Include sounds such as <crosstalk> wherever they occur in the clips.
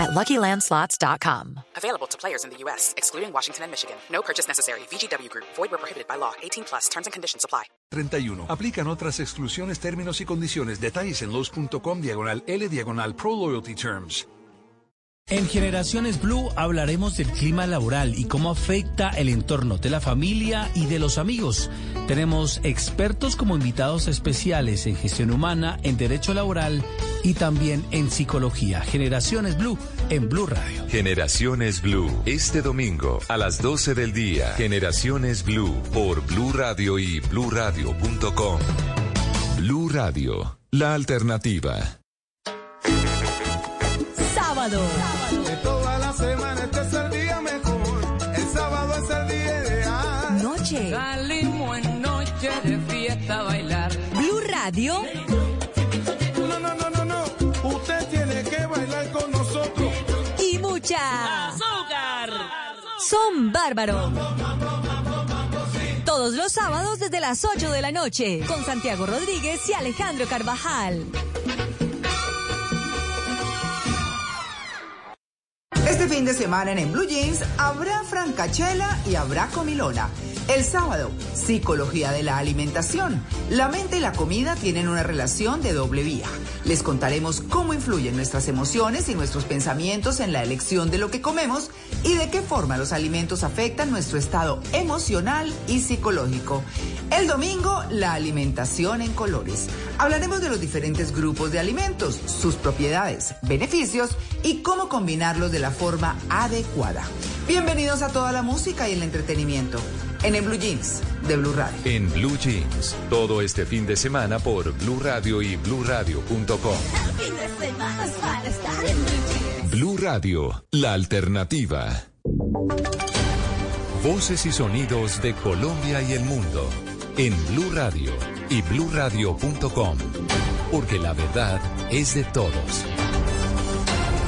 at LuckyLandSlots.com. Available to players in the U.S., excluding Washington and Michigan. No purchase necessary. VGW Group. Void where prohibited by law. 18 plus. Terms and conditions apply. 31. Aplican otras exclusiones, términos y condiciones. Detalles en los.com diagonal L diagonal Pro Loyalty Terms. En Generaciones Blue hablaremos del clima laboral y cómo afecta el entorno de la familia y de los amigos. Tenemos expertos como invitados especiales en gestión humana, en derecho laboral y también en psicología. Generaciones Blue en Blue Radio. Generaciones Blue, este domingo a las 12 del día. Generaciones Blue por Blue Radio y bluradio.com. Blue Radio, la alternativa. Sábado. De toda la semana este es el día mejor. El sábado es el día ideal. Noche. Salimos en noche de fiesta a bailar. Blue Radio. No, no, no, no, no. Usted tiene que bailar con nosotros. Y mucha. ¡Azúcar! Son bárbaros. Todos los sábados desde las 8 de la noche. Con Santiago Rodríguez y Alejandro Carvajal. Este fin de semana en, Blue Jeans habrá francachela y habrá comilona. El sábado, psicología de la alimentación. La mente y la comida tienen una relación de doble vía. Les contaremos cómo influyen nuestras emociones y nuestros pensamientos en la elección de lo que comemos y de qué forma los alimentos afectan nuestro estado emocional y psicológico. El domingo, la alimentación en colores. Hablaremos de los diferentes grupos de alimentos, sus propiedades, beneficios y cómo combinarlos la forma adecuada. Bienvenidos a toda la música y el entretenimiento en el Blue Jeans de Blue Radio. En Blue Jeans, todo este fin de semana por Blue Radio y bluradio.com. <laughs> Blue Radio, la alternativa. Voces y sonidos de Colombia y el mundo en Blue Radio y bluradio.com, porque la verdad es de todos.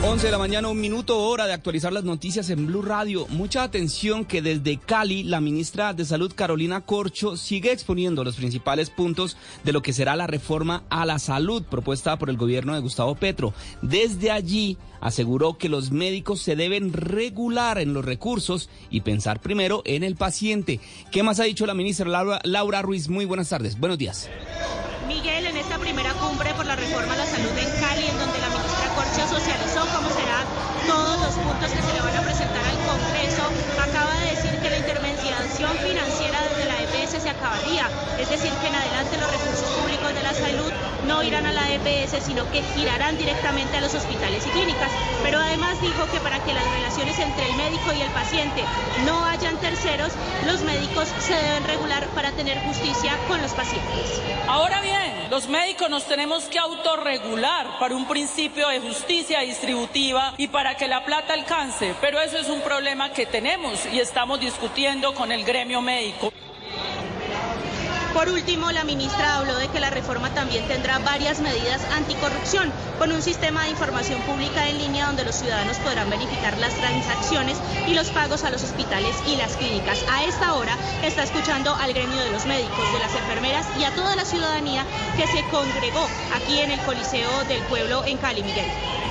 11 de la mañana, un minuto, hora de actualizar las noticias en Blue Radio. Mucha atención que desde Cali, la ministra de Salud Carolina Corcho sigue exponiendo los principales puntos de lo que será la reforma a la salud propuesta por el gobierno de Gustavo Petro. Desde allí aseguró que los médicos se deben regular en los recursos y pensar primero en el paciente. ¿Qué más ha dicho la ministra Laura, Laura Ruiz? Muy buenas tardes, buenos días. Miguel, en esta primera cumbre por la reforma a la salud en Corcho socializó cómo serán todos los puntos que se le van a presentar al Congreso, acaba de decir que la intermediación financiera desde la EPS se acabaría, es decir, que en adelante los recursos públicos de la salud no irán a la EPS, sino que girarán directamente a los hospitales y clínicas. Pero además dijo que para que las relaciones entre el médico y el paciente no hayan terceros, los médicos se deben regular para tener justicia con los pacientes. Ahora bien, los médicos nos tenemos que autorregular para un principio de justicia distributiva y para que la plata alcance, pero eso es un problema que tenemos y estamos discutiendo con el gremio médico. Por último, la ministra habló de que la reforma también tendrá varias medidas anticorrupción, con un sistema de información pública en línea donde los ciudadanos podrán verificar las transacciones y los pagos a los hospitales y las clínicas. A esta hora está escuchando al gremio de los médicos, de las enfermeras y a toda la ciudadanía que se congregó aquí en el Coliseo del Pueblo en Cali, Miguel.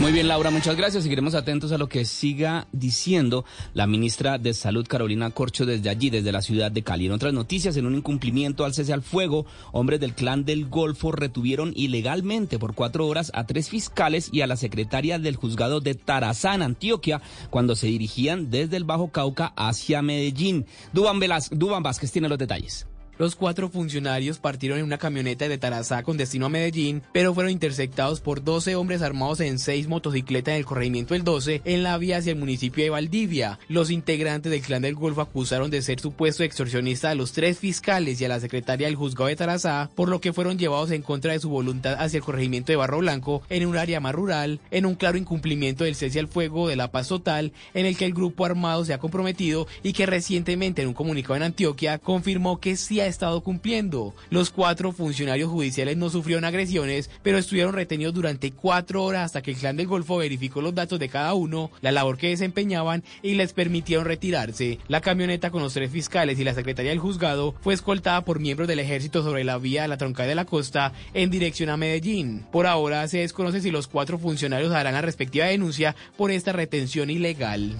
Muy bien, Laura, muchas gracias. Seguiremos atentos a lo que siga diciendo la ministra de Salud, Carolina Corcho, desde allí, desde la ciudad de Cali. En otras noticias, en un incumplimiento al cese al fuego, hombres del clan del Golfo retuvieron ilegalmente por cuatro horas a tres fiscales y a la secretaria del juzgado de Tarazá, en Antioquia, cuando se dirigían desde el Bajo Cauca hacia Medellín. Duban, Velas, Duban Vázquez tiene los detalles. Los cuatro funcionarios partieron en una camioneta de Tarazá con destino a Medellín, pero fueron interceptados por 12 hombres armados en seis motocicletas en el corregimiento del 12 en la vía hacia el municipio de Valdivia. Los integrantes del clan del Golfo acusaron de ser supuesto extorsionista a los tres fiscales y a la secretaria del juzgado de Tarazá, por lo que fueron llevados en contra de su voluntad hacia el corregimiento de Barro Blanco en un área más rural, en un claro incumplimiento del cese al fuego de la paz total, en el que el grupo armado se ha comprometido y que recientemente en un comunicado en Antioquia confirmó que sí ha estado cumpliendo. Los cuatro funcionarios judiciales no sufrieron agresiones, pero estuvieron retenidos durante cuatro horas hasta que el clan del Golfo verificó los datos de cada uno, la labor que desempeñaban y les permitieron retirarse. La camioneta con los tres fiscales y la secretaria del juzgado fue escoltada por miembros del ejército sobre la vía de la Tronca de la Costa en dirección a Medellín. Por ahora se desconoce si los cuatro funcionarios harán la respectiva denuncia por esta retención ilegal.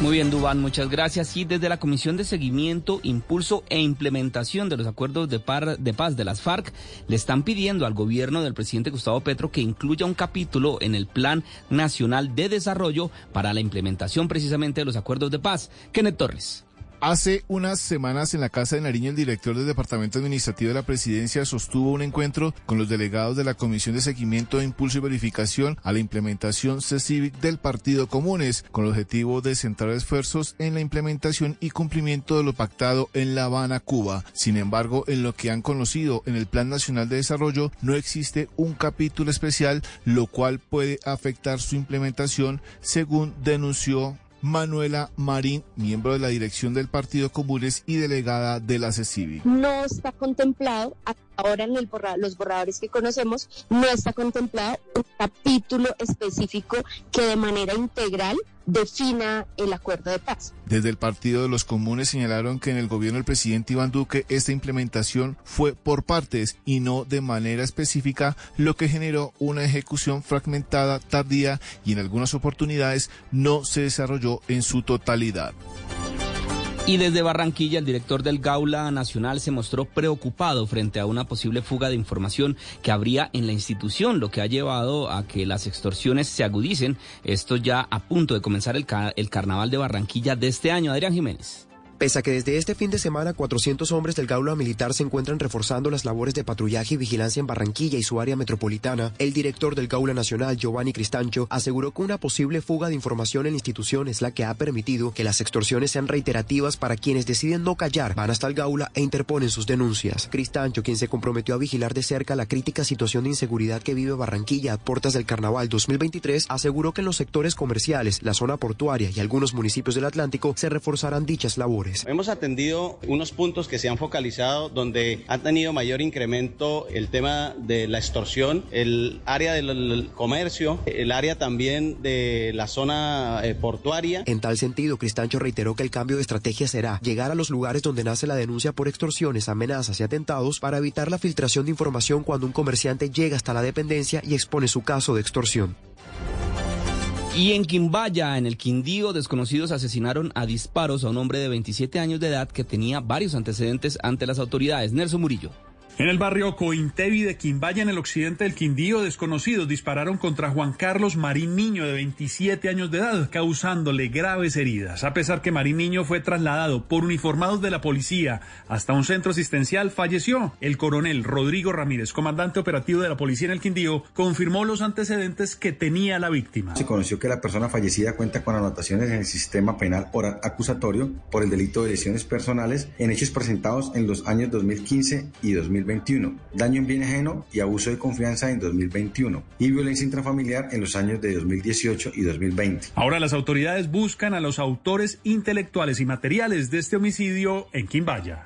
Muy bien, Dubán, muchas gracias. Y desde la Comisión de Seguimiento, Impulso e Implementación de los Acuerdos de, de, Paz de las FARC, le están pidiendo al gobierno del presidente Gustavo Petro que incluya un capítulo en el Plan Nacional de Desarrollo para la implementación precisamente de los acuerdos de paz. Kenneth Torres. Hace unas semanas en la Casa de Nariño el director del Departamento Administrativo de la Presidencia sostuvo un encuentro con los delegados de la Comisión de Seguimiento, Impulso y Verificación a la implementación CECIVIC del Partido Comunes, con el objetivo de centrar esfuerzos en la implementación y cumplimiento de lo pactado en La Habana, Cuba. Sin embargo, en lo que han conocido en el Plan Nacional de Desarrollo no existe un capítulo especial, lo cual puede afectar su implementación, según denunció Manuela Marín, miembro de la dirección del Partido Comunes y delegada de la CECIVI. No está contemplado, ahora en el los borradores que conocemos, no está contemplado un capítulo específico que de manera integral defina el acuerdo de paz. Desde el Partido de los Comunes señalaron que en el gobierno del presidente Iván Duque esta implementación fue por partes y no de manera específica, lo que generó una ejecución fragmentada, tardía y en algunas oportunidades no se desarrolló en su totalidad. Y desde Barranquilla, el director del Gaula Nacional se mostró preocupado frente a una posible fuga de información que habría en la institución, lo que ha llevado a que las extorsiones se agudicen. Esto ya a punto de comenzar el, el carnaval de Barranquilla de este año. Adrián Jiménez. Pese a que desde este fin de semana 400 hombres del Gaula Militar se encuentran reforzando las labores de patrullaje y vigilancia en Barranquilla y su área metropolitana, el director del Gaula Nacional, Giovanni Cristancho, aseguró que una posible fuga de información en la institución es la que ha permitido que las extorsiones sean reiterativas para quienes deciden no callar, van hasta el Gaula e interponen sus denuncias. Cristancho, quien se comprometió a vigilar de cerca la crítica situación de inseguridad que vive Barranquilla a puertas del Carnaval 2023, aseguró que en los sectores comerciales, la zona portuaria y algunos municipios del Atlántico se reforzarán dichas labores. Hemos atendido unos puntos que se han focalizado donde ha tenido mayor incremento el tema de la extorsión, el área del comercio, el área también de la zona eh, portuaria. En tal sentido, Cristancho reiteró que el cambio de estrategia será llegar a los lugares donde nace la denuncia por extorsiones, amenazas y atentados para evitar la filtración de información cuando un comerciante llega hasta la dependencia y expone su caso de extorsión. Y en Quimbaya, en el Quindío, desconocidos asesinaron a disparos a un hombre de 27 años de edad que tenía varios antecedentes ante las autoridades. Nelson Murillo. En el barrio Cointevi de Quimbaya, en el occidente del Quindío, desconocidos dispararon contra Juan Carlos Marín Niño, de 27 años de edad, causándole graves heridas. A pesar que Marín Niño fue trasladado por uniformados de la policía hasta un centro asistencial, falleció. El coronel Rodrigo Ramírez, comandante operativo de la policía en el Quindío, confirmó los antecedentes que tenía la víctima. Se conoció que la persona fallecida cuenta con anotaciones en el sistema penal oral acusatorio por el delito de lesiones personales en hechos presentados en los años 2015 y 2020. 2021, daño en bien ajeno y abuso de confianza en 2021 y violencia intrafamiliar en los años de 2018 y 2020. Ahora las autoridades buscan a los autores intelectuales y materiales de este homicidio en Quimbaya.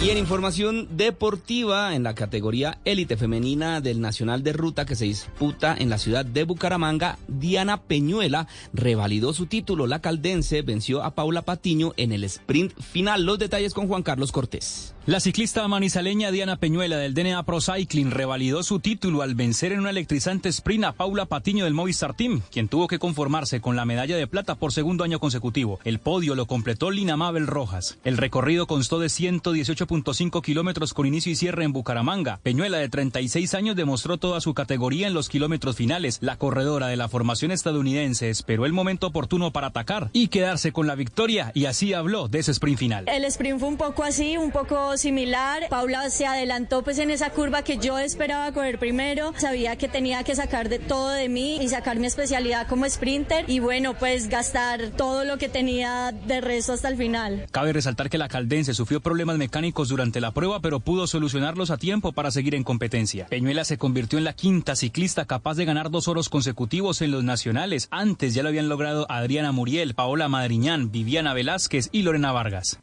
Y en información deportiva, en la categoría élite femenina del Nacional de Ruta que se disputa en la ciudad de Bucaramanga, Diana Peñuela revalidó su título. La caldense venció a Paula Patiño en el sprint final. Los detalles con Juan Carlos Cortés. La ciclista manizaleña Diana Peñuela del DNA Pro Cycling revalidó su título al vencer en un electrizante sprint a Paula Patiño del Movistar Team, quien tuvo que conformarse con la medalla de plata por segundo año consecutivo. El podio lo completó Lina Mabel Rojas. El recorrido constó de 118.5 kilómetros con inicio y cierre en Bucaramanga. Peñuela de 36 años demostró toda su categoría en los kilómetros finales. La corredora de la formación estadounidense esperó el momento oportuno para atacar y quedarse con la victoria y así habló de ese sprint final. El sprint fue un poco así, un poco similar. Paula se adelantó pues en esa curva que yo esperaba correr primero. Sabía que tenía que sacar de todo de mí y sacar mi especialidad como sprinter y bueno, pues gastar todo lo que tenía de resto hasta el final. Cabe resaltar que la caldense sufrió problemas mecánicos durante la prueba, pero pudo solucionarlos a tiempo para seguir en competencia. Peñuela se convirtió en la quinta ciclista capaz de ganar dos oros consecutivos en los nacionales. Antes ya lo habían logrado Adriana Muriel, Paola Madriñán, Viviana Velázquez y Lorena Vargas.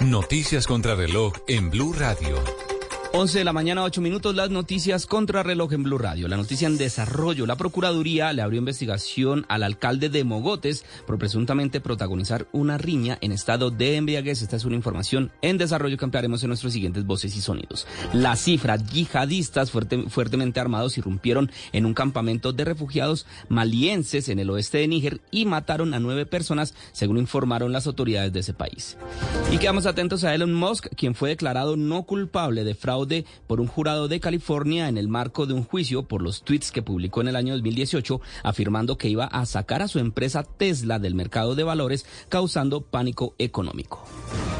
Noticias contra reloj en Blue Radio. 11 de la mañana, 8 minutos, las noticias contra reloj en Blue Radio. La noticia en desarrollo. La Procuraduría le abrió investigación al alcalde de Mogotes por presuntamente protagonizar una riña en estado de embriaguez. Esta es una información en desarrollo que ampliaremos en nuestros siguientes voces y sonidos. La cifra, yihadistas fuertemente armados irrumpieron en un campamento de refugiados malienses en el oeste de Níger y mataron a nueve personas, según informaron las autoridades de ese país. Y quedamos atentos a Elon Musk, quien fue declarado no culpable de fraude por un jurado de California en el marco de un juicio por los tweets que publicó en el año 2018 afirmando que iba a sacar a su empresa Tesla del mercado de valores causando pánico económico.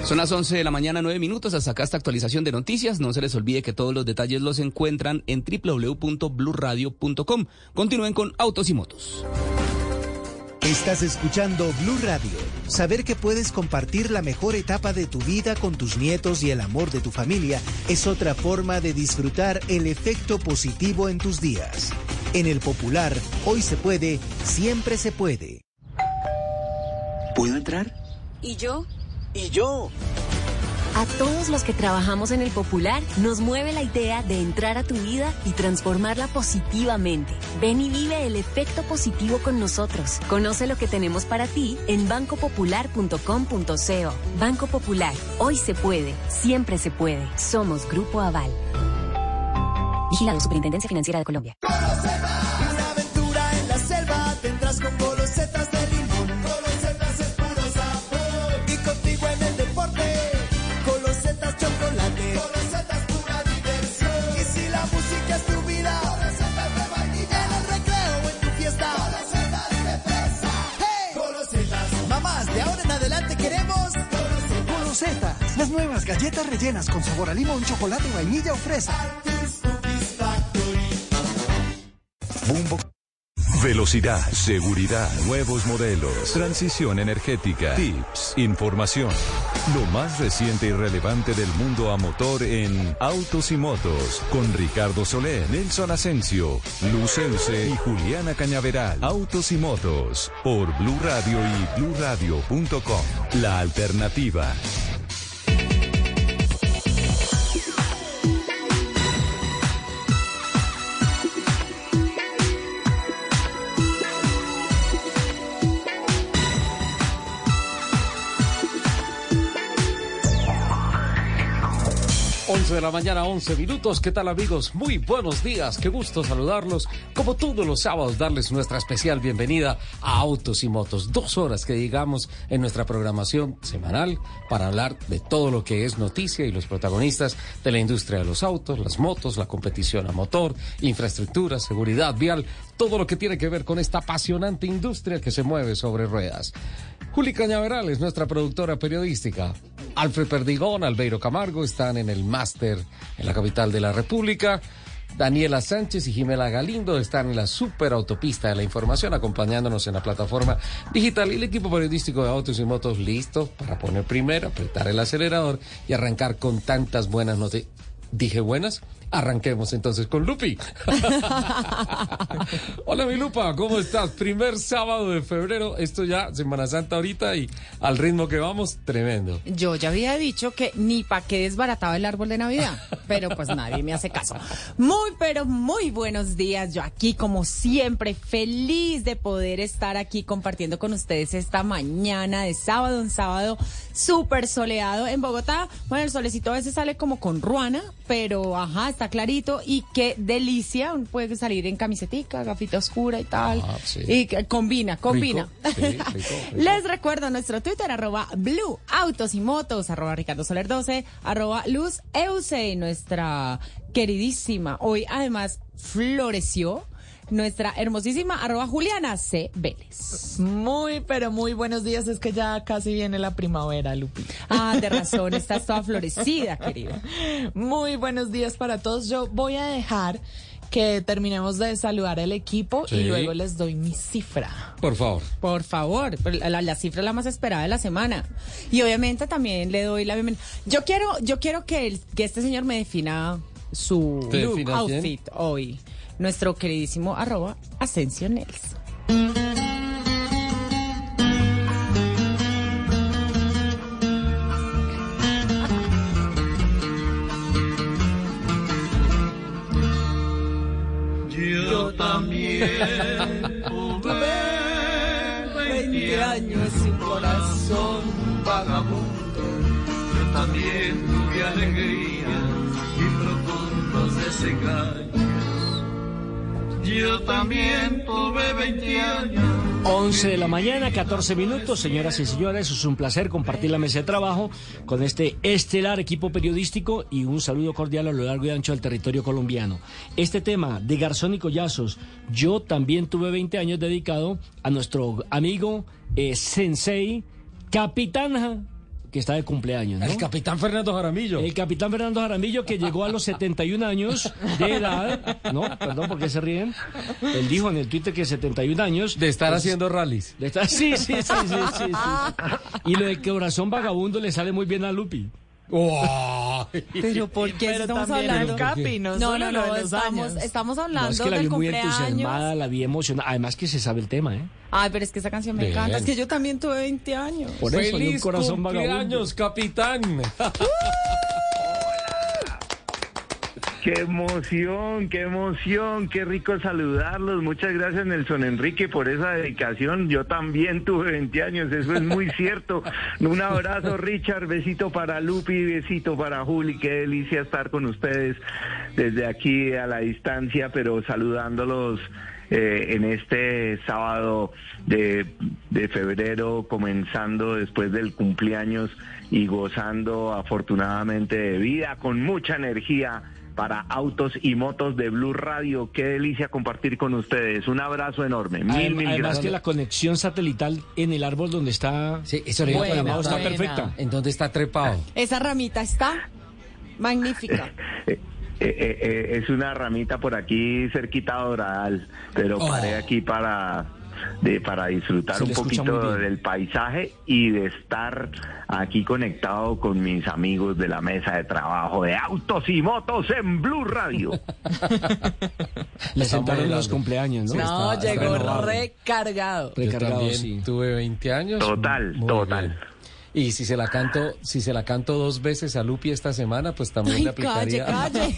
Son las 11 de la mañana, 9 minutos. Hasta acá esta actualización de noticias. No se les olvide que todos los detalles los encuentran en www.bluradio.com. Continúen con Autos y Motos. Estás escuchando Blue Radio. Saber que puedes compartir la mejor etapa de tu vida con tus nietos y el amor de tu familia es otra forma de disfrutar el efecto positivo en tus días. En el Popular, hoy se puede, siempre se puede. ¿Puedo entrar? ¿Y yo? ¿Y yo? A todos los que trabajamos en el Popular nos mueve la idea de entrar a tu vida y transformarla positivamente. Ven y vive el efecto positivo con nosotros. Conoce lo que tenemos para ti en bancopopular.com.co. Banco Popular, hoy se puede, siempre se puede. Somos Grupo Aval. Vigilado Superintendencia Financiera de Colombia. Nuevas galletas rellenas con sabor a limón, chocolate, vainilla o fresa. Bumbo. Velocidad, seguridad, nuevos modelos, transición energética, tips, información. Lo más reciente y relevante del mundo a motor en Autos y Motos con Ricardo Solé, Nelson Asensio, Lucense y Juliana Cañaveral. Autos y Motos por Blue Radio y bluradio.com. La alternativa. De la mañana, 11 minutos. ¿Qué tal amigos? Muy buenos días. Qué gusto saludarlos. Como todos los sábados, darles nuestra especial bienvenida a Autos y Motos. Dos horas que llegamos en nuestra programación semanal para hablar de todo lo que es noticia y los protagonistas de la industria de los autos, las motos, la competición a motor, infraestructura, seguridad vial, todo lo que tiene que ver con esta apasionante industria que se mueve sobre ruedas. Juli Cañaveral es nuestra productora periodística. Alfred Perdigón, Albeiro Camargo están en el máster en la capital de la República. Daniela Sánchez y Jimena Galindo están en la superautopista de la información acompañándonos en la plataforma digital y el equipo periodístico de Autos y Motos listo para poner primero, apretar el acelerador y arrancar con tantas buenas noticias. Dije buenas. Arranquemos entonces con Lupi. <laughs> Hola mi Lupa, ¿cómo estás? Primer sábado de febrero, esto ya Semana Santa ahorita y al ritmo que vamos, tremendo. Yo ya había dicho que ni pa' qué desbarataba el árbol de Navidad, pero pues nadie me hace caso. Muy, pero muy buenos días. Yo aquí, como siempre, feliz de poder estar aquí compartiendo con ustedes esta mañana de sábado, un sábado súper soleado en Bogotá. Bueno, el solecito a veces sale como con ruana, pero ajá, está clarito y qué delicia. Puede salir en camisetica, gafita oscura y tal. Ah, sí. Y que combina, combina. Rico, sí, rico, rico. <laughs> Les recuerdo nuestro Twitter, arroba Blue Autos y Motos, arroba Ricardo Soler 12, arroba Luz Euse, nuestra queridísima. Hoy además floreció nuestra hermosísima arroba Juliana C. Vélez. Muy, pero muy buenos días. Es que ya casi viene la primavera, Lupi. Ah, de <laughs> razón, estás toda florecida, querida. Muy buenos días para todos. Yo voy a dejar que terminemos de saludar al equipo Sí. y luego les doy mi cifra. Por favor. Por favor, la, la cifra es la más esperada de la semana. Y obviamente también le doy la bienvenida. Yo quiero, yo quiero que, el- que este señor me defina su ¿Te look, outfit hoy nuestro queridísimo arroba Asensio Nels. Yo también <laughs> tuve 20 años sin corazón vagabundo. Yo también tuve alegría y profundos desengaños. Yo también tuve 20 años. 11 de la mañana, 14 minutos. Señoras y señores, es un placer compartir la mesa de trabajo con este estelar equipo periodístico y un saludo cordial a lo largo y ancho del territorio colombiano. Este tema de Garzón y Collazos, yo también tuve 20 años dedicado a nuestro amigo eh, Sensei, Capitán que está de cumpleaños. ¿no? El capitán Fernando Jaramillo. El capitán Fernando Jaramillo que llegó a los 71 años de edad, ¿no? Perdón, ¿por qué se ríen? Él dijo en el Twitter que 71 años. De estar haciendo rallies. De estar, sí, sí, sí, sí, sí, sí. Y lo de corazón vagabundo le sale muy bien a Lupi. Pero ¿por qué Pero estamos hablando? Capi, no no, no, los estamos, años. estamos hablando No, es que la vi del muy cumpleaños. entusiasmada, la vi emocionada. Además que se sabe el tema, ¿eh? Ay, pero es que esa canción me Bien. encanta. Es que yo también tuve 20 años. Por eso hay un ¡Feliz corazón vagabundo. cumpleaños, capitán! <laughs> Qué emoción, qué emoción, qué rico saludarlos. Muchas gracias Nelson Enrique por esa dedicación. Yo también tuve 20 años, eso es muy <laughs> cierto. Un abrazo Richard, besito para Lupi, besito para Juli. Qué delicia estar con ustedes desde aquí a la distancia, pero saludándolos. eh, en este sábado de, de febrero, comenzando después del cumpleaños y gozando afortunadamente de vida con mucha energía para autos y motos de Blue Radio. Qué delicia compartir con ustedes. Un abrazo enorme. Mil, Adem- mil Además gracias. que la conexión satelital en el árbol donde está Sí, eso le iba a programado preguntar. está perfecta. ¿En dónde está trepado? Esa ramita está magnífica. <laughs> Eh, eh, eh, es una ramita por aquí cerquita a Doradal, pero Oh. paré aquí para de, para disfrutar Se un poquito del paisaje y de estar aquí conectado con mis amigos de la mesa de trabajo de autos y motos en Blue Radio. <laughs> Le sentaron los cumpleaños, ¿no? No, Está- llegó recargado. Yo Recargado, también sí. tuve 20 años. Total, total. bien. Y si se la canto, si se la canto dos veces a Lupi esta semana, pues también Ay, le aplicaría. calle,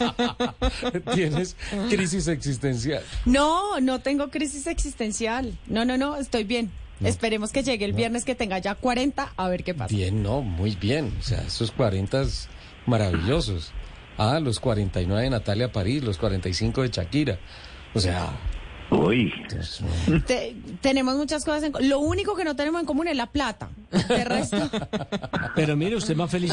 <laughs> Tienes crisis existencial. No, no tengo crisis existencial. No, no, no, estoy bien. Esperemos que llegue el viernes que tenga ya 40 a ver qué pasa. Bien, no, muy bien. O sea, esos 40 maravillosos. Ah, los 49 de Natalia París, los 45 de Shakira. O sea, Uy, Te- tenemos muchas cosas en Lo único que no tenemos en común es la plata. De resto. <laughs> Pero mire, usted es más feliz,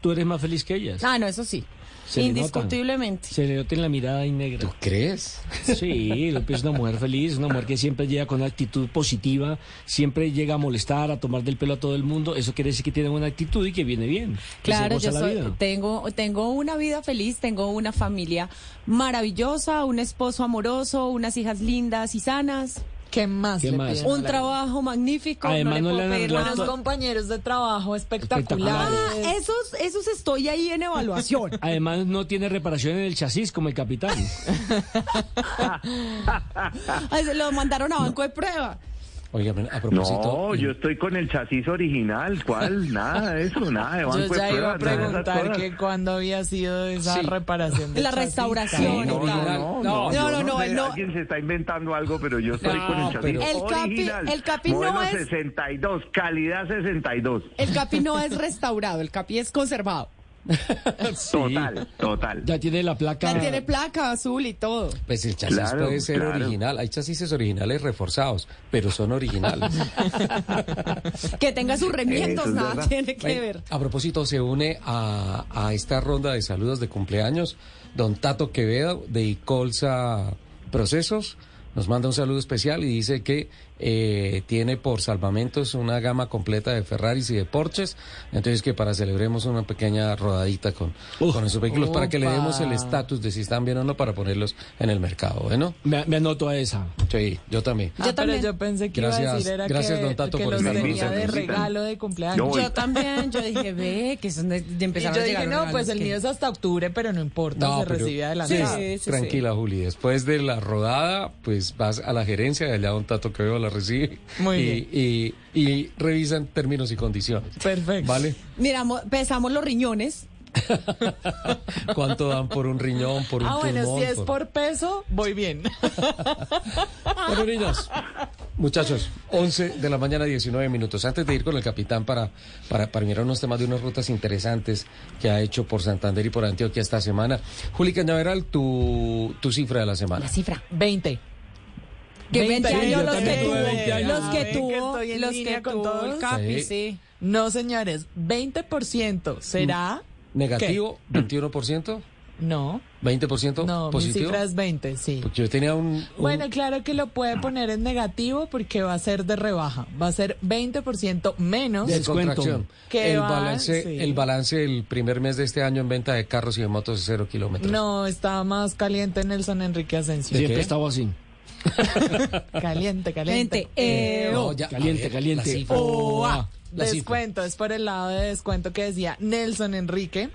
tú eres más feliz que ellas. Ah, no, eso sí. Se le nota. Indiscutiblemente. Se le nota en la mirada ahí negra. ¿tú crees? Sí, Lupi es una mujer feliz, una mujer que siempre llega con una actitud positiva, siempre llega a molestar, a tomar del pelo a todo el mundo. Eso quiere decir que tiene buena actitud y que viene bien. que se Claro, goza yo la soy, vida. tengo, tengo una vida feliz, tengo una familia maravillosa, un esposo amoroso, unas hijas lindas y sanas, ¿Qué más? ¿Qué le más? un trabajo magnífico. Además, no no le puedo. Unos compañeros de trabajo espectaculares. Ah, esos, esos estoy ahí en evaluación. <laughs> Además, no tiene reparación en el chasis como el capitán. <laughs> Ay, se lo mandaron a banco de prueba. Oiga, a propósito. no, yo estoy con el chasis original. ¿Cuál? <laughs> Nada de eso, nada de banco Yo de ya iba a de preguntar que cuándo había sido esa Sí. reparación. de La chasis, restauración. No, no, no, No, no, no, no, sé, no. Alguien se está inventando algo, pero yo estoy No, con el chasis pero- El capi- original. el capi no es- 62, calidad 62. El capi no es restaurado, el capi es conservado. <laughs> Sí. Total, total. Ya tiene la placa. Ya tiene placa azul y todo. Pues el chasis Claro, puede ser claro. original. Hay chasis originales reforzados, pero son originales. <laughs> Que tenga sus es nada verdad. tiene que Bueno, ver. A propósito, se une a, a esta ronda de saludos de cumpleaños don Tato Quevedo de Icolsa Procesos. Nos manda un saludo especial y dice que eh, tiene por salvamentos una gama completa de Ferraris y de Porsches. Entonces que para celebremos una pequeña rodadita con, con esos vehículos para que le demos el Opa. estatus de si están bien o no para ponerlos en el mercado. Bueno, Me, me anoto a esa. sí, yo también. Ah, Yo pero también. yo pensé que iba a Gracias- decir era gracias, que, don Tato, que por los estar tenía de regalo de cumpleaños. Yo. Yo también, yo dije, ve, que son de, de Y empezaron yo a dije, no, pues el que- mío es hasta octubre, pero no importa, No, se pero- recibe adelantado. Sí, sí, Tranquila, Juli. Después de la rodada, pues vas a la gerencia de allá don Tato que veo la recibe. Muy y, bien. Y, y revisan términos y condiciones. Perfecto. ¿Vale? Miramos, pesamos los riñones <laughs> ¿Cuánto dan por un riñón, por un Ah, bueno, pulmón? si es por peso, voy bien. <laughs> Bueno, niños, muchachos, 11 de la mañana, 19 minutos. Antes de ir con el capitán para, para, para mirar unos temas de unas rutas interesantes que ha hecho por Santander y por Antioquia esta semana. Juli Cañaveral, tu, tu cifra de la semana. La cifra. 20. Que 20 20 años los que tuvo, tuve 20 años. los que tuvo, en los que con tuvo todos. el Capi, Sí. sí. No, señores, 20% será... Negativo, 21%, No, 20% no, positivo. mi cifra es 20, sí. Porque yo tenía un, un- Bueno, claro que lo puede poner en negativo porque va a ser de rebaja. Va a ser 20% menos. de contracción. Que el va- balance, sí. el balance del primer mes de este año en venta de carros y de motos de cero kilómetros. No, está más caliente Nelson Enrique Asensio. ¿De Siempre qué? estaba así. <laughs> Caliente, caliente. Eh, No, oh, ya, Caliente, ver, caliente. la cifra. Oh, ah. La cifra. descuento, es por el lado de descuento que decía Nelson Enrique,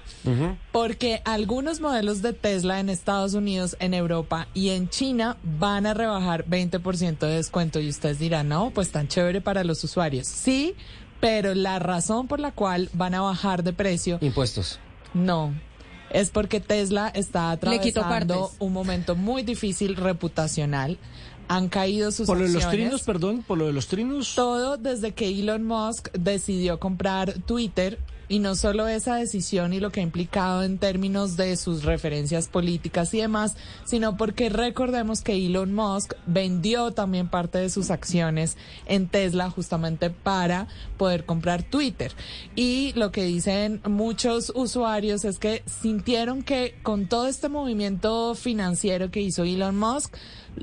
porque algunos modelos de Tesla en Estados Unidos, en Europa y en China van a rebajar 20% de descuento y ustedes dirán, no, pues tan chévere para los usuarios. Sí, pero la razón por la cual van a bajar de precio, Impuestos. no. Es porque Tesla está atravesando un momento muy difícil reputacional. Han caído sus Por lo de los trinos, perdón, por lo de los trinos. Todo desde que Elon Musk decidió comprar Twitter y no solo esa decisión y lo que ha implicado en términos de sus referencias políticas y demás, sino porque recordemos que Elon Musk vendió también parte de sus acciones en Tesla justamente para poder comprar Twitter. Y lo que dicen muchos usuarios es que sintieron que con todo este movimiento financiero que hizo Elon Musk,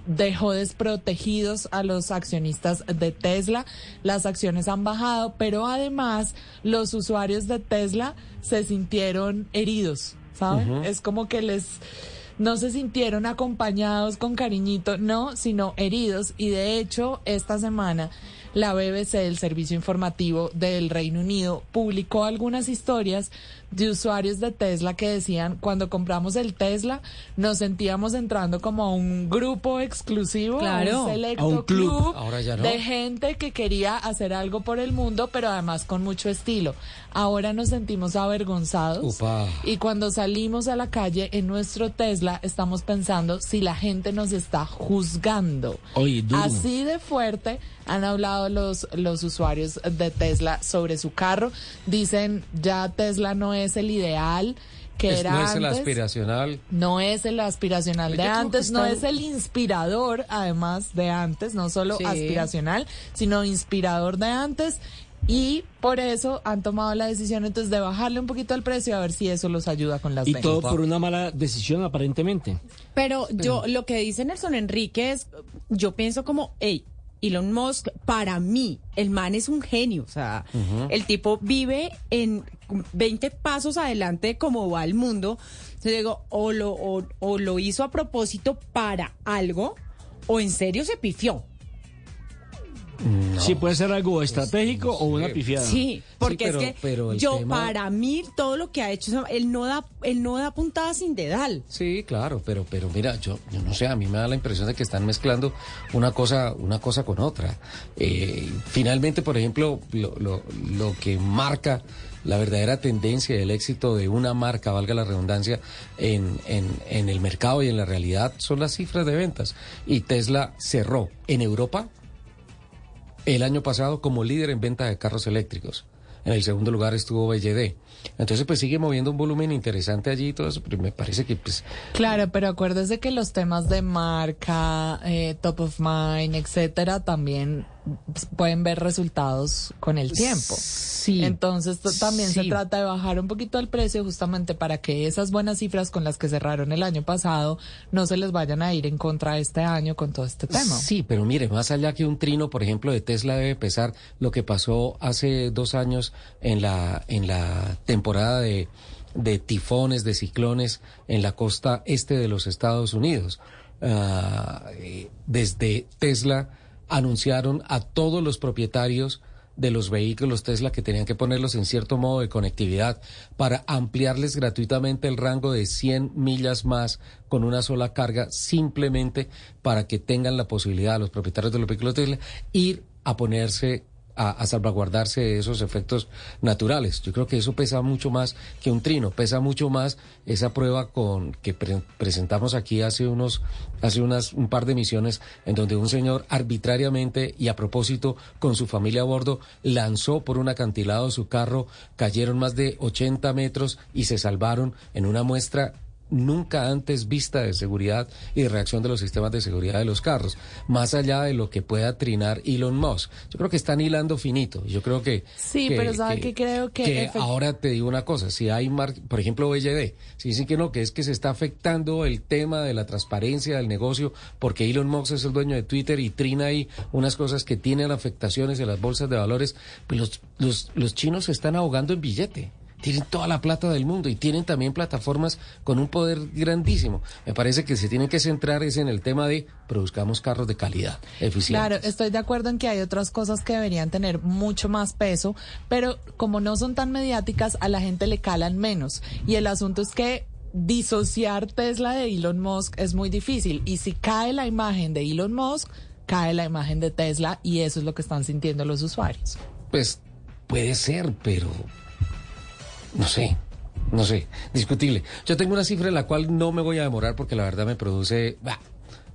dejó desprotegidos a los accionistas de Tesla. Las acciones han bajado, pero además los usuarios de Tesla se sintieron heridos, ¿saben? Es como que les no se sintieron acompañados con cariñito, no, sino heridos. Y de hecho, esta semana la BBC, el servicio informativo del Reino Unido, publicó algunas historias de usuarios de Tesla que decían, cuando compramos el Tesla, nos sentíamos entrando como a un grupo exclusivo, a Claro. un selecto A un club. club Ahora ya no. de gente que quería hacer algo por el mundo, pero además con mucho estilo. Ahora nos sentimos avergonzados. Y cuando salimos a la calle en nuestro Tesla, estamos pensando si la gente nos está juzgando. Oye. Así de fuerte han hablado los, los usuarios de Tesla sobre su carro. Dicen, ya Tesla no es el ideal que era no es el antes. aspiracional. No es el aspiracional de antes, no es el inspirador, además de antes, no solo Sí. aspiracional, sino inspirador de antes. Y por eso han tomado la decisión entonces de bajarle un poquito el precio a ver si eso los ayuda con las Y ventas. todo por una mala decisión, aparentemente. Pero yo, lo que dice Nelson Enrique es, yo pienso como, hey, Elon Musk, para mí, el man es un genio. O sea, el tipo vive en 20 pasos adelante de cómo va el mundo. Entonces digo, o lo, o, o lo hizo a propósito para algo, o en serio se pifió. Sí, puede ser algo estratégico o una pifiada. Sí, porque pero- es que pero el yo, tema- para mí, todo lo que ha hecho, él no da, él no da puntada sin dedal. Sí, claro, pero, pero mira, yo, yo no sé, a mí me da la impresión de que están mezclando una cosa, una cosa con otra. Eh, finalmente, por ejemplo, lo, lo, lo que marca la verdadera tendencia del éxito de una marca, valga la redundancia, en, en, en el mercado y en la realidad son las cifras de ventas. Y Tesla cerró en Europa el año pasado como líder en venta de carros eléctricos. En el segundo lugar estuvo BYD. Entonces, pues sigue moviendo un volumen interesante allí y todo eso, pero me parece que pues Claro, pero acuérdese que los temas de marca, eh, top of mind, etcétera, también pueden ver resultados con el tiempo. Sí. Entonces también se trata de bajar un poquito el precio justamente para que esas buenas cifras con las que cerraron el año pasado no se les vayan a ir en contra este año con todo este tema. Sí, pero mire, más allá que un trino, por ejemplo, de Tesla debe pesar lo que pasó hace dos años en la, en la temporada de, de tifones, de ciclones en la costa este de los Estados Unidos. Ah, eh, desde Tesla anunciaron a todos los propietarios de los vehículos Tesla que tenían que ponerlos en cierto modo de conectividad para ampliarles gratuitamente el rango de 100 millas más con una sola carga, simplemente para que tengan la posibilidad, los propietarios de los vehículos Tesla, ir a ponerse a, a salvaguardarse esos efectos naturales. Yo creo que eso pesa mucho más que un trino, pesa mucho más esa prueba con que pre- presentamos aquí hace unos, hace unas un par de misiones en donde un señor arbitrariamente y a propósito con su familia a bordo lanzó por un acantilado su carro, cayeron más de 80 metros y se salvaron en una muestra nunca antes vista de seguridad y de reacción de los sistemas de seguridad de los carros, más allá de lo que pueda trinar Elon Musk. Yo creo que están hilando finito. Yo creo que... Sí, que- pero ¿sabe qué creo que efect- ahora te digo una cosa, si hay, mar- por ejemplo, BLD, si dicen que no, que es que se está afectando el tema de la transparencia del negocio, porque Elon Musk es el dueño de Twitter y trina ahí unas cosas que tienen afectaciones en las bolsas de valores, pues los, los, los chinos se están ahogando en billete. Tienen toda la plata del mundo y tienen también plataformas con un poder grandísimo. Me parece que se tienen que centrar es en el tema de produzcamos carros de calidad, eficientes. Claro, estoy de acuerdo en que hay otras cosas que deberían tener mucho más peso, pero como no son tan mediáticas, a la gente le calan menos. Y el asunto es que disociar Tesla de Elon Musk es muy difícil. Y si cae la imagen de Elon Musk, cae la imagen de Tesla y eso es lo que están sintiendo los usuarios. Pues puede ser, pero no sé, no sé, discutible. Yo tengo una cifra en la cual no me voy a demorar porque la verdad me produce... bah,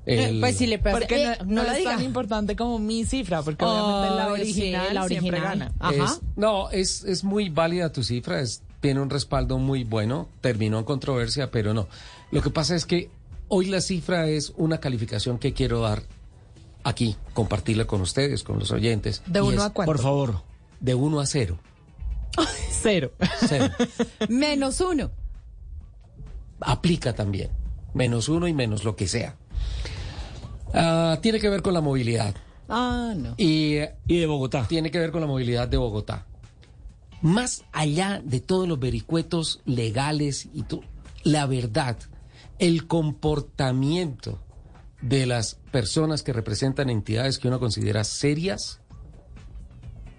el- pues si le pasa, Porque eh, no, no no la es diga. tan importante como mi cifra, porque obviamente la Ay, sí, original, la siempre original. gana. Es- no, es, es muy válida tu cifra, es, tiene un respaldo muy bueno, terminó en controversia, pero no. Lo que pasa es que hoy la cifra es una calificación que quiero dar aquí, compartirla con ustedes, con los oyentes. ¿De y uno es, a cuánto? Por favor. De uno a cero. <laughs> Cero. Cero. Menos uno. aplica también. Menos uno y menos lo que sea. Ah, tiene que ver con la movilidad. Ah, no. Y, y de Bogotá. Tiene que ver con la movilidad de Bogotá. Más allá de todos los vericuetos legales y to- la verdad, el comportamiento de las personas que representan entidades que uno considera serias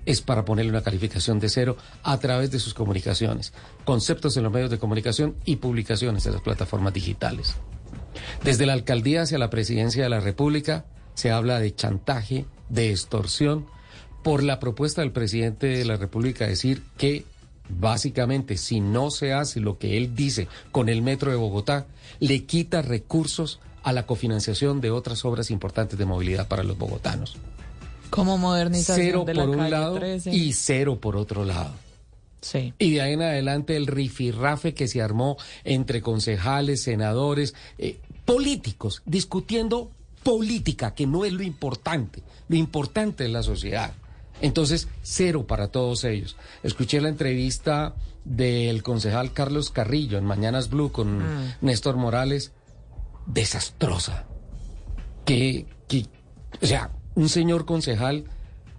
es para ponerle una calificación de cero a través de sus comunicaciones, conceptos en los medios de comunicación y publicaciones en las plataformas digitales. Desde la alcaldía hacia la presidencia de la República se habla de chantaje, de extorsión, por la propuesta del presidente de la República de decir que básicamente si no se hace lo que él dice con el metro de Bogotá, le quita recursos a la cofinanciación de otras obras importantes de movilidad para los bogotanos. Como modernización Cero de la por un calle lado 13. y cero por otro lado. Sí. Y de ahí en adelante el rifirrafe que se armó entre concejales, senadores, eh, políticos, discutiendo política, que no es lo importante. Lo importante es la sociedad. Entonces, cero para todos ellos. Escuché la entrevista del concejal Carlos Carrillo en Mañanas Blue con Mm. Néstor Morales. Desastrosa. Que, que, o sea, un señor concejal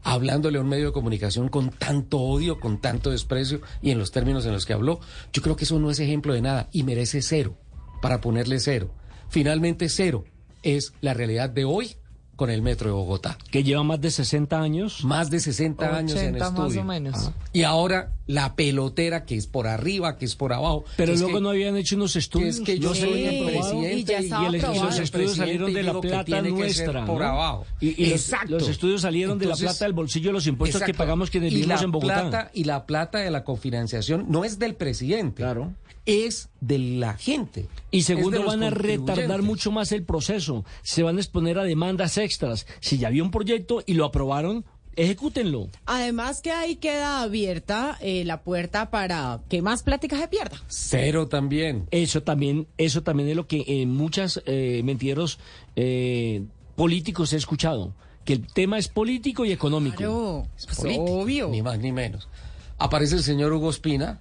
hablándole a un medio de comunicación con tanto odio, con tanto desprecio y en los términos en los que habló, yo creo que eso no es ejemplo de nada y merece cero para ponerle cero. Finalmente cero es la realidad de hoy con el metro de Bogotá. Que lleva más de 60 años. Más de 60 años en 80 estudio. más o menos. Ah. Y ahora la pelotera que es por arriba, que es por abajo. Pero luego que- no habían hecho unos estudios. es que yo se soy el presidente y, ya y- el- los estudios salieron de la que plata que nuestra. por ¿no? abajo. Y, y los- Exacto. los, estudios salieron de la Entonces, plata del bolsillo de los impuestos que Exacto. pagamos quienes vivimos en Bogotá. plata- y la plata de la cofinanciación no es del presidente. Claro. Es de la gente. Y segundo, van a retardar mucho más el proceso. Se van a exponer a demandas extras. Si ya había un proyecto y lo aprobaron, ejecútenlo. Además que ahí queda abierta eh, la puerta para que más pláticas se pierda. Cero también. Eso también, eso también es lo que en muchas eh, mentiros eh, políticos he escuchado. Que el tema es político y económico. Claro, Es pues político, obvio. Ni más ni menos. Aparece el señor Hugo Espina,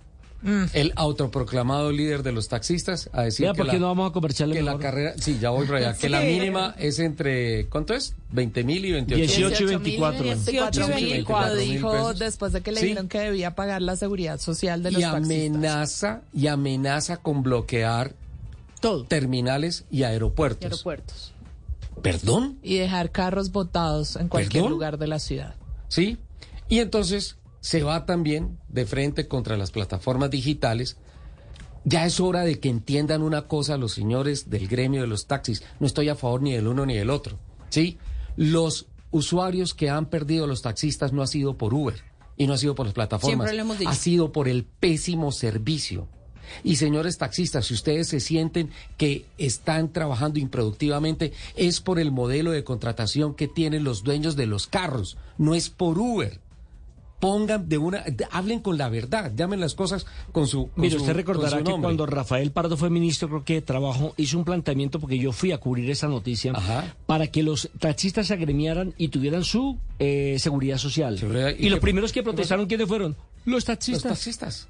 el autoproclamado líder de los taxistas, a decir que, ¿por la, no vamos a comerciarle que la carrera, sí, ya voy para allá, que la mínima es entre, ¿cuánto es? 20 mil y 28 18 y 24. 18 y 24 mil dijo después de que le Sí. dijeron que debía pagar la seguridad social de los y taxistas. amenaza y amenaza con bloquear todo terminales y aeropuertos. Y aeropuertos. ¿Perdón? Y dejar carros botados en cualquier ¿Perdón? lugar de la ciudad. ¿Sí? Y entonces se va también de frente contra las plataformas digitales. Ya es hora de que entiendan una cosa los señores del gremio de los taxis. No estoy a favor ni del uno ni del otro. ¿Sí? Los usuarios que han perdido los taxistas no ha sido por Uber y no ha sido por las plataformas, ha sido por el pésimo servicio. Y señores taxistas, si ustedes se sienten que están trabajando improductivamente, es por el modelo de contratación que tienen los dueños de los carros, no es por Uber. Pongan de una, de- hablen con la verdad, llamen las cosas con su. con Mire, usted recordará que cuando Rafael Pardo fue ministro, creo que de Trabajo, hizo un planteamiento porque yo fui a cubrir esa noticia para que los taxistas se agremiaran y tuvieran su eh, seguridad social. ¿y y los primeros que protestaron, ¿quiénes fueron? Los taxistas. Los taxistas.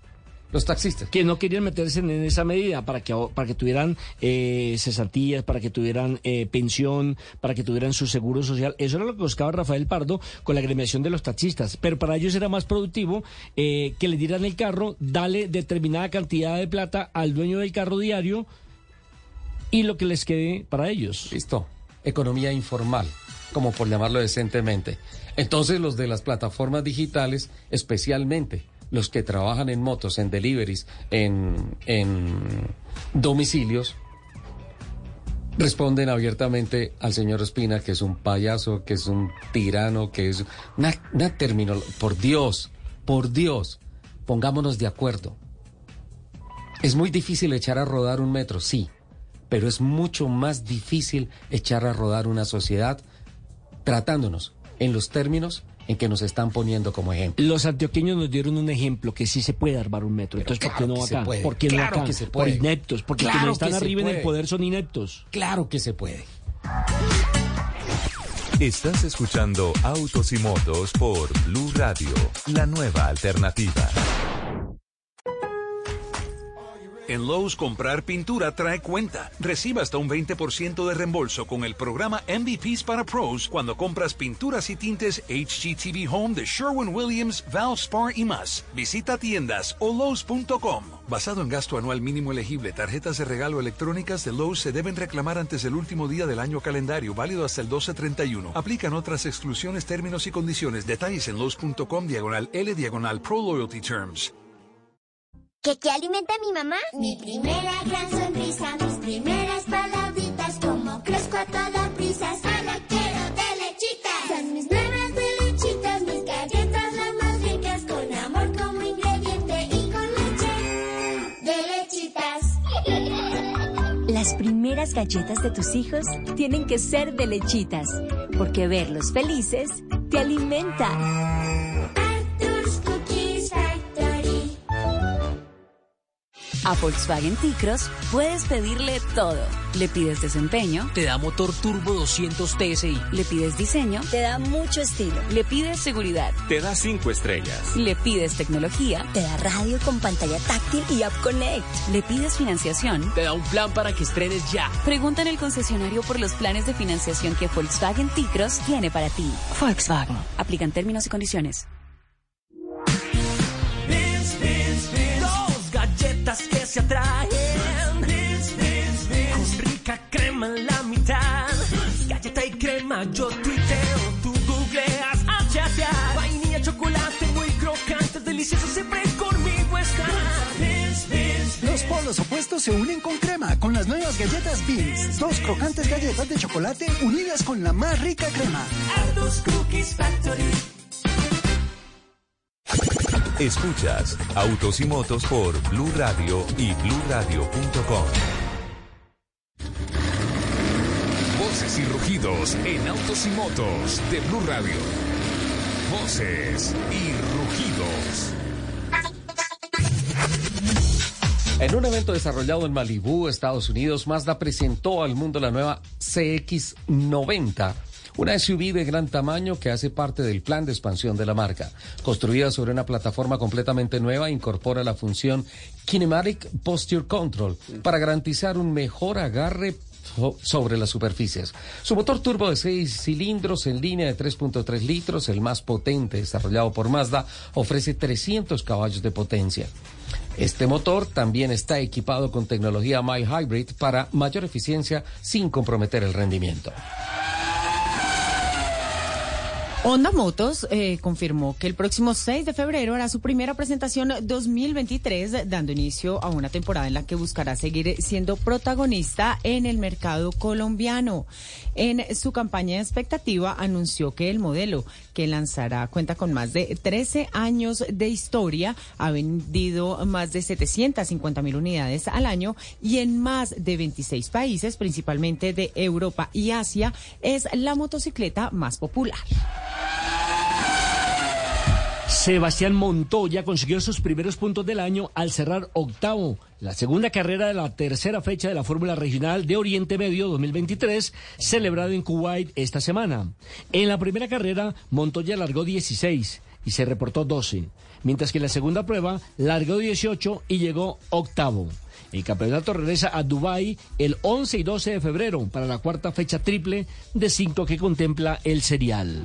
Los taxistas. Que no querían meterse en esa medida para que, para que tuvieran eh, cesantías, para que tuvieran eh, pensión, para que tuvieran su seguro social. Eso era lo que buscaba Rafael Pardo con la agremiación de los taxistas. Pero para ellos era más productivo eh, que le dieran el carro, darle determinada cantidad de plata al dueño del carro diario y lo que les quede para ellos. Listo. Economía informal, como por llamarlo decentemente. Entonces los de las plataformas digitales, especialmente los que trabajan en motos, en deliveries, en, en domicilios, responden abiertamente al señor Espina que es un payaso, que es un tirano, que es una, una termino- Por Dios, por Dios, pongámonos de acuerdo. Es muy difícil echar a rodar un metro, sí, pero es mucho más difícil echar a rodar una sociedad tratándonos en los términos en que nos están poniendo como ejemplo. Los antioqueños nos dieron un ejemplo que sí se puede armar un metro. Entonces, ¿por qué claro no acá? puede, ¿Por qué no claro acá? que se Por puede. ineptos, porque Claro quienes están arriba en el poder son ineptos. Claro que se puede. Estás escuchando Autos y Motos por Blue Radio, la nueva alternativa. En Lowe's comprar pintura trae cuenta. Reciba hasta un 20% de reembolso con el programa MVPs para Pros cuando compras pinturas y tintes HGTV Home de Sherwin Williams, Valspar y más. Visita tiendas o Lowe's.com. Basado en gasto anual mínimo elegible, tarjetas de regalo electrónicas de Lowe's se deben reclamar antes del último día del año calendario, válido hasta el 1231. Aplican otras exclusiones, términos y condiciones. Detalles en Lowe's.com diagonal L diagonal Pro Loyalty Terms. ¿Qué, qué alimenta a mi mamá? Mi primera gran sonrisa, mis primeras palabritas, como crezco a toda prisa, solo quiero de lechitas. Son mis nuevas de lechitas, mis galletas las más ricas, con amor como ingrediente y con leche de lechitas. Las primeras galletas de tus hijos tienen que ser de lechitas, porque verlos felices te alimenta. A Volkswagen T-Cross puedes pedirle todo. Le pides desempeño, Te da motor turbo 200 TSI. le pides diseño, te da mucho estilo. Le pides seguridad, Te da cinco estrellas. le pides tecnología, te da radio con pantalla táctil y App Connect. Le pides financiación. Te da un plan para que estrenes ya. Pregunta en el concesionario por los planes de financiación que Volkswagen T-Cross tiene para ti. Volkswagen. Aplican términos y condiciones. Que se atraen. Con rica crema en la mitad. Galleta y crema, yo tuiteo, tú googleas a chatear. Vainilla, chocolate, muy crocante, delicioso, siempre conmigo estás. Los polos opuestos se unen con crema con las nuevas galletas Beans. Dos crocantes galletas de chocolate unidas con la más rica crema. Cookies Factory. Escuchas Autos y Motos por Blue Radio y bluradio.com. Voces y rugidos en autos y motos de Blue Radio. Voces y rugidos. En un evento desarrollado en Malibú, Estados Unidos, Mazda presentó al mundo la nueva CX90, una SUV de gran tamaño que hace parte del plan de expansión de la marca. Construida sobre una plataforma completamente nueva, incorpora la función Kinematic Posture Control para garantizar un mejor agarre so- sobre las superficies. Su motor turbo de 6 cilindros en línea de 3.3 litros, el más potente desarrollado por Mazda, ofrece 300 caballos de potencia. Este motor también está equipado con tecnología My Hybrid para mayor eficiencia sin comprometer el rendimiento. Honda Motos eh, confirmó que el próximo 6 de febrero hará su primera presentación 2023, dando inicio a una temporada en la que buscará seguir siendo protagonista en el mercado colombiano. En su campaña de expectativa anunció que el modelo que lanzará cuenta con más de 13 años de historia, ha vendido más de 750 mil unidades al año y en más de 26 países, principalmente de Europa y Asia, es la motocicleta más popular. Sebastián Montoya consiguió sus primeros puntos del año al cerrar octavo la segunda carrera de la tercera fecha de la Fórmula Regional de Oriente Medio 2023, celebrado en Kuwait esta semana. En la primera carrera, Montoya largó 16 y se reportó 12, mientras que en la segunda prueba largó 18 y llegó octavo. El campeonato regresa a Dubái el 11 y 12 de febrero para la cuarta fecha triple de cinco que contempla el serial.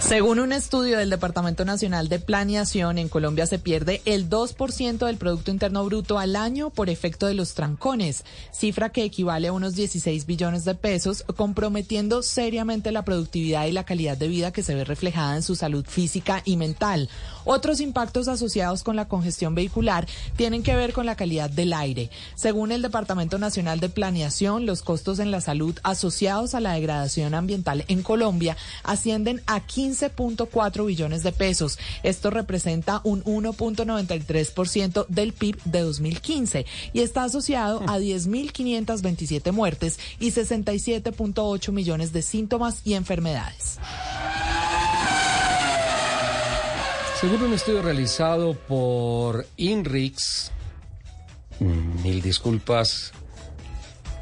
Según un estudio del Departamento Nacional de Planeación, en Colombia se pierde el 2% del Producto Interno Bruto al año por efecto de los trancones, cifra que equivale a unos 16 billones de pesos, comprometiendo seriamente la productividad y la calidad de vida que se ve reflejada en su salud física y mental. Otros impactos asociados con la congestión vehicular tienen que ver con la calidad del aire. Según el Departamento Nacional de Planeación, los costos en la salud asociados a la degradación ambiental en Colombia ascienden a 15.4 billones de pesos. Esto representa un 1.93% del PIB de 2015 y está asociado a 10.527 muertes y 67.8 millones de síntomas y enfermedades. Según un estudio realizado por INRIX, mil disculpas,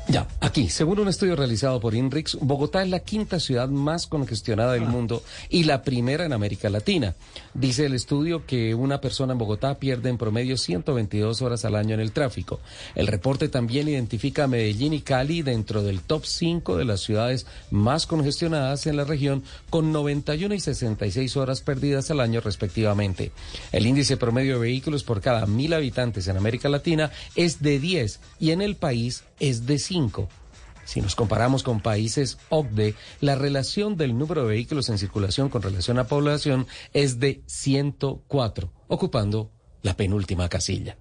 ya, aquí, según un estudio realizado por INRIX, Bogotá es la quinta ciudad más congestionada del mundo y la primera en América Latina. Dice el estudio que una persona en Bogotá pierde en promedio 122 horas al año en el tráfico. El reporte también identifica a Medellín y Cali dentro del top 5 de las ciudades más congestionadas en la región, con 91 y 66 horas perdidas al año respectivamente. El índice promedio de vehículos por cada mil habitantes en América Latina es de 10 y en el país es de 5. Si nos comparamos con países OCDE, la relación del número de vehículos en circulación con relación a población es de 104, ocupando la penúltima casilla.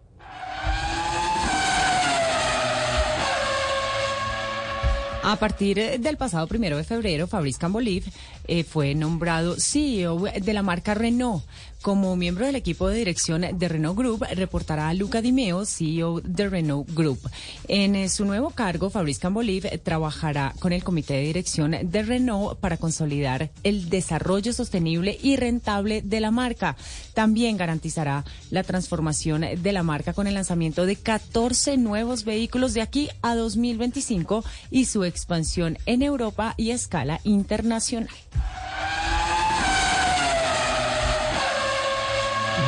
A partir eh, del pasado primero de febrero, Fabrice Camboliv eh, fue nombrado CEO de la marca Renault. Como miembro del equipo de dirección de Renault Group, reportará a Luca Dimeo, CEO de Renault Group. En eh, su nuevo cargo, Fabrice Camboliv trabajará con el comité de dirección de Renault para consolidar el desarrollo sostenible y rentable de la marca. También garantizará la transformación de la marca con el lanzamiento de 14 nuevos vehículos de aquí a 2025 y su expansión en Europa y a escala internacional.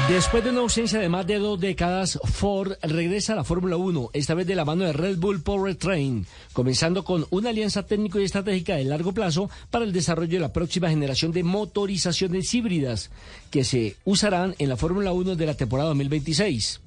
Después de una ausencia de más de dos décadas, Ford regresa a la Fórmula 1, esta vez de la mano de Red Bull Powertrain, comenzando con una alianza técnico y estratégica de largo plazo para el desarrollo de la próxima generación de motorizaciones híbridas que se usarán en la Fórmula 1 de la temporada 2026.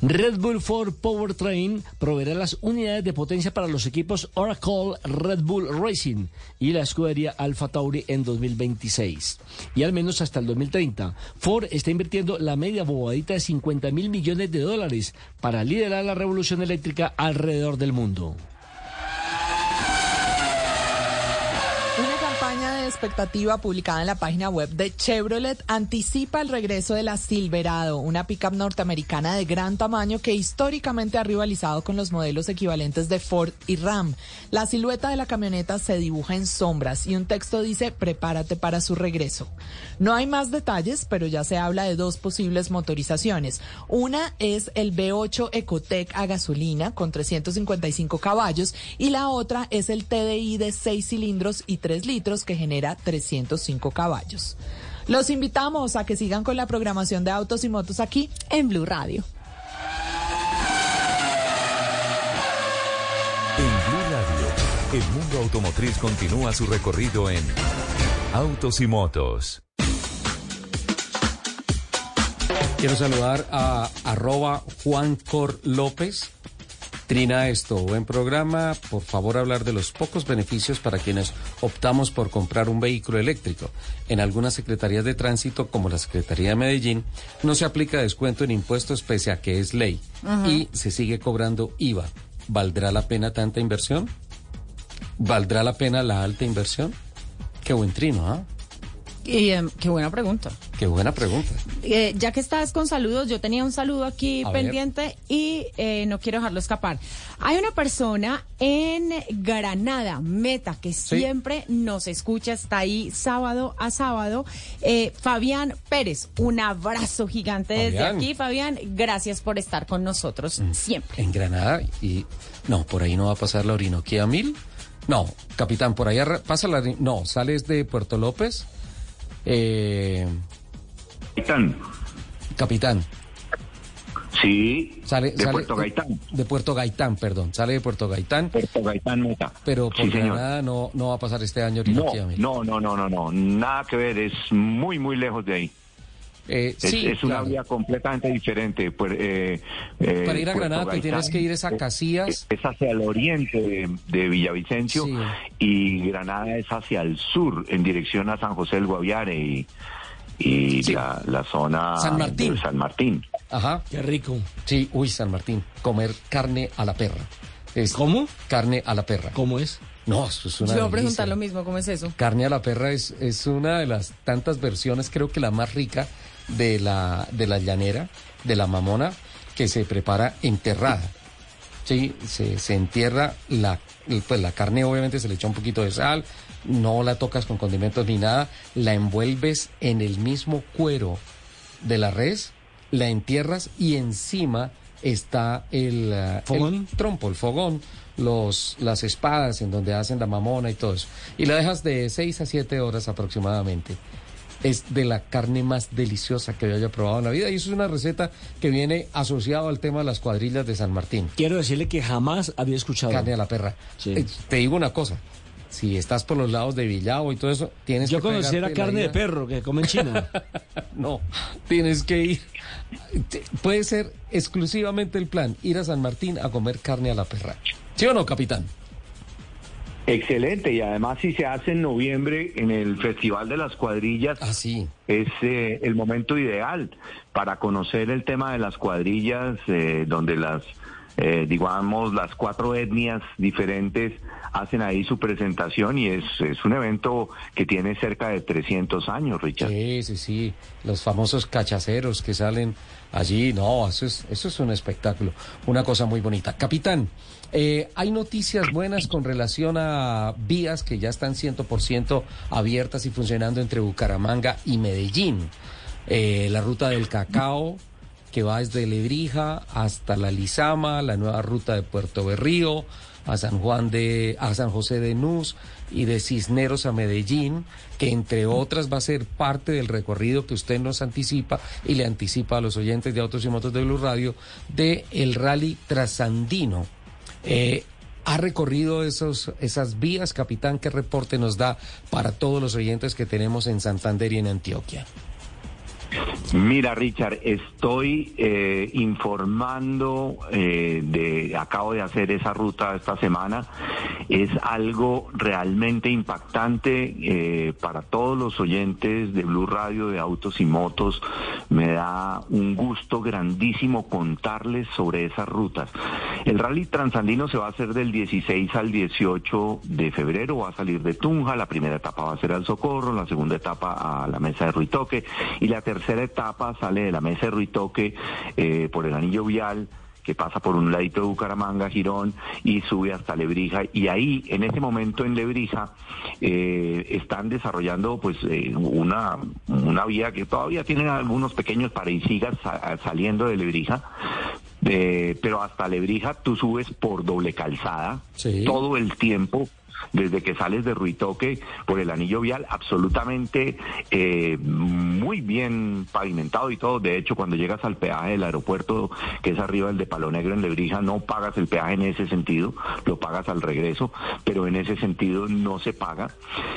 Red Bull Ford Powertrain proveerá las unidades de potencia para los equipos Oracle Red Bull Racing y la escudería Alfa Tauri en 2026 y al menos hasta el 2030. Ford está invirtiendo la media bobadita de 50 mil millones de dólares para liderar la revolución eléctrica alrededor del mundo. Expectativa publicada en la página web de Chevrolet anticipa el regreso de la Silverado, una pickup norteamericana de gran tamaño que históricamente ha rivalizado con los modelos equivalentes de Ford y Ram. La silueta de la camioneta se dibuja en sombras y un texto dice prepárate para su regreso. No hay más detalles, pero ya se habla de dos posibles motorizaciones. Una es el V8 Ecotec a gasolina con 355 caballos y la otra es el TDI de 6 cilindros y 3 litros que genera 305 caballos. Los invitamos a que sigan con la programación de autos y motos aquí en Blue Radio. En Blue Radio, el mundo automotriz continúa su recorrido en Autos y Motos. Quiero saludar a arroba Juan Cor López Trina esto, buen programa. Por favor, hablar de los pocos beneficios para quienes optamos por comprar un vehículo eléctrico. En algunas secretarías de tránsito, como la Secretaría de Medellín, no se aplica descuento en impuestos pese a que es ley y se sigue cobrando IVA. ¿Valdrá la pena tanta inversión? ¿Valdrá la pena la alta inversión? Qué buen trino, ¿ah? Y em, qué buena pregunta. Qué buena pregunta. Eh, ya que estás con saludos, yo tenía un saludo aquí A ver. pendiente y eh, no quiero dejarlo escapar. Hay una persona en Granada, Meta, que siempre nos escucha, está ahí sábado a sábado. Eh, Fabián Pérez, un abrazo gigante desde aquí. Fabián, gracias por estar con nosotros siempre. En Granada y... No, por ahí no va a pasar la Orinoquía Mil. No, capitán, por ahí arra- pasa la... No, sales de Puerto López. Eh, Capitán. Capitán. Sí, Sale, de sale- Puerto Gaitán. De Puerto Gaitán, perdón. Sale de Puerto Gaitán. Puerto Gaitán Meta. Pero por Sí. Granada no, no va a pasar este año No, no, no, no, no, no, nada que ver, es muy, muy lejos de ahí. Eh, es, sí, es una claro. vía completamente diferente. pues, eh, eh, Para ir a Puerto Granada tú Gaitán tienes que ir es a es- Casillas. Es hacia el oriente de, de Villavicencio Sí. y Granada es hacia el sur, en dirección a San José del Guaviare y, y la, la zona San Martín. de San Martín. Ajá. Qué rico. Sí, uy, San Martín. Comer carne a la perra. ¿Cómo? Carne a la perra. ¿Cómo es? No, eso es una Yo voy a preguntar lo mismo, ¿cómo es eso? Carne a la perra es, es una de las tantas versiones, creo que la más rica de la, de la llanera, de la mamona, que se prepara enterrada. Sí, se, se entierra la, pues la carne, obviamente se le echa un poquito de sal, no la tocas con condimentos ni nada, la envuelves en el mismo cuero de la res, la entierras y encima está el, eh, el trompo, el fogón, los, las espadas en donde hacen la mamona y todo eso. Y la dejas de 6 a 7 horas aproximadamente. Es de la carne más deliciosa que yo haya probado en la vida y eso es una receta que viene asociado al tema de las cuadrillas de San Martín. Quiero decirle que jamás había escuchado. Carne a la perra. Eh, te digo una cosa. Si estás por los lados de Villavo y todo eso, tienes Yo que conociera pegarte la carne de perro que comen en China. <laughs> No, tienes que ir. Puede ser exclusivamente el plan, ir a San Martín a comer carne a la perra. ¿Sí o no, capitán? Excelente, y además si se hace en noviembre en el Festival de las Cuadrillas, Ah, es eh, el momento ideal para conocer el tema de las cuadrillas, eh, donde las, eh, digamos, las cuatro etnias diferentes hacen ahí su presentación y es, es un evento que tiene cerca de 300 años, Richard. Sí, sí, sí. Los famosos cachaceros que salen allí. No, eso es, eso es un espectáculo. Una cosa muy bonita. Capitán, eh, hay noticias buenas con relación a vías que ya están 100% abiertas y funcionando entre Bucaramanga y Medellín. Eh, la ruta del cacao que va desde Lebrija hasta la Lizama, la nueva ruta de Puerto Berrío, a San Juan de, a San José de Nuz y de Cisneros a Medellín, que entre otras va a ser parte del recorrido que usted nos anticipa y le anticipa a los oyentes de Autos y Motos de Blue Radio de el Rally Trasandino. Eh, ¿Ha recorrido esos, esas vías, capitán? ¿Qué reporte nos da para todos los oyentes que tenemos en Santander y en Antioquia? Mira, Richard, estoy eh, informando eh, de, acabo de hacer esa ruta esta semana. Es algo realmente impactante eh, para todos los oyentes de Blue Radio, de Autos y Motos. Me da un gusto grandísimo contarles sobre esas rutas. El Rally Transandino se va a hacer del 16 al 18 de febrero. Va a salir de Tunja. La primera etapa va a ser al Socorro, la segunda etapa a la Mesa de Ruitoque y la tercera etapa sale de la Mesa de Ruitoque eh, por el Anillo Vial que pasa por un ladito de Bucaramanga, Girón, y sube hasta Lebrija. Y ahí, en ese momento en Lebrija, eh, están desarrollando pues eh, una, una vía que todavía tiene algunos pequeños pareisigas sa- saliendo de Lebrija. Eh, pero hasta Lebrija tú subes por doble calzada todo el tiempo desde que sales de Ruitoque por el anillo vial, absolutamente eh, muy bien pavimentado y todo. De hecho, cuando llegas al peaje del aeropuerto, que es arriba del de Palo Negro en Lebrija, no pagas el peaje en ese sentido, lo pagas al regreso, pero en ese sentido no se paga.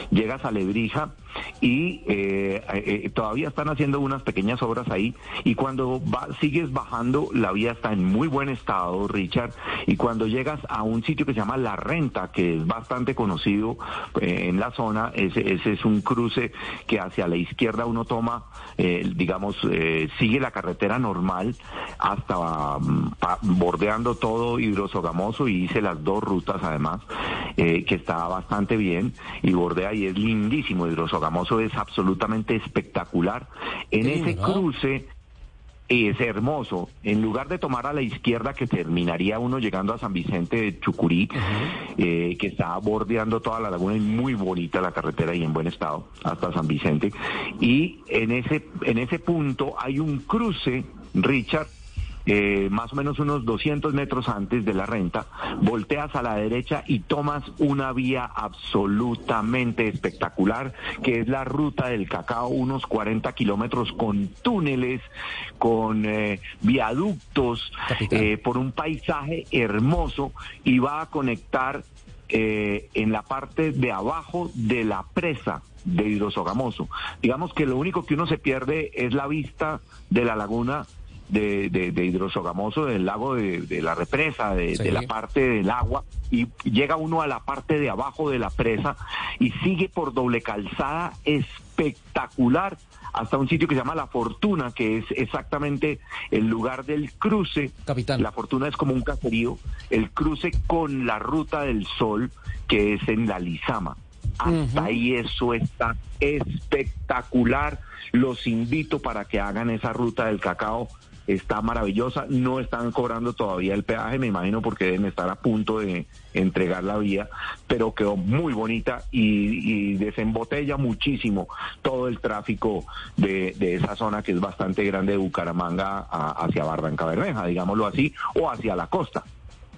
Llegas a Lebrija y eh, eh, todavía están haciendo unas pequeñas obras ahí. Y cuando va, sigues bajando la vía está en muy buen estado, Richard, y cuando llegas a un sitio que se llama La Renta, que es bastante conocido eh, en la zona, ese, ese, es un cruce que hacia la izquierda uno toma, digamos, sigue la carretera normal hasta mm, bordeando todo Hidrosogamoso y hice las dos rutas además, que está bastante bien y bordea y es lindísimo Hidrosogamoso Gamoso es absolutamente espectacular. En ese cruce es hermoso. En lugar de tomar a la izquierda, que terminaría uno llegando a San Vicente de Chucurí, eh, que está bordeando toda la laguna y muy bonita la carretera y en buen estado, hasta San Vicente. Y en ese, en ese punto hay un cruce, Richard, eh, más o menos unos 200 metros antes de la renta, volteas a la derecha y tomas una vía absolutamente espectacular, que es la ruta del cacao, unos 40 kilómetros con túneles, con eh, viaductos, eh, por un paisaje hermoso y va a conectar en la parte de abajo de la presa de Hidrosogamoso. Digamos que lo único que uno se pierde es la vista de la laguna de, de, hidrosogamoso del lago de, la represa, de, la parte del agua, y llega uno a la parte de abajo de la presa y sigue por doble calzada espectacular hasta un sitio que se llama La Fortuna, que es exactamente el lugar del cruce. Capitán. La Fortuna es como un caserío, el cruce con la Ruta del Sol, que es en la Lizama. Hasta ahí eso está espectacular. Los invito para que hagan esa ruta del cacao está maravillosa. No están cobrando todavía el peaje, me imagino, porque deben estar a punto de entregar la vía, pero quedó muy bonita y, desembotella muchísimo todo el tráfico de, esa zona que es bastante grande de Bucaramanga hacia Barranca Bermeja, digámoslo así, o hacia la costa.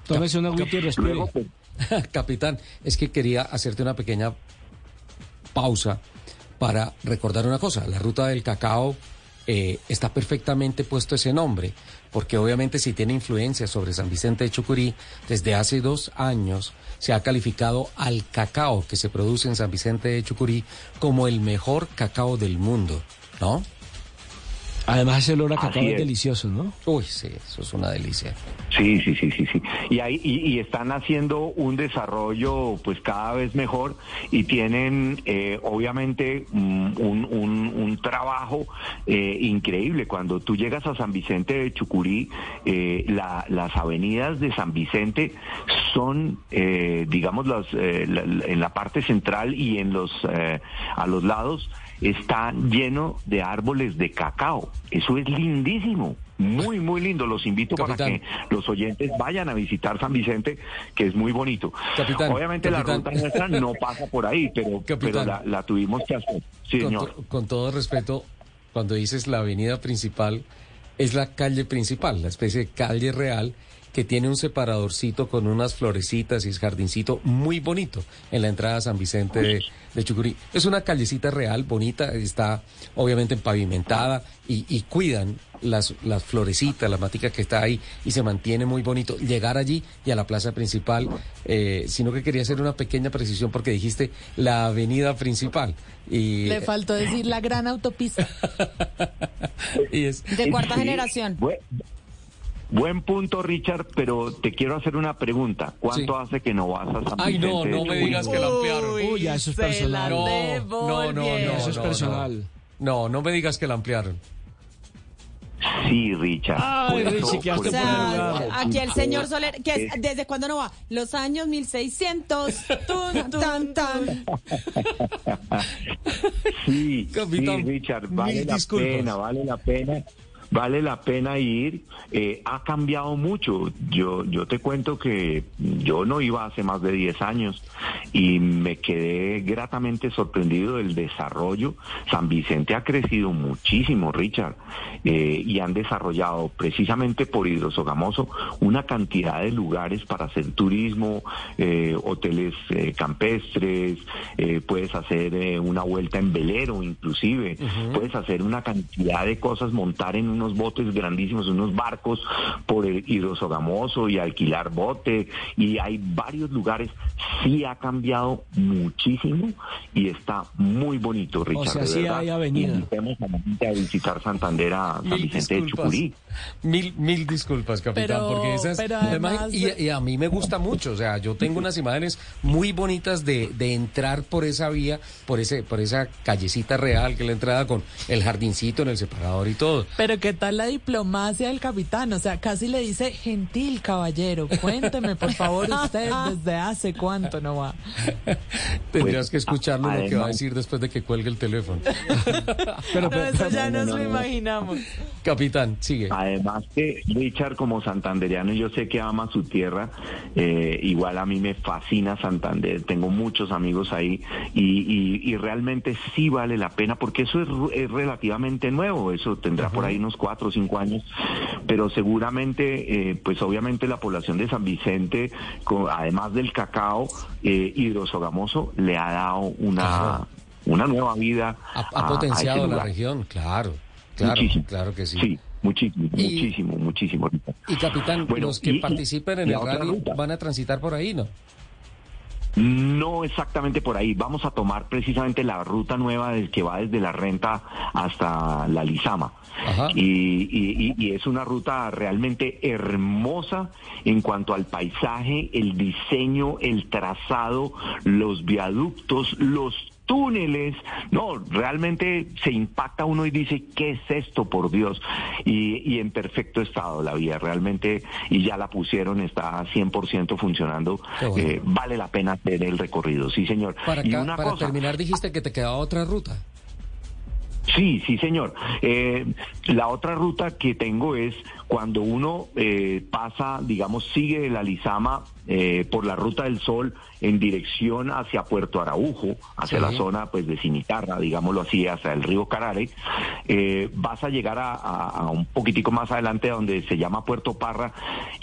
Tómese una y pues, <laughs> Capitán, es que quería hacerte una pequeña pausa para recordar una cosa. La ruta del cacao eh, está perfectamente puesto ese nombre, porque obviamente si tiene influencia sobre San Vicente de Chucurí, desde hace dos años se ha calificado al cacao que se produce en San Vicente de Chucurí como el mejor cacao del mundo, ¿no? Además ese olor a cacao es. delicioso, ¿no? Uy, sí, eso es una delicia. Sí, sí, sí, sí, sí. Y, ahí, y, están haciendo un desarrollo pues cada vez mejor y tienen eh, obviamente mm, un, un, trabajo eh, increíble. Cuando tú llegas a San Vicente de Chucurí, eh, las avenidas de San Vicente son, digamos, las, en la parte central y en los a los lados está lleno de árboles de cacao. Eso es lindísimo. Muy, muy lindo. Los invito para que los oyentes vayan a visitar San Vicente, que es muy bonito. Obviamente la ruta nuestra no pasa por ahí, pero, pero la, tuvimos que hacer. señor. con todo respeto, cuando dices la avenida principal, es la calle principal, la especie de calle real que tiene un separadorcito con unas florecitas y es jardincito muy bonito en la entrada a San Vicente de, Chucurí. Es una callecita real, bonita, está obviamente pavimentada y, y cuidan las, las florecitas, la matica que está ahí y se mantiene muy bonito. Llegar allí y a la plaza principal, eh, sino que quería hacer una pequeña precisión porque dijiste la avenida principal. Y, Le faltó decir la gran autopista. <laughs> y es, de cuarta generación. Buen punto, Richard, pero te quiero hacer una pregunta. ¿Cuánto hace que no vas a San Ay, no, no me digas que la ampliaron. Uy, eso es personal. No, no, no, no, eso es personal. No, no me digas que la ampliaron. Sí, Richard. Ay, Richie, que o sea, aquí el señor Soler, que ¿desde cuándo no va? Los años 1600. <laughs> Tun, tan, tan. Sí, sí, Richard, vale la pena, vale la pena vale la pena ir. Eh, ha cambiado mucho. Yo, yo te cuento que yo no iba hace más de 10 años y me quedé gratamente sorprendido del desarrollo. San Vicente ha crecido muchísimo, Richard, eh, y han desarrollado precisamente por Hidrosogamoso una cantidad de lugares para hacer turismo, eh, hoteles eh, campestres, puedes hacer eh, una vuelta en velero inclusive, puedes hacer una cantidad de cosas, montar en unos botes grandísimos, unos barcos por el hidrosogamoso y alquilar bote y hay varios lugares, sí ha cambiado muchísimo y está muy bonito, Richard. sea, de sí verdad. hay avenida. Invitemos a la gente a visitar Santander a San Mil Vicente de. Chucurí. Mil, mil disculpas, capitán, Pero- porque esas pero además y, y a mí me gusta mucho, o sea, yo tengo unas imágenes muy bonitas de, de entrar por esa vía, por ese, por esa callecita real que es la entrada con el jardincito en el separador y todo. Pero qué tal la diplomacia del capitán, o sea, casi le dice, gentil caballero, cuénteme por favor usted desde hace cuánto no va. <laughs> Tendrías que escucharlo lo que va a decir después de que cuelgue el teléfono. <laughs> Pero, eso ya no, nos no, lo no. imaginamos. Capitán, sigue. Además que Richard como santanderiano yo sé que ama su tierra, eh, igual a mí me fascina Santander, tengo muchos amigos ahí y, y- y realmente sí vale la pena porque eso es, ru- es relativamente nuevo, eso tendrá por ahí unos cuatro o cinco años, pero seguramente eh, pues obviamente la población de San Vicente, co- además del cacao, eh, hidrosogamoso le ha dado una, una nueva vida. Ha, ha a- a potenciado la región, claro, claro, Muchísimo. claro que sí. Sí, muchísimo, Y- muchísimo, muchísimo. Y capitán, Bueno, los que y- participen en y el rally van a transitar por ahí, ¿no? No exactamente por ahí. Vamos a tomar precisamente la ruta nueva del que va desde la renta hasta la Lizama. Y, y- y- y es una ruta realmente hermosa en cuanto al paisaje, el diseño, el trazado, los viaductos, los túneles, no, realmente se impacta uno y dice, ¿qué es esto, por Dios? Y, y en perfecto estado la vía, realmente, y ya la pusieron, está 100% funcionando, bueno. eh, vale la pena hacer el recorrido, sí señor. Para, y una para cosa, terminar, dijiste que te quedaba otra ruta. Sí, sí, señor. Eh, la otra ruta que tengo es cuando uno eh, pasa, digamos, sigue la Lizama eh, por la Ruta del Sol en dirección hacia Puerto Araujo, hacia Sí. la zona pues de Cimitarra, digámoslo así, hacia el río Carare, eh, vas a llegar a, a- a un poquitico más adelante donde se llama Puerto Parra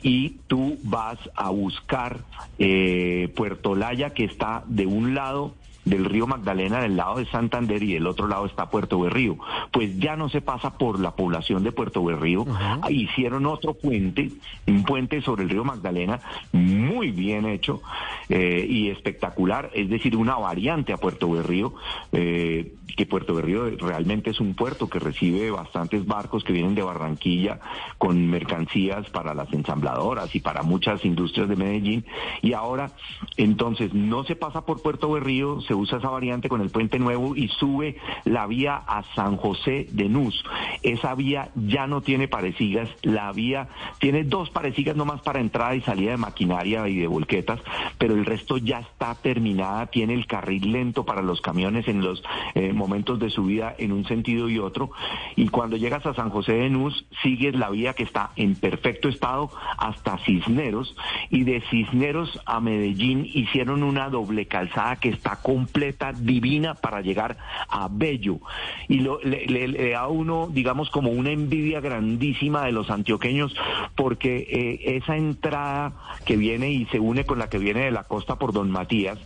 y tú vas a buscar eh, Puerto Laya que está de un lado del río Magdalena del lado de Santander y del otro lado está Puerto Berrío. Pues ya no se pasa por la población de Puerto Berrío. Hicieron otro puente, un puente sobre el río Magdalena, muy bien hecho eh, y espectacular, es decir, una variante a Puerto Berrío, eh, que Puerto Berrío realmente es un puerto que recibe bastantes barcos que vienen de Barranquilla con mercancías para las ensambladoras y para muchas industrias de Medellín. Y ahora, entonces, no se pasa por Puerto Berrío, se usa esa variante con el puente nuevo y sube la vía a San José de Nuz. Esa vía ya no tiene parecigas, la vía tiene dos parecigas nomás para entrada y salida de maquinaria y de volquetas, pero el resto ya está terminada, tiene el carril lento para los camiones en los eh, momentos de subida en un sentido y otro. Y cuando llegas a San José de Nuz, sigues la vía que está en perfecto estado hasta Cisneros y de Cisneros a Medellín hicieron una doble calzada que está completa, divina para llegar a Bello. Y le, le- le da uno, digamos, como una envidia grandísima de los antioqueños porque eh, esa entrada que viene y se une con la que viene de la costa por Don Matías,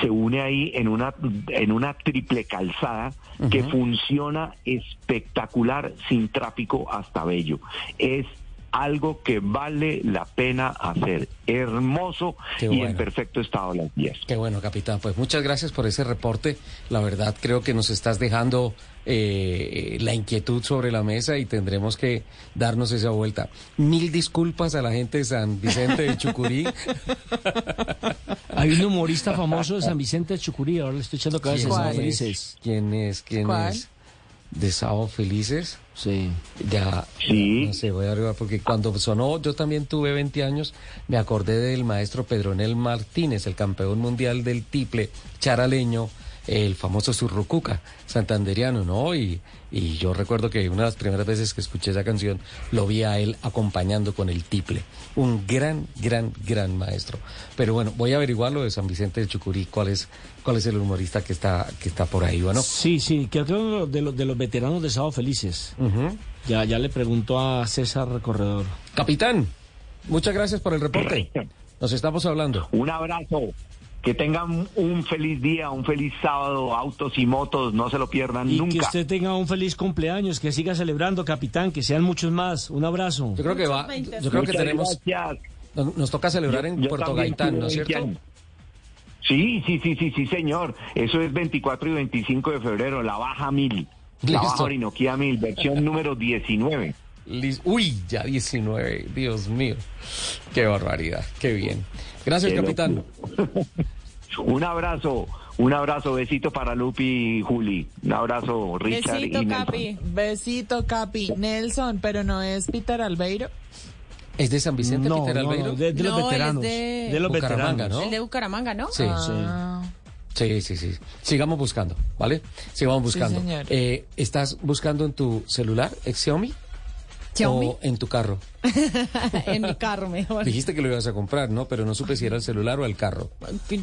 se une ahí en una, en una triple calzada que funciona espectacular sin tráfico hasta Bello. Es algo que vale la pena hacer. Hermoso y en perfecto estado las vías. Qué bueno, capitán. Pues muchas gracias por ese reporte. La verdad, creo que nos estás dejando eh, la inquietud sobre la mesa y tendremos que darnos esa vuelta. Mil disculpas a la gente de San Vicente de Chucurí. <laughs> Hay un humorista famoso de San Vicente de Chucurí, ahora le estoy echando cabeza. Felices. ¿Quién es? ¿Quién ¿Cuál? es? ¿De Sábado Felices? Sí. Ya, sí. no sé, voy arriba, porque cuando sonó, yo también tuve 20 años, me acordé del maestro Pedronel Martínez, el campeón mundial del tiple charaleño, el famoso Surrucuca santanderiano, ¿no? Y, y yo recuerdo que una de las primeras veces que escuché esa canción lo vi a él acompañando con el tiple. Un gran, gran, gran maestro. Pero bueno, voy a averiguar lo de San Vicente de Chucurí, cuál es, cuál es el humorista que está, que está por ahí, ¿bueno? Sí, sí, que uno de los, de los veteranos de Sábado Felices. ya, ya le preguntó a César Corredor. Capitán, muchas gracias por el reporte. Nos estamos hablando. Un abrazo. Que tengan un feliz día, un feliz sábado, autos y motos, no se lo pierdan Y nunca. que usted tenga un feliz cumpleaños, que siga celebrando, capitán, que sean muchos más. Un abrazo. Yo creo que va, yo creo que tenemos, gracias. nos toca celebrar en Yo Puerto Gaitán, ¿no es 20 cierto? años. Sí, sí, sí, sí, sí, señor. Eso es 24 y 25 de febrero, la Baja 1000. La. Baja Orinoquía 1000, versión número 19. Lis- Uy, ya 19, Dios mío. Qué barbaridad, qué bien. Gracias, Qué capitán. <laughs> Un abrazo, un abrazo, besito para Lupi y Juli. Un abrazo, Richard Besito, y Nelson. Capi. Besito, Capi. Nelson, pero no es Peter Albeiro. ¿Es de San Vicente, No, Peter no, Albeiro? no, de, de los No, veteranos. de- De los Bucaramanga, veteranos. ¿no? El de Bucaramanga, ¿no? Sí, Ah. sí, sí, sí. Sigamos buscando, ¿vale? Sigamos buscando. señor. Eh, ¿Estás buscando en tu celular, ex Xiaomi? Xiaomi. ¿O en tu carro? <laughs> en mi carro mejor. Dijiste que lo ibas a comprar, ¿no? Pero no supe si era el celular o el carro.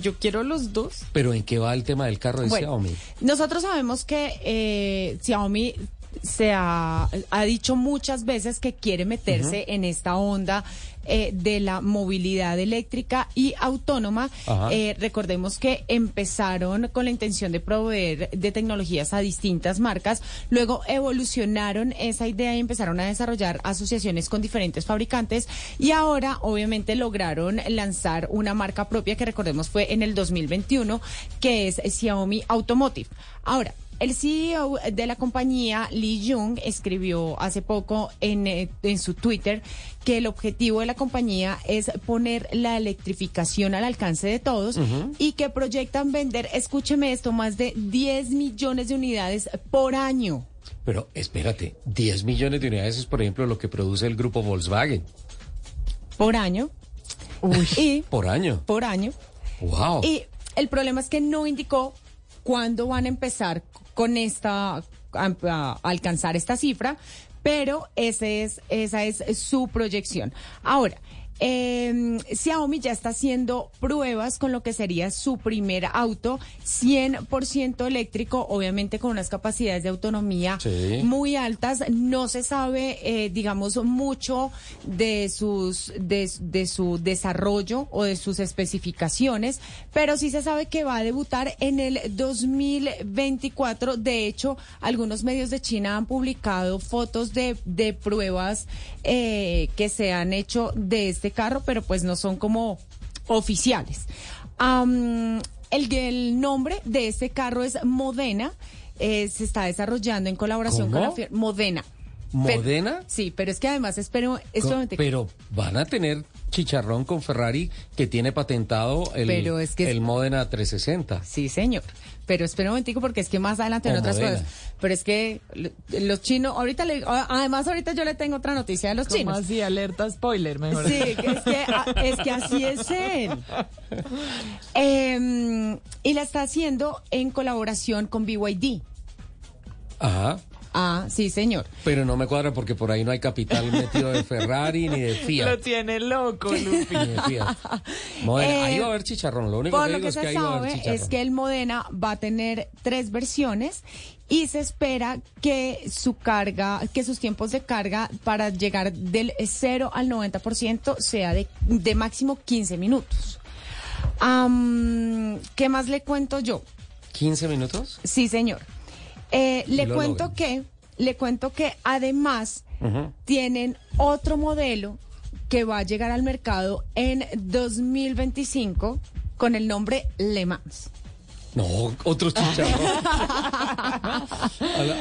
Yo quiero los dos. Pero ¿en qué va el tema del carro de Bueno, Xiaomi? Nosotros sabemos que eh, Xiaomi se ha, ha dicho muchas veces que quiere meterse en esta onda eh, de la movilidad eléctrica y autónoma. Eh, recordemos que empezaron con la intención de proveer de tecnologías a distintas marcas, luego evolucionaron esa idea y empezaron a desarrollar asociaciones con diferentes fabricantes y ahora obviamente lograron lanzar una marca propia que recordemos fue en el 2021 que es Xiaomi Automotive. Ahora, el CEO de la compañía, Lee Jung, escribió hace poco en, eh, en su Twitter que el objetivo de la compañía es poner la electrificación al alcance de todos y que proyectan vender, escúcheme esto, más de 10 millones de unidades por año. Pero espérate, 10 millones de unidades es, por ejemplo, lo que produce el grupo Volkswagen Por año. Y por año. por año. ¡Wow! Y el problema es que no indicó cuándo van a empezar con esta, alcanzar esta cifra, pero ese es, esa es su proyección. Ahora, eh, Xiaomi ya está haciendo pruebas con lo que sería su primer auto 100% eléctrico, obviamente con unas capacidades de autonomía Sí. muy altas. No se sabe, eh, digamos, mucho de sus de, de su desarrollo o de sus especificaciones, pero sí se sabe que va a debutar en el 2024. De hecho, algunos medios de China han publicado fotos de, de pruebas eh, que se han hecho de este carro, pero pues no son como oficiales. Am, el, el nombre de este carro es Modena. eh, se está desarrollando en colaboración con la firma Modena. Pero- ¿Modena? sí, pero es que además espero, espérate, Pero van a tener chicharrón con Ferrari que tiene patentado el, Pero es que- el Modena 360. Sí, señor. Pero espera un momentico porque es que más adelante en otras cosas. Pero es que lo- los chinos, ahorita le, además ahorita yo le tengo otra noticia de los ¿Cómo chinos. así? Alerta spoiler, mejor. Sí, es que, a- es que así es él. Em, y la está haciendo en colaboración con BYD. Ajá. Ah, sí, señor. Pero no me cuadra porque por ahí no hay capital metido de Ferrari ni de Lo Fiat. tiene loco, Lupi. Ni de Fiat. Modena, Eh, ahí va a haber chicharrón. Lo único Por que lo digo que es que se ahí va a haber sabe chicharrón. es que el Modena va a tener tres versiones y se espera que su carga, que sus tiempos de carga para llegar del 0 al 90% sea de, de máximo 15 minutos. Am, ¿Qué más le cuento yo? ¿15 minutos? Sí, señor. Eh, le lo cuento logran. que, le cuento que además tienen otro modelo que va a llegar al mercado en 2025 con el nombre Le Mans. No, otro chicharrón.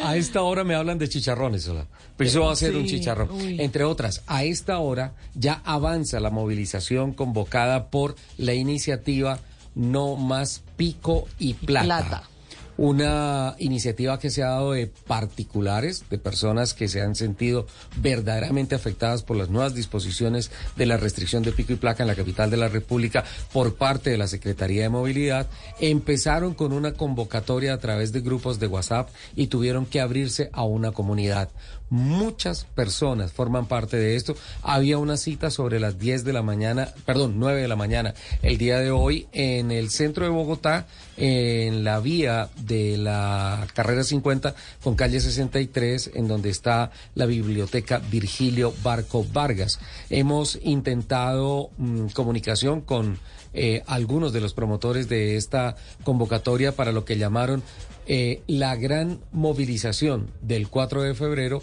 a, esta hora me hablan de chicharrones, sola. Pero eso va a ser un chicharrón. uy. Entre otras, a esta hora ya avanza la movilización convocada por la iniciativa No Más Pico y Plata. Plata. Una iniciativa que se ha dado de particulares, de personas que se han sentido verdaderamente afectadas por las nuevas disposiciones de la restricción de pico y placa en la capital de la República por parte de la Secretaría de Movilidad. Empezaron con una convocatoria a través de grupos de WhatsApp y tuvieron que abrirse a una comunidad. Muchas personas forman parte de esto. Había una cita sobre las 10 de la mañana, perdón, 9 de la mañana, el día de hoy en el centro de Bogotá, en la vía de la carrera 50 con calle 63, en donde está la biblioteca Virgilio Barco Vargas. Hemos intentado mm, comunicación con eh, algunos de los promotores de esta convocatoria para lo que llamaron eh, la gran movilización del 4 de febrero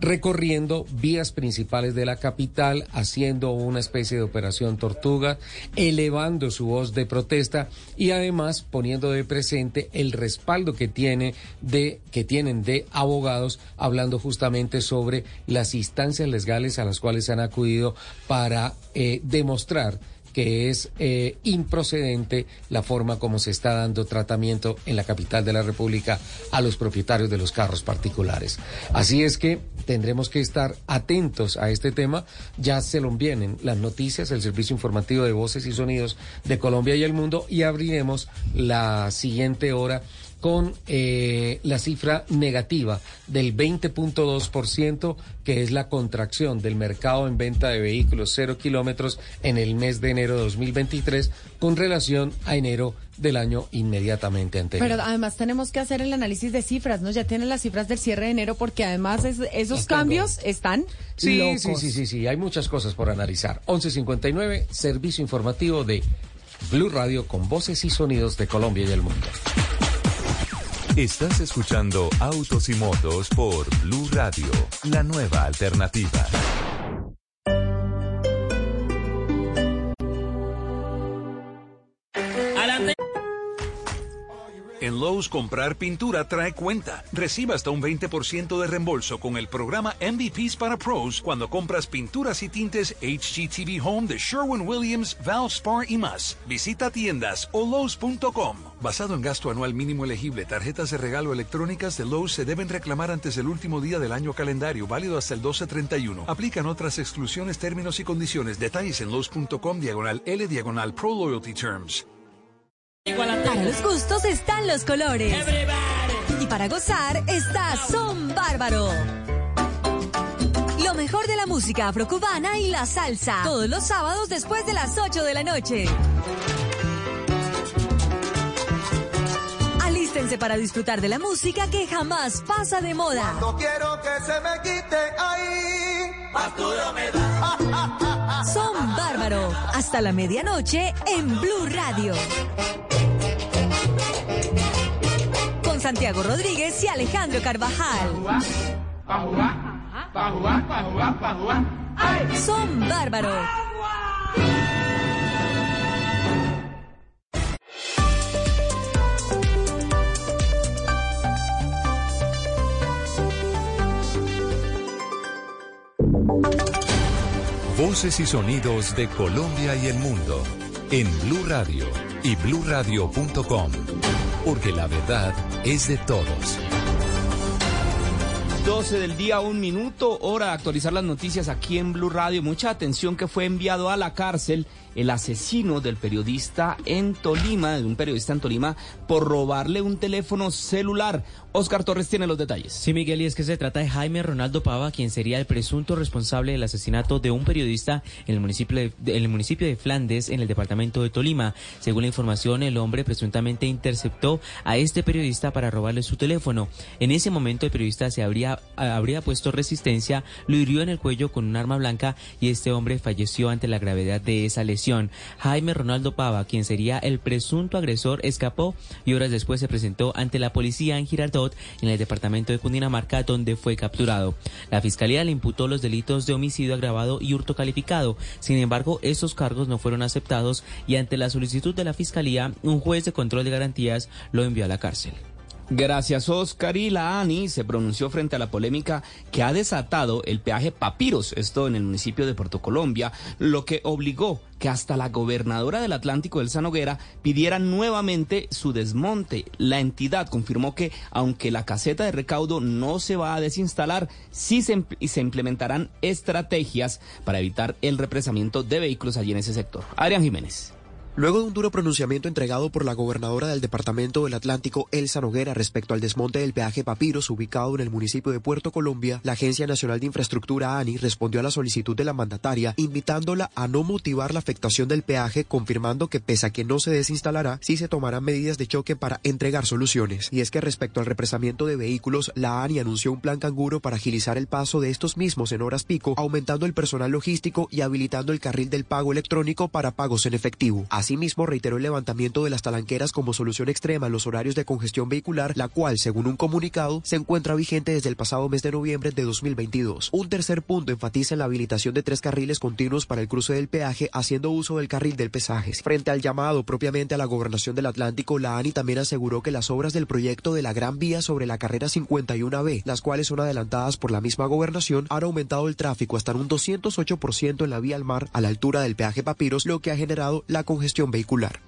recorriendo vías principales de la capital, haciendo una especie de operación tortuga, elevando su voz de protesta y además poniendo de presente el respaldo que tiene de que tienen de abogados hablando justamente sobre las instancias legales a las cuales han acudido para eh, demostrar que es eh, improcedente la forma como se está dando tratamiento en la capital de la República a los propietarios de los carros particulares. Así es que tendremos que estar atentos a este tema. Ya se lo vienen las noticias, el servicio informativo de voces y sonidos de Colombia y el mundo y abriremos la siguiente hora con eh, la cifra negativa del 20.2%, que es la contracción del mercado en venta de vehículos cero kilómetros en el mes de enero de 2023 con relación a enero del año inmediatamente anterior. Pero además tenemos que hacer el análisis de cifras, ¿no? Ya tienen las cifras del cierre de enero porque además esos cambios están sí, locos. Sí, sí, sí, sí, hay muchas cosas por analizar. 1159, servicio informativo de Blue Radio con voces y sonidos de Colombia y el mundo. Estás escuchando Autos y Motos por Blue Radio, la nueva alternativa. En Lowe's comprar pintura trae cuenta. Reciba hasta un 20% de reembolso con el programa MVPs para Pros cuando compras pinturas y tintes HGTV Home de Sherwin Williams, Valspar y más. Visita tiendas o Lowe's.com. Basado en gasto anual mínimo elegible, tarjetas de regalo electrónicas de Lowe's se deben reclamar antes del último día del año calendario, válido hasta el 1231. Aplican otras exclusiones, términos y condiciones. Detalles en Lowe's.com diagonal L diagonal Pro Loyalty Terms. Para los gustos están los colores. Y para gozar está Son Bárbaro. Lo mejor de la música afrocubana y la salsa. Todos los sábados después de las 8 de la noche. Alístense para disfrutar de la música que jamás pasa de moda. No quiero que se me quite ahí. Factura me da. Son Bárbaro. Hasta la medianoche en Blue Radio. Con Santiago Rodríguez y Alejandro Carvajal. Son Bárbaro. Voces y sonidos de Colombia y el mundo en Blue Radio y bluradio.com, porque la verdad es de todos. 12 del día, un minuto, hora de actualizar las noticias aquí en Blue Radio. Mucha atención que fue enviado a la cárcel el asesino del periodista en Tolima, de un periodista en Tolima, por robarle un teléfono celular. Oscar Torres tiene los detalles. Sí, Miguel, y es que se trata de Jaime Ronaldo Pava, quien sería el presunto responsable del asesinato de un periodista en el municipio de, Flandes, en el departamento de Tolima. Según la información, el hombre presuntamente interceptó a este periodista para robarle su teléfono. En ese momento, el periodista se habría, habría puesto resistencia, lo hirió en el cuello con un arma blanca y este hombre falleció ante la gravedad de esa lesión. Jaime Ronaldo Pava, quien sería el presunto agresor, escapó y horas después se presentó ante la policía en Girardot, en el departamento de Cundinamarca, donde fue capturado. La fiscalía le imputó los delitos de homicidio agravado y hurto calificado. Sin embargo, esos cargos no fueron aceptados y ante la solicitud de la fiscalía, un juez de control de garantías lo envió a la cárcel. Gracias, Oscar. Y la ANI se pronunció frente a la polémica que ha desatado el peaje Papiros, esto en el municipio de Puerto Colombia, lo que obligó que hasta la gobernadora del Atlántico, Elsa Noguera, pidiera nuevamente su desmonte. La entidad confirmó que, aunque la caseta de recaudo no se va a desinstalar, sí se, se implementarán estrategias para evitar el represamiento de vehículos allí en ese sector. Adrián Jiménez. Luego de un duro pronunciamiento entregado por la gobernadora del Departamento del Atlántico, Elsa Noguera, respecto al desmonte del peaje Papiros ubicado en el municipio de Puerto Colombia, la Agencia Nacional de Infraestructura ANI respondió a la solicitud de la mandataria, invitándola a no motivar la afectación del peaje, confirmando que pese a que no se desinstalará, sí se tomarán medidas de choque para entregar soluciones. Y es que respecto al represamiento de vehículos, la ANI anunció un plan canguro para agilizar el paso de estos mismos en horas pico, aumentando el personal logístico y habilitando el carril del pago electrónico para pagos en efectivo. Asimismo, reiteró el levantamiento de las talanqueras como solución extrema en los horarios de congestión vehicular, la cual, según un comunicado, se encuentra vigente desde el pasado mes de noviembre de 2022. Un tercer punto enfatiza en la habilitación de tres carriles continuos para el cruce del peaje, haciendo uso del carril del pesaje. Frente al llamado propiamente a la gobernación del Atlántico, la ANI también aseguró que las obras del proyecto de la Gran Vía sobre la carrera 51B, las cuales son adelantadas por la misma gobernación, han aumentado el tráfico hasta un 208% en la vía al mar a la altura del peaje Papiros, lo que ha generado la congestión vehicular.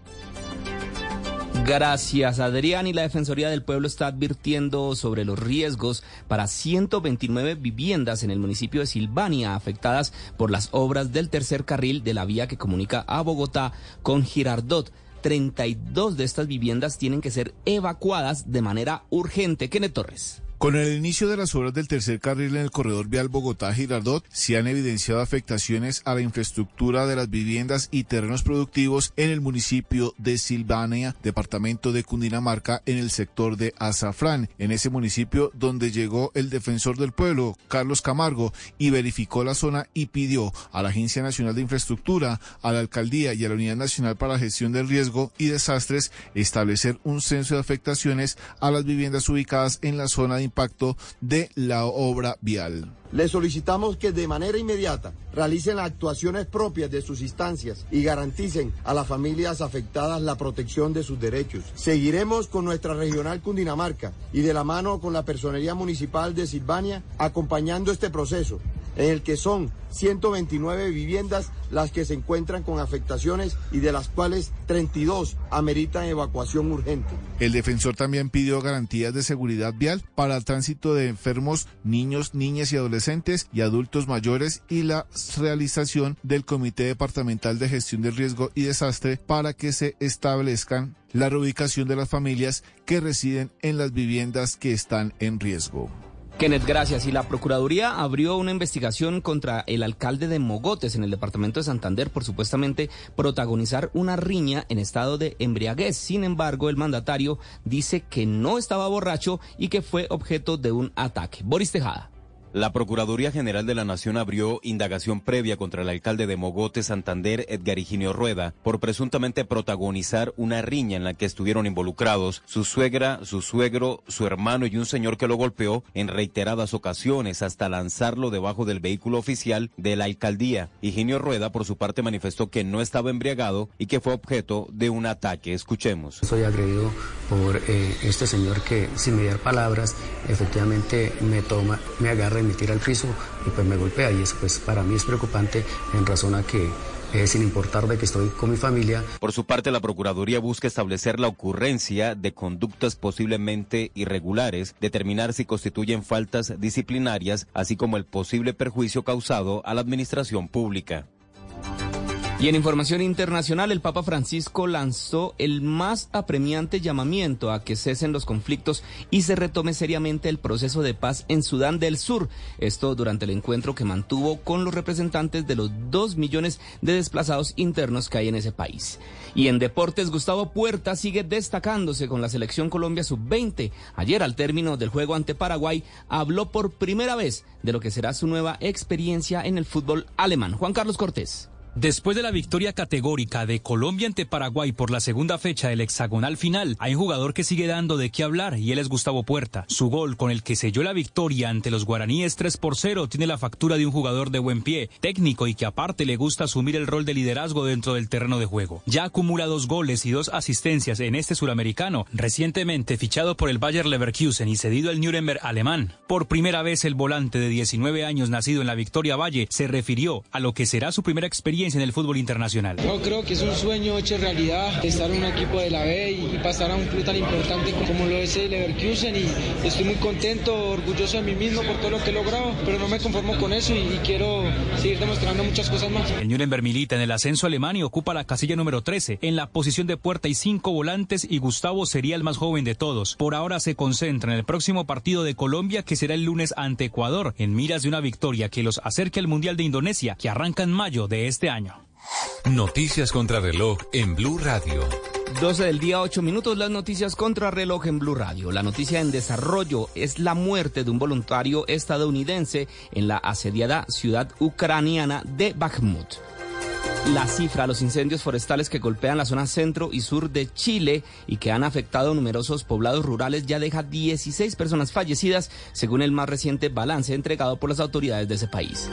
Gracias, Adrián. Y la Defensoría del Pueblo está advirtiendo sobre los riesgos para 129 viviendas en el municipio de Silvania afectadas por las obras del tercer carril de la vía que comunica a Bogotá con Girardot. 32 de estas viviendas tienen que ser evacuadas de manera urgente. Kenneth Torres. Con el inicio de las obras del tercer carril en el corredor vial Bogotá-Girardot, se han evidenciado afectaciones a la infraestructura de las viviendas y terrenos productivos en el municipio de Silvania, departamento de Cundinamarca, en el sector de Azafrán, en ese municipio donde llegó el defensor del pueblo, Carlos Camargo, y verificó la zona y pidió a la Agencia Nacional de Infraestructura, a la Alcaldía y a la Unidad Nacional para la Gestión del Riesgo y Desastres establecer un censo de afectaciones a las viviendas ubicadas en la zona de impacto de la obra vial. Le solicitamos que de manera inmediata realicen las actuaciones propias de sus instancias y garanticen a las familias afectadas la protección de sus derechos. Seguiremos con nuestra regional Cundinamarca y de la mano con la Personería Municipal de Silvania acompañando este proceso en el que son 129 viviendas las que se encuentran con afectaciones y de las cuales 32 ameritan evacuación urgente. El defensor también pidió garantías de seguridad vial para el tránsito de enfermos, niños, niñas y adolescentes y adultos mayores y la realización del Comité Departamental de Gestión del Riesgo y Desastre para que se establezcan la reubicación de las familias que residen en las viviendas que están en riesgo. Kenneth, gracias. Y la Procuraduría abrió una investigación contra el alcalde de Mogotes en el departamento de Santander por supuestamente protagonizar una riña en estado de embriaguez. Sin embargo, el mandatario dice que no estaba borracho y que fue objeto de un ataque. Boris Tejada. La Procuraduría General de la Nación abrió indagación previa contra el alcalde de Mogote, Santander, Edgar Higinio Rueda, por presuntamente protagonizar una riña en la que estuvieron involucrados su suegra, su suegro, su hermano y un señor que lo golpeó en reiteradas ocasiones hasta lanzarlo debajo del vehículo oficial de la alcaldía. Higinio Rueda, por su parte, manifestó que no estaba embriagado y que fue objeto de un ataque. Escuchemos. Soy agredido por eh, este señor que, sin mediar palabras, efectivamente me toma, me agarra y me tira al piso y pues me golpea y eso pues para mí es preocupante en razón a que eh, sin importar de que estoy con mi familia. Por su parte, la Procuraduría busca establecer la ocurrencia de conductas posiblemente irregulares, determinar si constituyen faltas disciplinarias, así como el posible perjuicio causado a la administración pública. Y en información internacional, el Papa Francisco lanzó el más apremiante llamamiento a que cesen los conflictos y se retome seriamente el proceso de paz en Sudán del Sur. Esto durante el encuentro que mantuvo con los representantes de los dos millones de desplazados internos que hay en ese país. Y en deportes, Gustavo Puerta sigue destacándose con la selección Colombia sub-20. Ayer, al término del juego ante Paraguay, habló por primera vez de lo que será su nueva experiencia en el fútbol alemán. Juan Carlos Cortés. Después de la victoria categórica de Colombia ante Paraguay por la segunda fecha del hexagonal final, hay un jugador que sigue dando de qué hablar y él es Gustavo Puerta. Su gol con el que selló la victoria ante los guaraníes 3 por 0 tiene la factura de un jugador de buen pie, técnico y que aparte le gusta asumir el rol de liderazgo dentro del terreno de juego. Ya acumula dos goles y dos asistencias en este suramericano, recientemente fichado por el Bayer Leverkusen y cedido al Nuremberg alemán. Por primera vez el volante de 19 años nacido en la Victoria Valle se refirió a lo que será su primera experiencia en el fútbol internacional. Yo creo que es un sueño hecho realidad estar en un equipo de la B y pasar a un club tan importante como lo es el Leverkusen y estoy muy contento, orgulloso de mí mismo por todo lo que he logrado, pero no me conformo con eso y, quiero seguir demostrando muchas cosas más. El Nuremberg milita en el ascenso alemán y ocupa la casilla número 13. En la posición de puerta y cinco volantes y Gustavo sería el más joven de todos. Por ahora se concentra en el próximo partido de Colombia que será el lunes ante Ecuador en miras de una victoria que los acerque al Mundial de Indonesia que arranca en mayo de este año. Noticias contra reloj en Blue Radio. 12 del día, 8 minutos, las noticias contra reloj en Blue Radio. La noticia en desarrollo es la muerte de un voluntario estadounidense en la asediada ciudad ucraniana de Bakhmut. La cifra de los incendios forestales que golpean la zona centro y sur de Chile y que han afectado numerosos poblados rurales ya deja 16 personas fallecidas, según el más reciente balance entregado por las autoridades de ese país.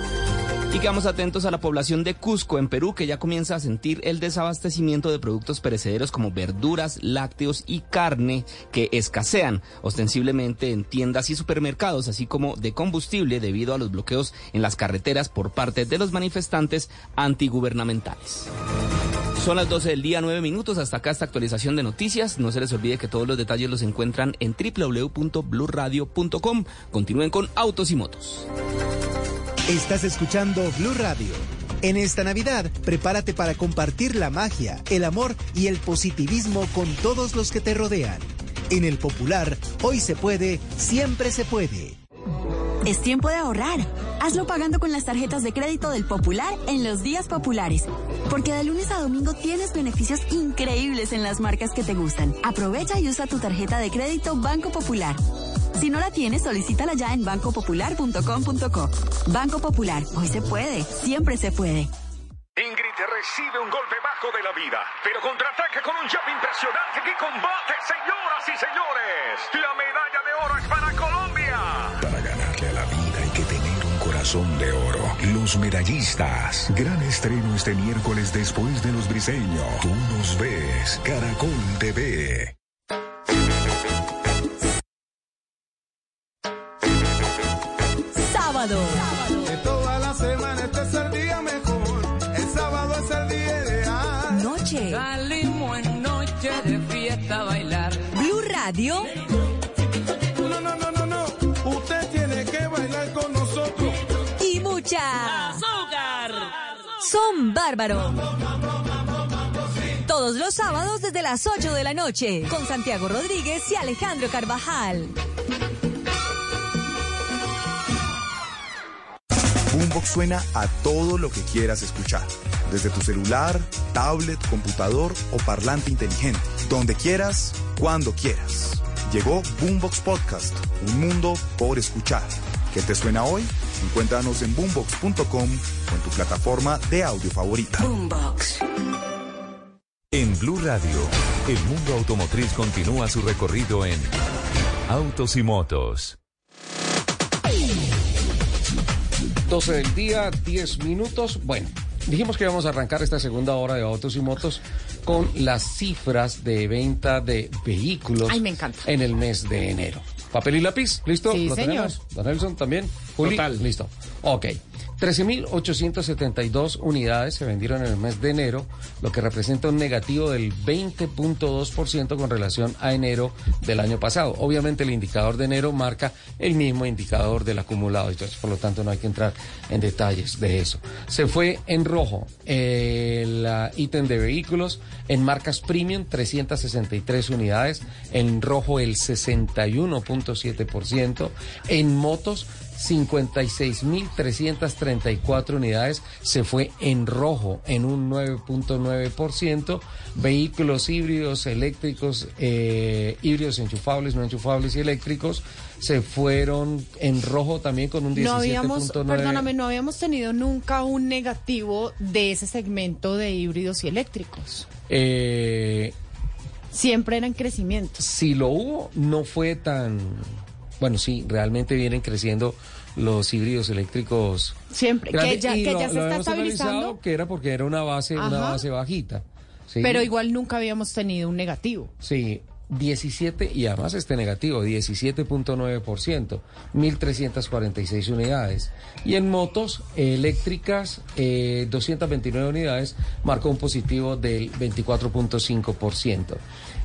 Y quedamos atentos a la población de Cusco, en Perú, que ya comienza a sentir el desabastecimiento de productos perecederos como verduras, lácteos y carne que escasean ostensiblemente en tiendas y supermercados, así como de combustible debido a los bloqueos en las carreteras por parte de los manifestantes antigubernamentales. Son las 12 del día, 9 minutos. Hasta acá esta actualización de noticias. No se les olvide que todos los detalles los encuentran en www.bluradio.com. Continúen con Autos y Motos. Estás escuchando Blue Radio. En esta Navidad, prepárate para compartir la magia, el amor y el positivismo con todos los que te rodean. En el Popular, hoy se puede, siempre se puede. Es tiempo de ahorrar. Hazlo pagando con las tarjetas de crédito del Popular en los días populares. Porque de lunes a domingo tienes beneficios increíbles en las marcas que te gustan. Aprovecha y usa tu tarjeta de crédito Banco Popular. Si no la tienes, solicítala ya en bancopopular.com.co. Banco Popular, hoy se puede, siempre se puede. Ingrid recibe un golpe bajo de la vida, pero contraataca con un jab impresionante que combate, señoras y señores. La medalla de oro es para Colombia. Para ganarle a la vida hay que tener un corazón de oro. Los medallistas. Gran estreno este miércoles después de los briseños. Tú nos ves. Caracol TV. Sábado. De toda la semana este es el día mejor. El sábado es el día ideal. Noche. Salimos en noche de fiesta a bailar. Blue Radio. No, no, no, no, no. Usted tiene que bailar con nosotros. Y mucha. ¡Azúcar! Son bárbaros. Todos los sábados desde las 8 de la noche. Con Santiago Rodríguez y Alejandro Carvajal. Boombox suena a todo lo que quieras escuchar. Desde tu celular, tablet, computador o parlante inteligente. Donde quieras, cuando quieras. Llegó Boombox Podcast, un mundo por escuchar. ¿Qué te suena hoy? Encuéntranos en boombox.com o en tu plataforma de audio favorita. Boombox. En Blue Radio, el mundo automotriz continúa su recorrido en Autos y Motos. 12 del día, 10 minutos. Bueno, dijimos que íbamos a arrancar esta segunda hora de autos y motos con las cifras de venta de vehículos Ay, me encanta. en el mes de enero. ¿Papel y lápiz? ¿Listo? Sí, ¿Lo señor. tenemos? ¿Don Nelson también? Juli, Listo. Ok. 13.872 unidades se vendieron en el mes de enero, lo que representa un negativo del 20.2% con relación a enero del año pasado. Obviamente el indicador de enero marca el mismo indicador del acumulado, entonces por lo tanto no hay que entrar en detalles de eso. Se fue en rojo el ah, ítem de vehículos, en marcas premium 363 unidades, en rojo el 61.7%, en motos 56.334 unidades se fue en rojo, en un 9.9%. Vehículos híbridos, eléctricos, eh, híbridos enchufables, no enchufables y eléctricos se fueron en rojo también con un 17.9%. No habíamos, perdóname, no habíamos tenido nunca un negativo de ese segmento de híbridos y eléctricos. Eh, Siempre era en crecimiento. Si lo hubo, no fue tan... Bueno, sí, realmente vienen creciendo los híbridos eléctricos. Siempre, que ya, que ya se está estabilizando. Que era porque era una base, una base bajita. Pero igual nunca habíamos tenido un negativo. Sí, 17, y además este negativo, 17.9%, 1.346 unidades. Y en motos eléctricas, 229 unidades, marcó un positivo del 24.5%.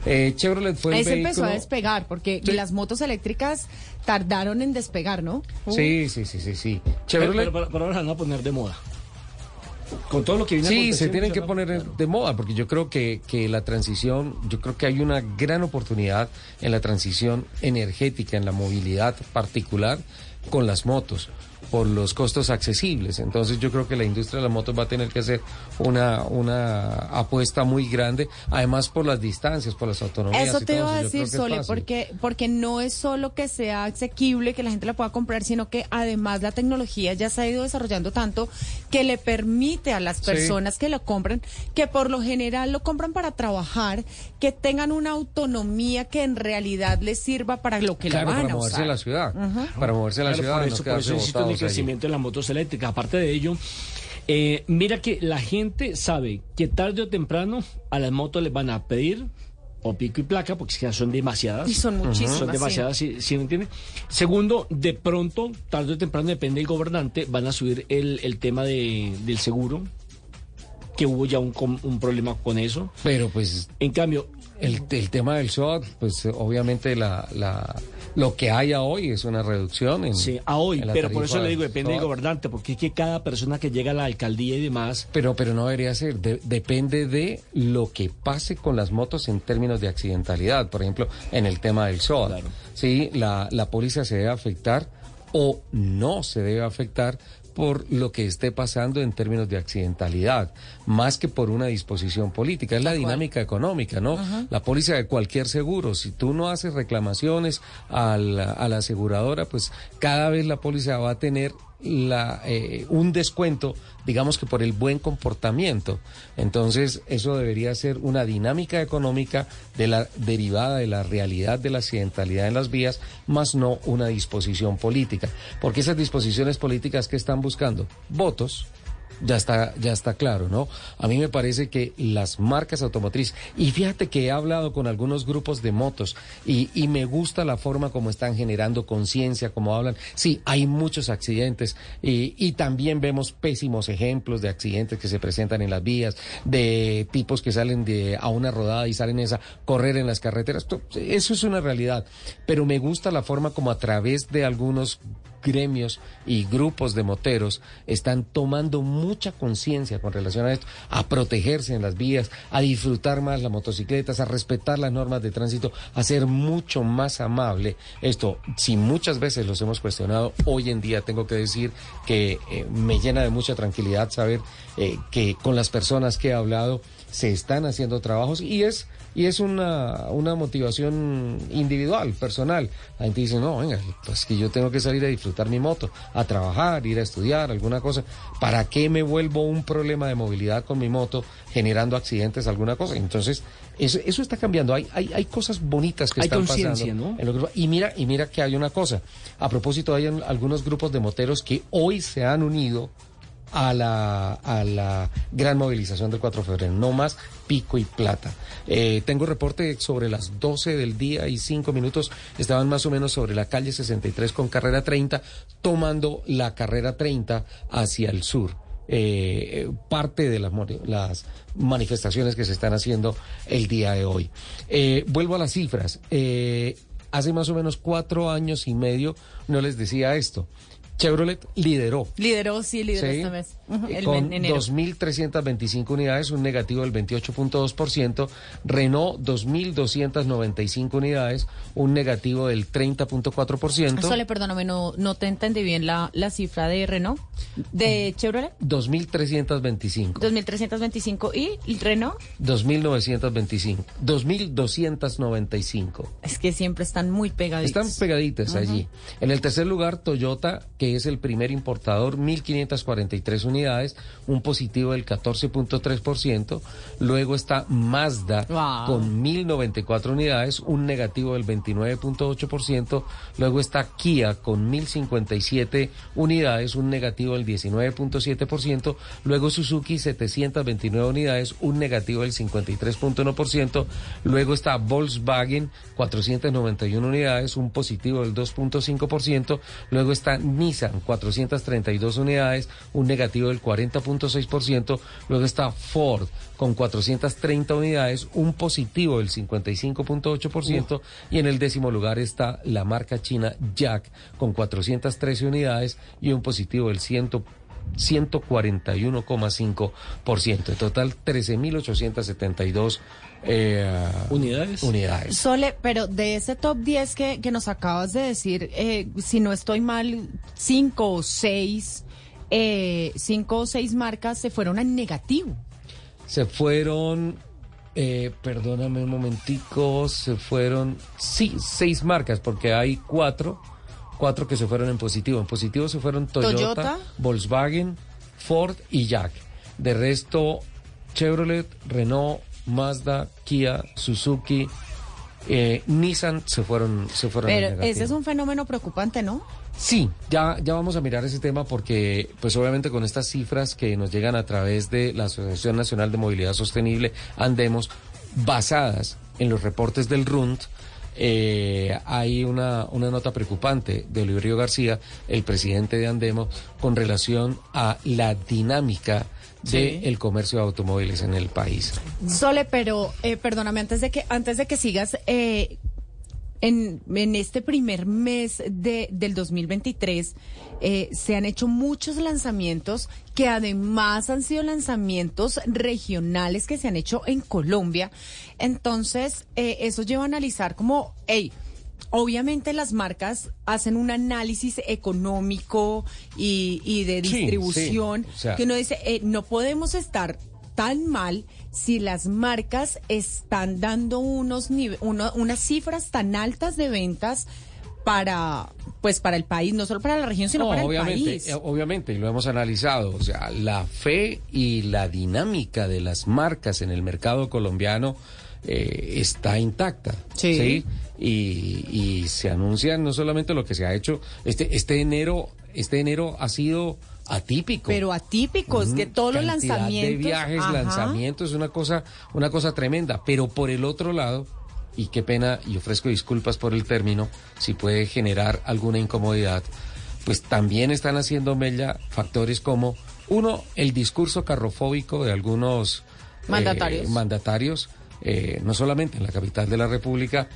Eh, Chevrolet fue el Ahí se vehículo... empezó a despegar, porque las motos eléctricas tardaron en despegar, ¿no? Sí, sí, sí, sí, sí. Chevrolet... Pero, pero, ahora van a poner de moda. Con todo lo que viene Sí, se tienen que poner de moda, porque yo creo que, que la transición, yo creo que hay una gran oportunidad en la transición energética, en la movilidad particular con las motos por los costos accesibles. Entonces yo creo que la industria de las motos va a tener que hacer una, una apuesta muy grande, además por las distancias, por las autonomías. Eso te iba a decir, Sole, porque, porque no es solo que sea asequible, que la gente la pueda comprar, sino que además la tecnología ya se ha ido desarrollando tanto que le permite a las Sí. personas que lo compran, que por lo general lo compran para trabajar, que tengan una autonomía que en realidad les sirva para lo que Claro, la van para a moverse usar. en la ciudad. Ujú. Para moverse en la Claro, ciudad. por eso, por eso existe un botados allí. crecimiento en las motos eléctricas. Aparte de ello, eh, mira que la gente sabe que tarde o temprano a las motos les van a pedir o pico y placa, porque que son demasiadas. Y son muchísimas, Son sí. demasiadas, ¿sí, sí me entiende? Segundo, de pronto, tarde o temprano, depende del gobernante, van a subir el, el tema de, del seguro, que hubo ya un, un problema con eso. Pero pues... En cambio... El, el tema del SOAT, pues obviamente la, la, lo que haya hoy es una reducción en, Sí, a hoy, pero por eso le digo, depende del gobernante, porque es que cada persona que llega a la alcaldía y demás... Pero, pero no debería ser, de- depende de lo que pase con las motos en términos de accidentalidad, por ejemplo, en el tema del SOAT. Sí, la, la póliza se debe afectar o no se debe afectar por lo que esté pasando en términos de accidentalidad, más que por una disposición política. Es la dinámica económica, ¿no? La póliza de cualquier seguro, si tú no haces reclamaciones a la, a la aseguradora, pues cada vez la póliza va a tener la, eh, un descuento, digamos que por el buen comportamiento. Entonces, eso debería ser una dinámica económica de la derivada de la realidad de la accidentalidad en las vías, más no una disposición política. Porque esas disposiciones políticas que están buscando votos, ya está, ya está claro, ¿no? A mí me parece que las marcas automotrices, y fíjate que he hablado con algunos grupos de motos y, y me gusta la forma como están generando conciencia, como hablan. Sí, hay muchos accidentes y, y también vemos pésimos ejemplos de accidentes que se presentan en las vías, de tipos que salen de a una rodada y salen esa correr en las carreteras. Eso es una realidad, pero me gusta la forma como a través de algunos gremios y grupos de moteros están tomando mucha conciencia con relación a esto, a protegerse en las vías, a disfrutar más las motocicletas, a respetar las normas de tránsito, a ser mucho más amable. Esto, si muchas veces los hemos cuestionado, hoy en día tengo que decir que eh, me llena de mucha tranquilidad saber eh, que con las personas que he hablado se están haciendo trabajos y es y es una, una motivación individual, personal. La gente dice, no, venga, pues que yo tengo que salir a disfrutar mi moto, a trabajar, ir a estudiar, alguna cosa. ¿Para qué me vuelvo un problema de movilidad con mi moto generando accidentes, alguna cosa? Entonces, eso, eso está cambiando. Hay, hay, hay cosas bonitas que Hay están pasando. ¿no? en los. Y mira, y mira que hay una cosa. A propósito, hay un- algunos grupos de moteros que hoy se han unido a la, a la gran movilización del 4 de febrero, no más pico y plata. Eh, tengo reporte sobre las 12 del día y 5 minutos, estaban más o menos sobre la calle 63 con carrera 30, tomando la carrera 30 hacia el sur. Eh, parte de las, manifestaciones que se están haciendo el día de hoy. Eh, vuelvo a las cifras. Hace más o menos cuatro años y medio no les decía esto Chevrolet lideró. Lideró, sí, lideró Sí. esta vez. Ujú, el con en enero. 2.325 unidades, un negativo del 28.2%. Renault, 2.295 unidades, un negativo del 30.4%. Sole, perdóname, no, no te entendí bien la, la cifra de Renault, de Chevrolet. 2.325. 2.325 y Renault. 2.925. 2.295. Es que siempre están muy pegaditos. Están pegaditas allí. En el tercer lugar, Toyota, que es el primer importador, 1.543 unidades, un positivo del 14.3%. Luego está Mazda Wow. con 1.094 unidades, un negativo del 29.8%. Luego está Kia con 1.057 unidades, un negativo del 19.7%. Luego Suzuki, 729 unidades, un negativo del 53.1%. Luego está Volkswagen, 491 unidades, un positivo del 2.5%. Luego está Nissan, 432 unidades, un negativo del 40.6%. Luego está Ford, con 430 unidades, un positivo del 55.8%. Y en el décimo lugar está la marca china Jack, con 413 unidades y un positivo del 100 141,5%. En total, 13.872 eh, unidades. unidades. Sole, pero de ese top 10 que, que nos acabas de decir, eh, si no estoy mal, cinco o seis, eh, cinco o seis marcas se fueron en negativo. Se fueron, eh, perdóname un momentico, se fueron, sí, seis marcas, porque hay cuatro, cuatro que se fueron en positivo. En positivo se fueron Toyota, Toyota. Volkswagen, Ford y Jack. De resto, Chevrolet, Renault, Mazda, Kia, Suzuki, eh, Nissan se fueron, se fueron en Pero negativo. ese es un fenómeno preocupante, ¿no? Sí, ya, ya vamos a mirar ese tema porque, pues obviamente con estas cifras que nos llegan a través de la Asociación Nacional de Movilidad Sostenible, Andemos, basadas en los reportes del RUND, eh, hay una, una nota preocupante de Oliverio García, el presidente de Andemos, con relación a la dinámica Sí. del comercio de automóviles en el país. Sole, pero eh, perdóname, antes de que, antes de que sigas, eh, en, en este primer mes de, del 2023 eh, se han hecho muchos lanzamientos que además han sido lanzamientos regionales que se han hecho en Colombia. Entonces, eh, eso lleva a analizar como, hey, Obviamente las marcas hacen un análisis económico y, y de Sí, sí, distribución o sea- que uno dice, eh, no podemos estar tan mal si las marcas están dando unos nive- uno- unas cifras tan altas de ventas para pues para el país, no solo para la región, sino No, para el obviamente, país. eh, obviamente, y lo hemos analizado. O sea, la fe y la dinámica de las marcas en el mercado colombiano eh, está intacta. Sí. Y, y se anuncia no solamente lo que se ha hecho, este, este enero, este enero ha sido atípico. Pero atípicos, que Mm, todos los lanzamientos. de viajes, ajá. lanzamientos, una cosa, una cosa tremenda. Pero por el otro lado, y qué pena, y ofrezco disculpas por el término, si puede generar alguna incomodidad, pues también están haciendo mella factores como, uno, el discurso carrofóbico de algunos eh, Mandatarios. mandatarios, eh, no solamente en la capital de la República.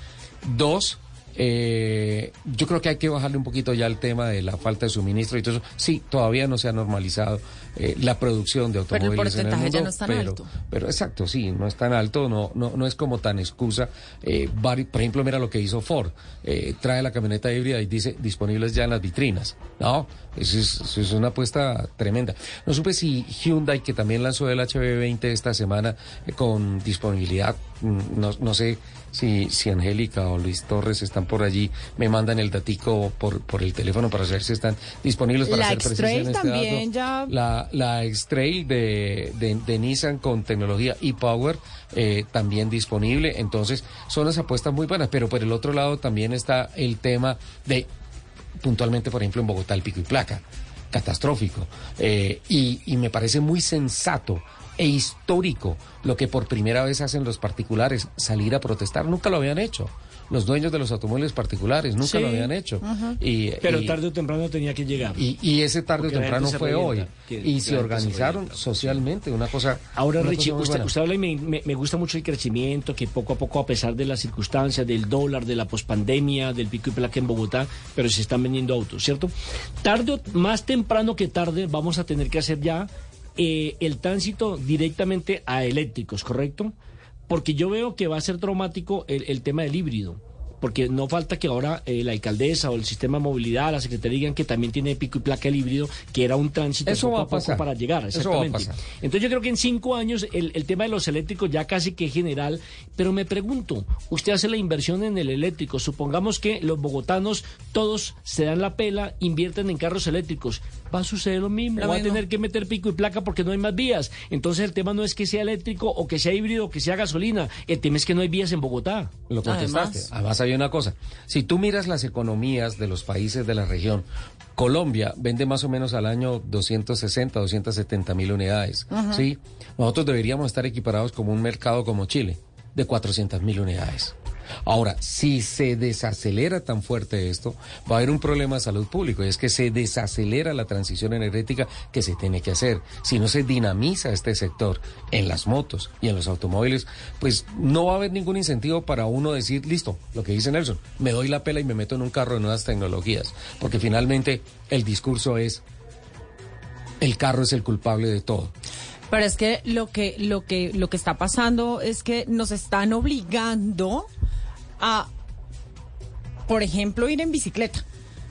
Dos, eh, yo creo que hay que bajarle un poquito ya el tema de la falta de suministro y todo eso. Sí, todavía no se ha normalizado eh, la producción de Pero el automóviles en el porcentaje mundo. ya no es tan pero, alto. pero exacto, sí, no es tan alto, no, no, no es como tan excusa. Eh, por ejemplo, mira lo que hizo Ford. Eh, trae la camioneta híbrida y dice disponibles ya en las vitrinas. No, eso es, eso es una apuesta tremenda. No supe si Hyundai, que también lanzó el HB20 esta semana con disponibilidad, mm, no, no sé si, si Angélica o Luis Torres están por allí, me mandan el datico por, por el teléfono para saber si están disponibles para La hacer precisión este también dato. ya- La, la X-Trail de, de, de Nissan con tecnología e-Power eh, también disponible. Entonces, son las apuestas muy buenas. Pero por el otro lado también está el tema de, puntualmente, por ejemplo, en Bogotá, el pico y placa. Catastrófico. Eh, y, y me parece muy sensato e histórico lo que por primera vez hacen los particulares, salir a protestar. Nunca lo habían hecho. los dueños de los automóviles particulares, nunca Sí. lo habían hecho. Y, Pero y- tarde o temprano tenía que llegar. y, y ese tarde o Porque temprano fue hoy. que- Y que se organizaron socialmente, una cosa. Ahora, una Richie, cosa usted, usted habla y me, me- me gusta mucho el crecimiento, que poco a poco, a pesar de las circunstancias, del dólar, de la pospandemia, del pico y placa en Bogotá, pero se están vendiendo autos, ¿cierto? Tarde, o- más temprano que tarde, vamos a tener que hacer ya eh, el tránsito directamente a eléctricos, ¿correcto? Porque yo veo que va a ser traumático el, el tema del híbrido. Porque no falta que ahora eh, la alcaldesa o el sistema de movilidad, la secretaría digan que también tiene pico y placa el híbrido, que era un tránsito Eso poco va a a poco pasar. para llegar. Eso va a Exactamente. pasar. Entonces yo creo que en cinco años el, el tema de los eléctricos ya casi que es general, pero me pregunto, usted hace la inversión en el eléctrico, supongamos que los bogotanos todos se dan la pela, invierten en carros eléctricos, va a suceder lo mismo, Lo va mismo. a tener que meter pico y placa porque no hay más vías. Entonces el tema no es que sea eléctrico o que sea híbrido o que sea gasolina, el tema es que no hay vías en Bogotá. Lo contestaste. Además. hay una cosa. Si tú miras las economías de los países de la región, Colombia vende más o menos al año 260, 270 mil unidades. ¿sí? Nosotros deberíamos estar equiparados como un mercado como Chile, de 400 mil unidades. Ahora, si se desacelera tan fuerte esto, va a haber un problema de salud público y es que se desacelera la transición energética que se tiene que hacer. Si no se dinamiza este sector en las motos y en los automóviles, pues no va a haber ningún incentivo para uno decir, listo, lo que dice Nelson, me doy la pela y me meto en un carro de nuevas tecnologías, porque finalmente el discurso es, el carro es el culpable de todo. Pero es que lo que lo que lo que está pasando es que nos están obligando a por ejemplo ir en bicicleta,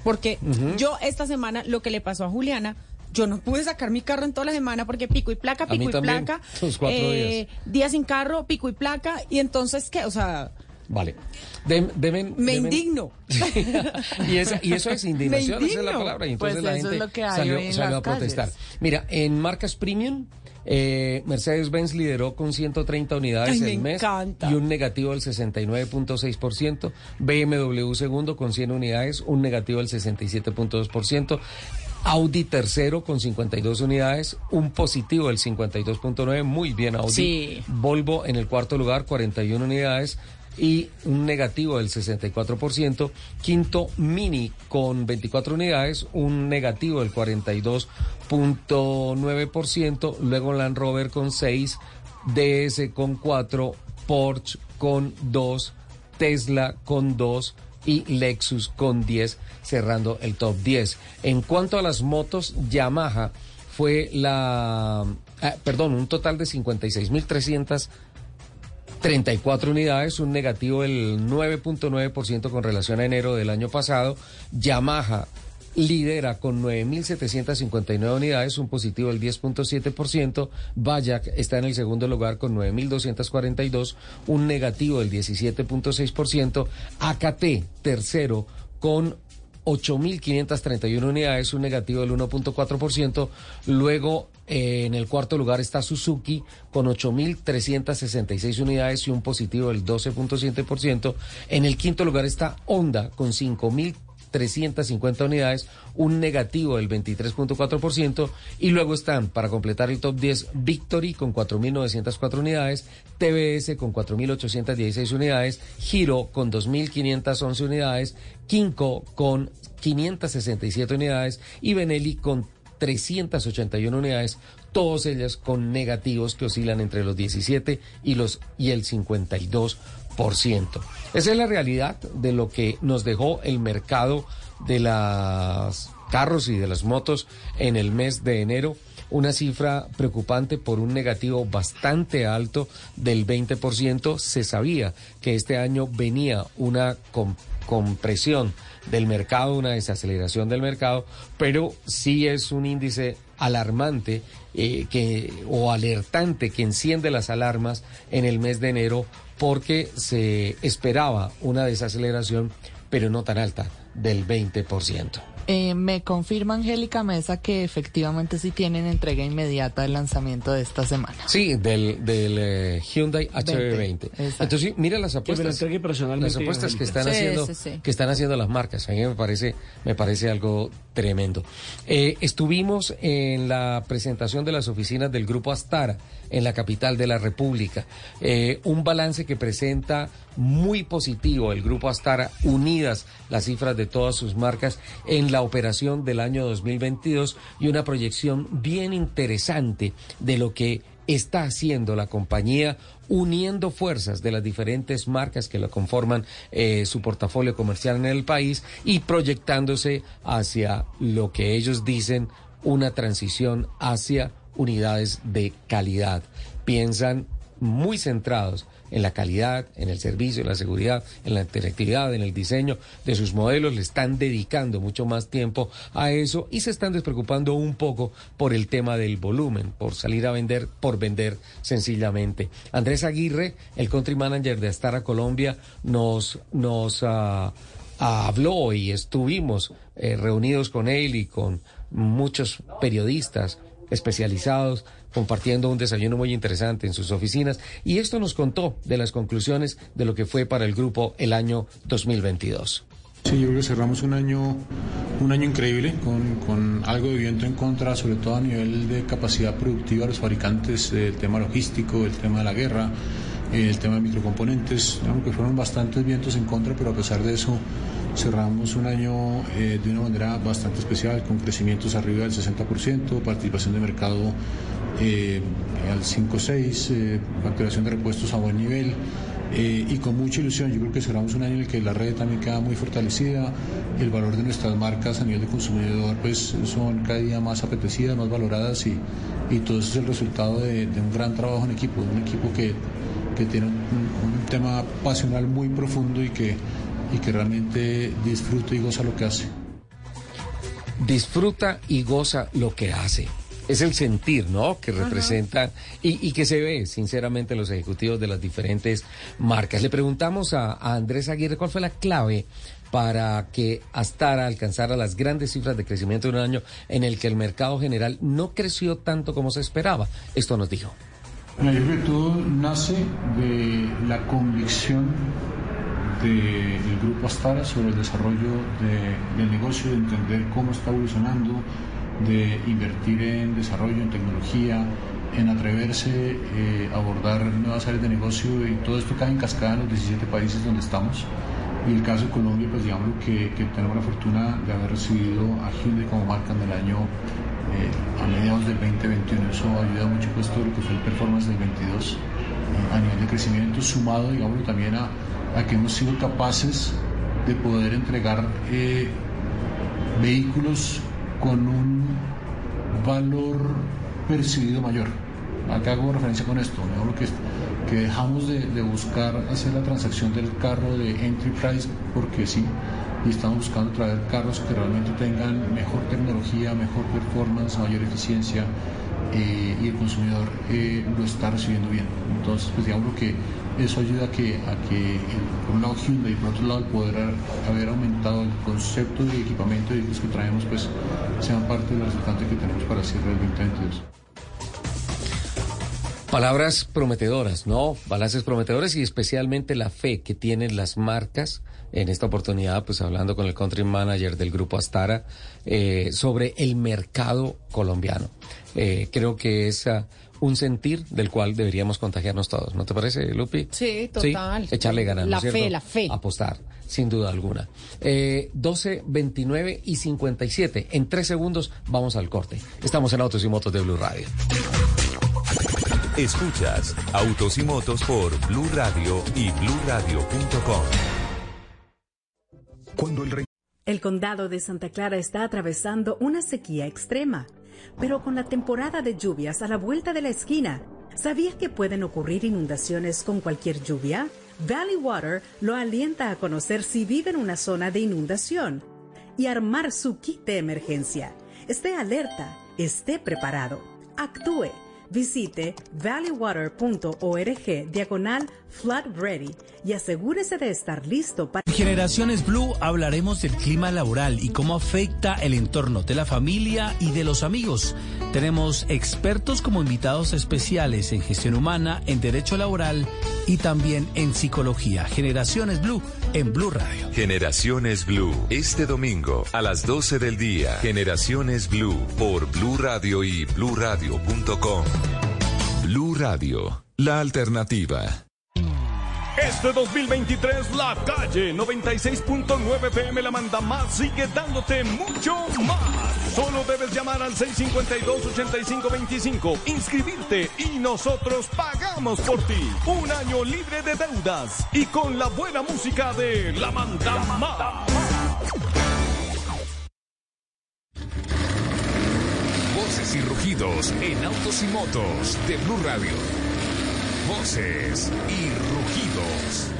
porque yo esta semana lo que le pasó a Juliana yo no pude sacar mi carro en toda la semana porque pico y placa, A mí pico y también, placa. eh, días sin carro, pico y placa. Y entonces, ¿qué? O sea, Vale. Deben- me deben- indigno. <laughs> y, esa- y eso es <laughs> indignación, esa es la palabra. Y entonces Pues la eso gente salió, a protestar. Mira, en marcas premium, eh, Mercedes-Benz lideró con 130 unidades Ay, me el mes encanta. y un negativo del 69.6%. BMW segundo con 100 unidades, un negativo del 67.2%. Audi tercero con 52 unidades, un positivo del 52.9, muy bien Audi. Sí. Volvo en el cuarto lugar, 41 unidades y un negativo del 64%. Quinto, Mini con 24 unidades, un negativo del 42.9%. Luego Land Rover con 6, DS con 4, Porsche con 2, Tesla con 2 y Lexus con 10, cerrando el top 10. En cuanto a las motos, Yamaha fue la... ah, perdón, un total de 56.300 34 unidades, un negativo del 9.9% con relación a enero del año pasado. Yamaha lidera con 9.759 unidades, un positivo del 10.7%. Bayak está en el segundo lugar con 9.242, un negativo del 17.6%. AKT, tercero, con 8.531 unidades, un negativo del 1.4%. Luego, eh, en el cuarto lugar está Suzuki con 8.366 unidades y un positivo del 12.7%. En el quinto lugar está Honda con 5.350 unidades, un negativo del 23.4%. Y luego están, para completar el top 10, Victory con 4.904 unidades, TBS con 4.816 unidades, Giro con 2.511 unidades, Kinko con 567 unidades y Benelli con 381 unidades, todas ellas con negativos que oscilan entre los 17 y los y el 52%. Esa es la realidad de lo que nos dejó el mercado de los carros y de las motos en el mes de enero una cifra preocupante por un negativo bastante alto del 20%. Se sabía que este año venía una compresión del mercado, una desaceleración del mercado, pero sí es un índice alarmante eh, que, o alertante que enciende las alarmas en el mes de enero porque se esperaba una desaceleración, pero no tan alta, del 20%. Eh, me confirma Angélica Mesa que efectivamente sí tienen entrega inmediata del lanzamiento de esta semana. Sí, del, del eh, Hyundai HB20. Entonces, mira las apuestas. Que me lo personalmente, las apuestas que están Sí, haciendo, sí, sí. que están haciendo las marcas. A mí me parece, me parece algo tremendo. Eh, estuvimos en la presentación de las oficinas del grupo Astara en la capital de la República. Eh, un balance que presenta muy positivo el grupo Astara, unidas las cifras de todas sus marcas en la operación del año 2022 y una proyección bien interesante de lo que está haciendo la compañía uniendo fuerzas de las diferentes marcas que lo conforman eh, su portafolio comercial en el país y proyectándose hacia lo que ellos dicen una transición hacia unidades de calidad. Piensan muy centrados en la calidad, en el servicio, en la seguridad, en la interactividad, en el diseño de sus modelos, le están dedicando mucho más tiempo a eso y se están despreocupando un poco por el tema del volumen, por salir a vender, por vender sencillamente. Andrés Aguirre, el country manager de Astara Colombia, nos, nos ah, habló y estuvimos eh, reunidos con él y con muchos periodistas especializados compartiendo un desayuno muy interesante en sus oficinas y esto nos contó de las conclusiones de lo que fue para el grupo el año 2022. Sí, yo creo que cerramos un año, un año increíble con, con algo de viento en contra, sobre todo a nivel de capacidad productiva de los fabricantes, el tema logístico, el tema de la guerra, el tema de microcomponentes, aunque fueron bastantes vientos en contra, pero a pesar de eso cerramos un año eh, de una manera bastante especial, con crecimientos arriba del 60%, participación de mercado eh, al 5-6, eh, facturación de repuestos a buen nivel. eh, y con mucha ilusión, yo creo que cerramos un año en el que la red también queda muy fortalecida, el valor de nuestras marcas a nivel de consumidor pues son cada día más apetecidas, más valoradas y, y todo eso es el resultado de, un gran trabajo en equipo, de un equipo que, que tiene un tema pasional muy profundo y que, y que realmente disfruta y goza lo que hace. disfruta y goza lo que hace. Es el sentir, ¿no? Que representa y, y que se ve, sinceramente, en los ejecutivos de las diferentes marcas. Le preguntamos a, a Andrés Aguirre cuál fue la clave para que Astara alcanzara las grandes cifras de crecimiento de un año en el que el mercado general no creció tanto como se esperaba. Esto nos dijo. Bueno, yo creo que todo nace de la convicción del grupo Astara sobre el desarrollo de- del negocio, de entender cómo está evolucionando, de invertir en desarrollo, en tecnología, en atreverse eh, a abordar nuevas áreas de negocio y todo esto cae en cascada en los 17 países donde estamos. Y el caso de Colombia, pues digamos que, que tenemos la fortuna de haber recibido a Hyundai como marca en el año eh, a mediados del 2021. Eso ha ayudado mucho pues todo lo que fue el performance del 22 eh, a nivel de crecimiento, sumado digámoslo también a, a que hemos sido capaces de poder entregar eh, vehículos con un valor percibido mayor. Acá hago referencia con esto, ¿no? que, que dejamos de, buscar hacer la transacción del carro de entry price porque sí, y estamos buscando traer carros que realmente tengan mejor tecnología, mejor performance, mayor eficiencia eh, y el consumidor eh, lo está recibiendo bien. Entonces, pues digamos que eso ayuda a que, a que por un lado Hyundai y por otro lado el poder ha- haber aumentado el concepto de equipamiento y los que traemos pues sean parte del resultante que tenemos para cierre del 2022. Palabras prometedoras, ¿no? Balances prometedores y especialmente la fe que tienen las marcas. En esta oportunidad, pues hablando con el country manager del grupo Astara eh, sobre el mercado colombiano. Eh, creo que es ah, un sentir del cual deberíamos contagiarnos todos. ¿No te parece, Lupi? Sí, total. Echarle ganas. ¿no La cierto? fe, la fe. Apostar, sin duda alguna. Eh, 12, 29 y 57. En tres segundos vamos al corte. Estamos en Autos y Motos de Blue Radio. Escuchas Autos y Motos por Blue Radio y bluradio.com. Cuando el rey El condado de Santa Clara está atravesando una sequía extrema, pero con la temporada de lluvias a la vuelta de la esquina, ¿sabías que pueden ocurrir inundaciones con cualquier lluvia? Valley Water lo alienta a conocer si vive en una zona de inundación y armar su kit de emergencia. Esté alerta, esté preparado, actúe. Visite valleywater.org diagonal flood ready y asegúrese de estar listo para... En Generaciones Blue hablaremos del clima laboral y cómo afecta el entorno de la familia y de los amigos. Tenemos expertos como invitados especiales en gestión humana, en derecho laboral y también en psicología. Generaciones Blue en Blue Radio. Generaciones Blue, este domingo a las 12 del día. Generaciones Blue por Blue Radio y bluradio.com. Blue Radio, la alternativa. Este 2023 la calle 96.9 PM la manda más sigue dándote mucho más. Solo debes llamar al 652-8525, inscribirte y nosotros pagamos por ti. Un año libre de deudas y con la buena música de la manda más. Voces y rugidos en autos y motos de Blue Radio. Voces y rugidos.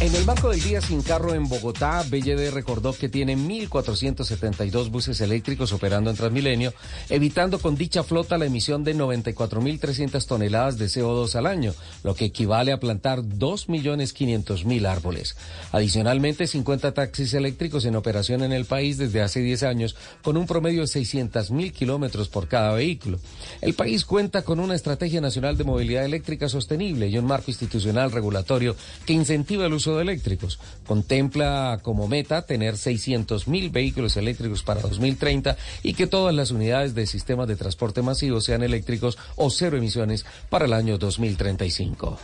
En el marco del Día Sin Carro en Bogotá, BLD recordó que tiene 1.472 buses eléctricos operando en Transmilenio, evitando con dicha flota la emisión de 94.300 toneladas de CO2 al año, lo que equivale a plantar 2.500.000 árboles. Adicionalmente, 50 taxis eléctricos en operación en el país desde hace 10 años, con un promedio de 600.000 kilómetros por cada vehículo. El país cuenta con una estrategia nacional de movilidad eléctrica sostenible y un marco institucional regulatorio que incentiva el uso de eléctricos. Contempla como meta tener 600 mil vehículos eléctricos para 2030 y que todas las unidades de sistemas de transporte masivo sean eléctricos o cero emisiones para el año 2035.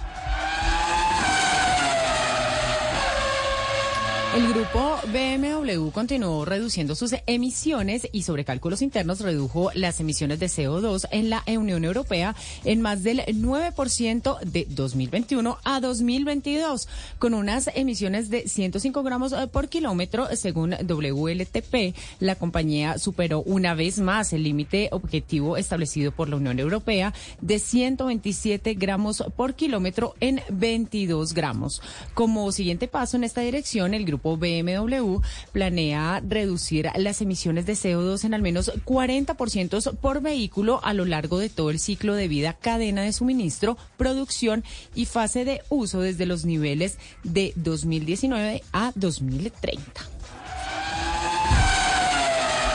El grupo BMW continuó reduciendo sus emisiones y sobre cálculos internos redujo las emisiones de CO2 en la Unión Europea en más del 9% de 2021 a 2022, con unas emisiones de 105 gramos eh, por kilómetro según WLTP. La compañía superó una vez más el límite objetivo establecido por la Unión Europea de 127 gramos por kilómetro en 22 gramos. Como siguiente paso en esta dirección, el grupo BMW planea reducir las emisiones de CO2 en al menos 40% por vehículo a lo largo de todo el ciclo de vida, cadena de suministro, producción y fase de uso desde los niveles de 2019 a 2030.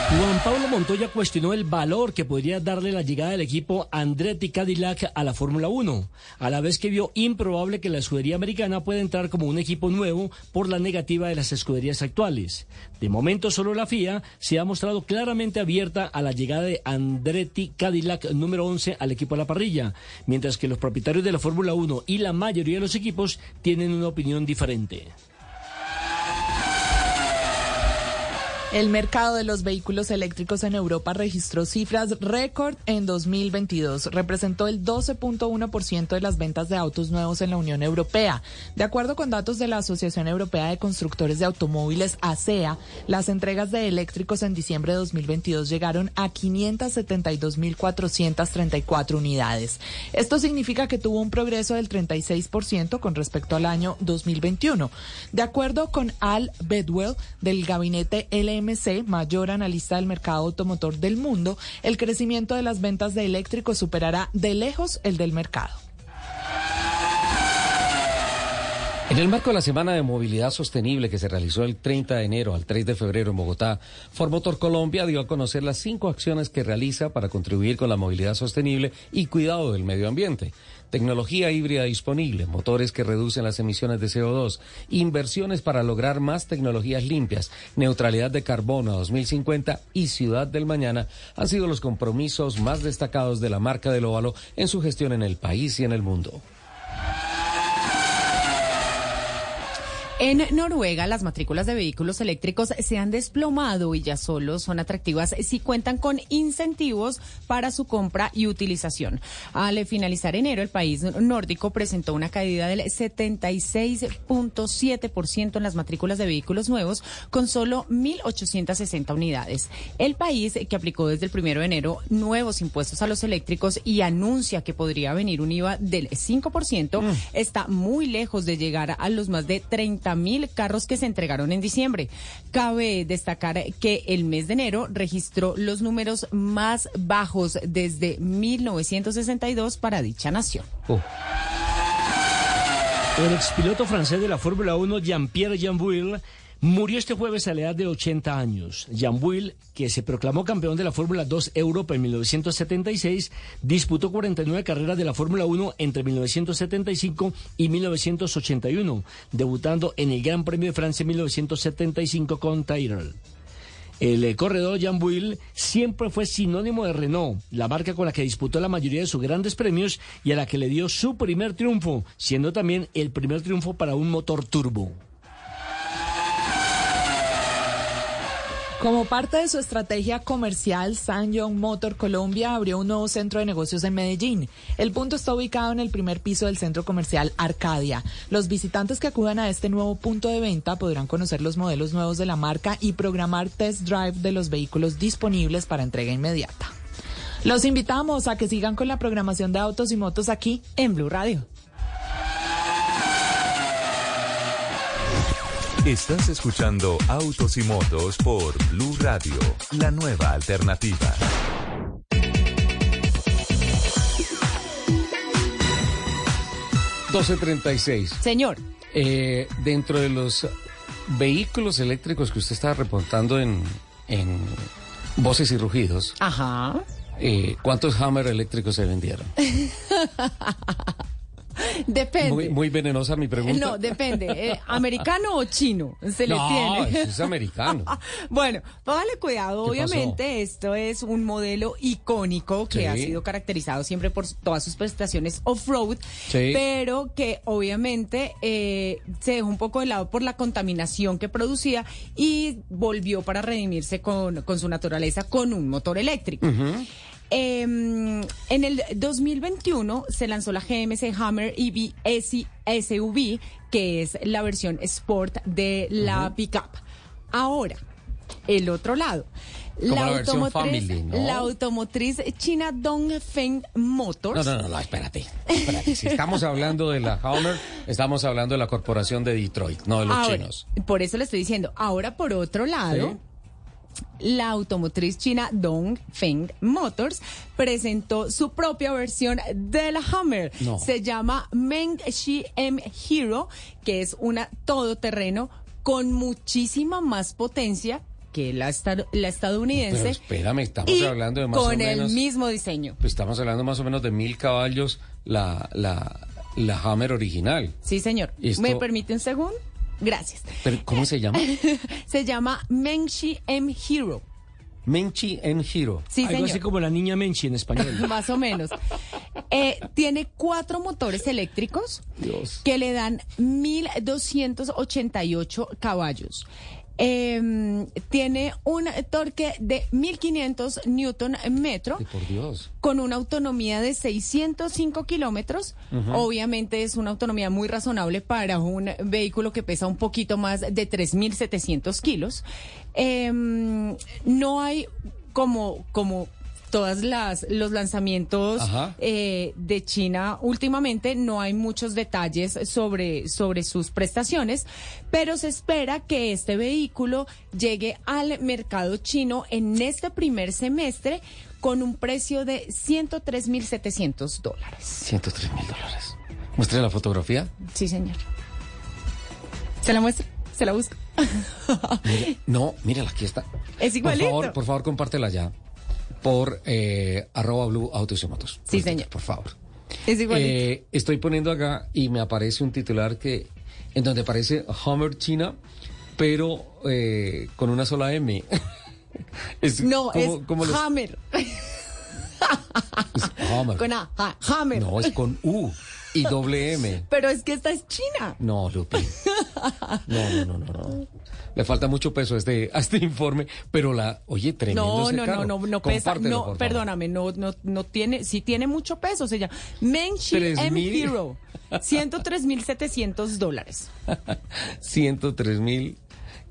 Juan Pablo Montoya cuestionó el valor que podría darle la llegada del equipo Andretti Cadillac a la Fórmula 1, a la vez que vio improbable que la escudería americana pueda entrar como un equipo nuevo por la negativa de las escuderías actuales. De momento solo la FIA se ha mostrado claramente abierta a la llegada de Andretti Cadillac número 11 al equipo de la parrilla, mientras que los propietarios de la Fórmula 1 y la mayoría de los equipos tienen una opinión diferente. El mercado de los vehículos eléctricos en Europa registró cifras récord en 2022. Representó el 12.1% de las ventas de autos nuevos en la Unión Europea. De acuerdo con datos de la Asociación Europea de Constructores de Automóviles, ASEA, las entregas de eléctricos en diciembre de 2022 llegaron a 572.434 unidades. Esto significa que tuvo un progreso del 36% con respecto al año 2021. De acuerdo con Al Bedwell del gabinete LM mayor analista del mercado automotor del mundo, el crecimiento de las ventas de eléctricos superará de lejos el del mercado. En el marco de la Semana de Movilidad Sostenible que se realizó el 30 de enero al 3 de febrero en Bogotá, Formotor Colombia dio a conocer las cinco acciones que realiza para contribuir con la movilidad sostenible y cuidado del medio ambiente tecnología híbrida disponible, motores que reducen las emisiones de CO2, inversiones para lograr más tecnologías limpias, neutralidad de carbono a 2050 y ciudad del mañana han sido los compromisos más destacados de la marca del óvalo en su gestión en el país y en el mundo. En Noruega, las matrículas de vehículos eléctricos se han desplomado y ya solo son atractivas si cuentan con incentivos para su compra y utilización. Al finalizar enero, el país nórdico presentó una caída del 76.7% en las matrículas de vehículos nuevos, con solo 1.860 unidades. El país, que aplicó desde el primero de enero nuevos impuestos a los eléctricos y anuncia que podría venir un IVA del 5%, está muy lejos de llegar a los más de 30 60 mil carros que se entregaron en diciembre. Cabe destacar que el mes de enero registró los números más bajos desde 1962 para dicha nación. Oh. El expiloto francés de la Fórmula 1, Jean-Pierre Janville, murió este jueves a la edad de 80 años. Janville, que se proclamó campeón de la Fórmula 2 Europa en 1976, disputó 49 carreras de la Fórmula 1 entre 1975 y 1981, debutando en el Gran Premio de Francia en 1975 con Tyrrell. El eh, corredor Jan Buil siempre fue sinónimo de Renault, la marca con la que disputó la mayoría de sus grandes premios y a la que le dio su primer triunfo, siendo también el primer triunfo para un motor turbo. Como parte de su estrategia comercial, Young Motor Colombia abrió un nuevo centro de negocios en Medellín. El punto está ubicado en el primer piso del centro comercial Arcadia. Los visitantes que acudan a este nuevo punto de venta podrán conocer los modelos nuevos de la marca y programar test drive de los vehículos disponibles para entrega inmediata. Los invitamos a que sigan con la programación de autos y motos aquí en Blue Radio. Estás escuchando Autos y Motos por Blue Radio, la nueva alternativa. ...1236. Señor. Eh, dentro de los vehículos eléctricos que usted está reportando en, en voces y rugidos... Ajá. Eh, ¿Cuántos Hammer eléctricos se vendieron? <laughs> <laughs> Depende. Muy, venenosa mi pregunta. No, depende. Eh, <laughs> ¿Americano o chino? Se le tiene. es americano. <laughs> bueno, póngale cuidado. Obviamente, esto es un modelo icónico que ha sido caracterizado siempre por todas sus prestaciones off-road, pero que obviamente eh, se dejó un poco de lado por la contaminación que producía y volvió para redimirse con, con su naturaleza con un motor eléctrico. Em, en el 2021 se lanzó la GMC Hammer EV SUV, que es la versión Sport de la pickup. Ahora, el otro lado. La, automotriz, la automotriz china Dongfeng Motors. No, no, no, espérate, Si estamos hablando de la Hammer, estamos hablando de la corporación de Detroit, no de los chinos. Por eso le estoy diciendo. Ahora, por otro lado, la automotriz china Dongfeng Motors presentó su propia versión de la Hummer. Se llama Mengxi M Hero, que es una todoterreno con muchísima más potencia que la, la estadounidense. Pero espérame, estamos hablando de más o menos. Con el mismo diseño. Pues estamos hablando más o menos de mil caballos la, la, la Hammer original. Sí, señor. ¿Me permite un segundo? Gracias. ¿Cómo se llama? <laughs> se llama Menchi M Hero. Menchi M Hero. Sí, Algo así como la niña Menchi en español. <laughs> Más o menos. Eh, tiene cuatro motores eléctricos que le dan 1.288 caballos. Eh, tiene un torque de 1500 newton metro. Por Dios. Con una autonomía de 605 kilómetros. Obviamente es una autonomía muy razonable para un vehículo que pesa un poquito más de 3700 kilos. Eh, no hay como, como todas las los lanzamientos eh, de China últimamente no hay muchos detalles sobre sobre sus prestaciones pero se espera que este vehículo llegue al mercado chino en este primer semestre con un precio de 103.700 dólares. 103 mil dólares. Muestre la fotografía sí señor. Se la muestra se la busca <laughs> no mírala aquí está. Es igualito por favor por favor compártela ya por eh, arroba blue autos y motos. Sí, señor. Por favor. Es igual. Eh, estoy poniendo acá y me aparece un titular que en donde aparece Hummer China, pero eh, con una sola M. <laughs> no, es Hammer. Hammer. Con A, Hammer. No, es con U y doble M. Pero es que esta es China. No, Lupi. <laughs> No, no, no, no, no. Le falta mucho peso a este, a este informe, pero la, oye, tremendo No, ese no, carro. no, no, no pesa, no, perdóname, no, no, no tiene, sí tiene mucho peso, se llama Menchi M Hero, <laughs> 103.700 dólares. 103 mil,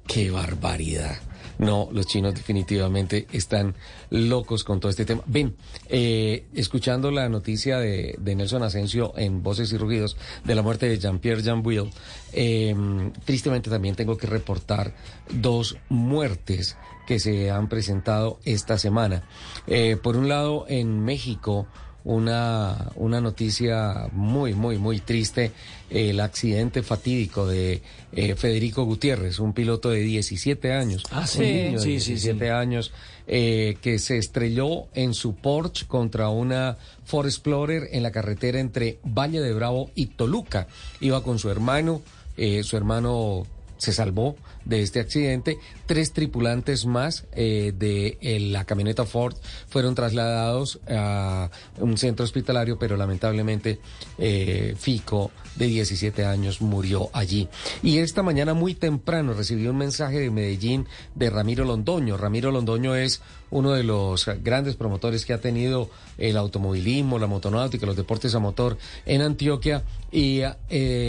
qué barbaridad. No, los chinos definitivamente están locos con todo este tema. Ven, eh, escuchando la noticia de, Nelson Asensio en Voces y Rugidos de la muerte de Jean-Pierre Jean-Will, eh, tristemente también tengo que reportar dos muertes que se han presentado esta semana. Eh, por un lado, en México, una, una noticia muy, muy, muy triste, el accidente fatídico de eh, Federico Gutiérrez, un piloto de 17 años, ah, sí, un niño de 17 años, eh, que se estrelló en su Porsche contra una Ford Explorer en la carretera entre Valle de Bravo y Toluca. Iba con su hermano, eh, su hermano se salvó de este accidente. Tres tripulantes más eh, de eh, la camioneta Ford fueron trasladados a un centro hospitalario, pero lamentablemente eh, Fico, de 17 años, murió allí. Y esta mañana muy temprano recibí un mensaje de Medellín de Ramiro Londoño. Ramiro Londoño es uno de los grandes promotores que ha tenido el automovilismo, la motonáutica, los deportes a motor en Antioquia y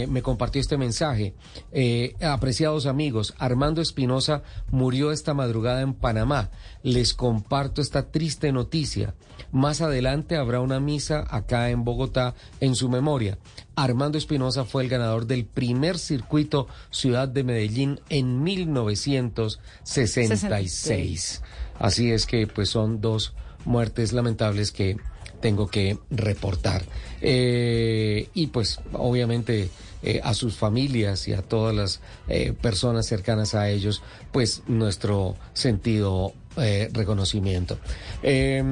me compartió este mensaje. Apreciados amigos, Armando Espinosa murió esta madrugada en Panamá. Les comparto esta triste noticia. Más adelante habrá una misa acá en Bogotá en su memoria. Armando Espinosa fue el ganador del primer circuito Ciudad de Medellín en 1966. 66. Así es que pues son dos muertes lamentables que tengo que reportar. Eh, y pues obviamente eh, a sus familias y a todas las eh, personas cercanas a ellos, pues nuestro sentido eh, reconocimiento. Eh,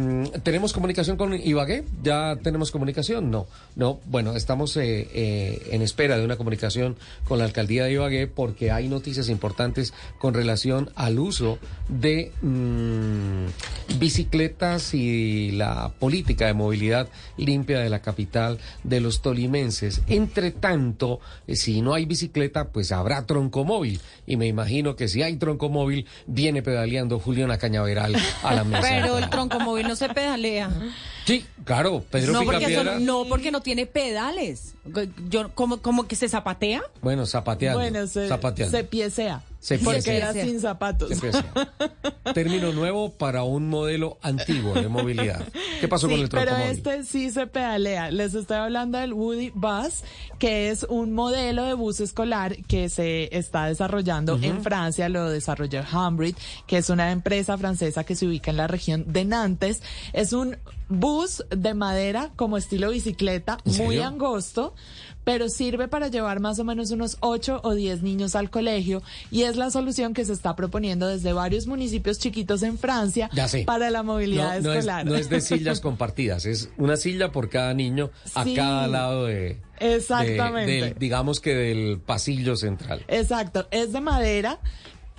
¿Tenemos comunicación con Ibagué? ¿Ya tenemos comunicación? No, no. Bueno, estamos eh, eh, en espera de una comunicación con la alcaldía de Ibagué porque hay noticias importantes con relación al uso de mm, bicicletas y la política de movilidad limpia de la capital de los tolimenses. Entre tanto, eh, si no hay bicicleta, pues habrá troncomóvil. Y me imagino que si hay troncomóvil, viene pedaleando Julián Caña Cañaveral a la mesa. Pero el troncomóvil no se pedalea. Sí, claro, Pedro no porque, no, porque no tiene pedales. Yo, ¿cómo, cómo que se zapatea? Bueno, zapateando. Bueno, se, zapateando. se piecea. Se porque era sin zapatos. Término nuevo para un modelo antiguo de movilidad. ¿Qué pasó con el pero troncomóvil? este sí se pedalea. Les estoy hablando del Woody Bus, que es un modelo de bus escolar que se está desarrollando en Francia. Lo desarrolló Humbrit, que es una empresa francesa que se ubica en la región de Nantes. Es un bus de madera como estilo bicicleta, ¿En muy angosto, pero sirve para llevar más o menos unos 8 o 10 niños al colegio y es la solución que se está proponiendo desde varios municipios chiquitos en Francia para la movilidad no, no es, escolar. no es de <laughs> sillas compartidas, es una silla por cada niño a Sí. cada lado de, Exactamente. de- del- digamos que del pasillo central. Exacto, es de madera.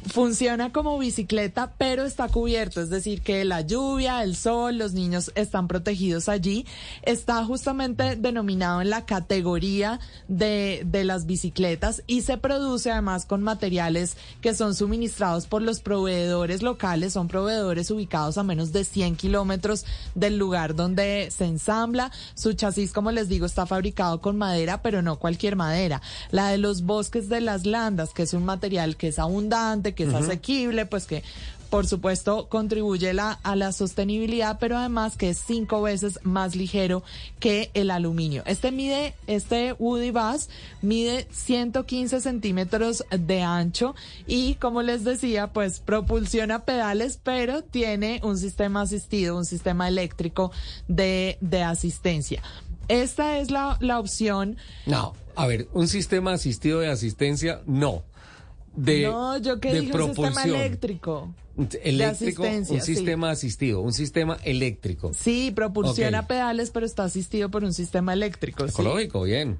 Funciona como bicicleta, pero está cubierto, es decir, que la lluvia, el sol, los niños están protegidos allí. Está justamente denominado en la categoría de, de las bicicletas y se produce además con materiales que son suministrados por los proveedores locales, son proveedores ubicados a menos de 100 kilómetros del lugar donde se ensambla. Su chasis, como les digo, está fabricado con madera, pero no cualquier madera. La de los bosques de las landas, que es un material que es abundante, que es asequible, pues que por supuesto contribuye la, a la sostenibilidad, pero además que es cinco veces más ligero que el aluminio. Este mide, este Woody Bus mide 115 centímetros de ancho y como les decía, pues propulsiona pedales, pero tiene un sistema asistido, un sistema eléctrico de, de asistencia. Esta es la, la opción. No, a ver, un sistema asistido de asistencia, no. De, no, yo que de dije un sistema propulsión. eléctrico. Eléctrico, asistencia, un sí. sistema asistido, un sistema eléctrico. Sí, propulsiona pedales, pero está asistido por un sistema eléctrico. sí. Ecológico, bien.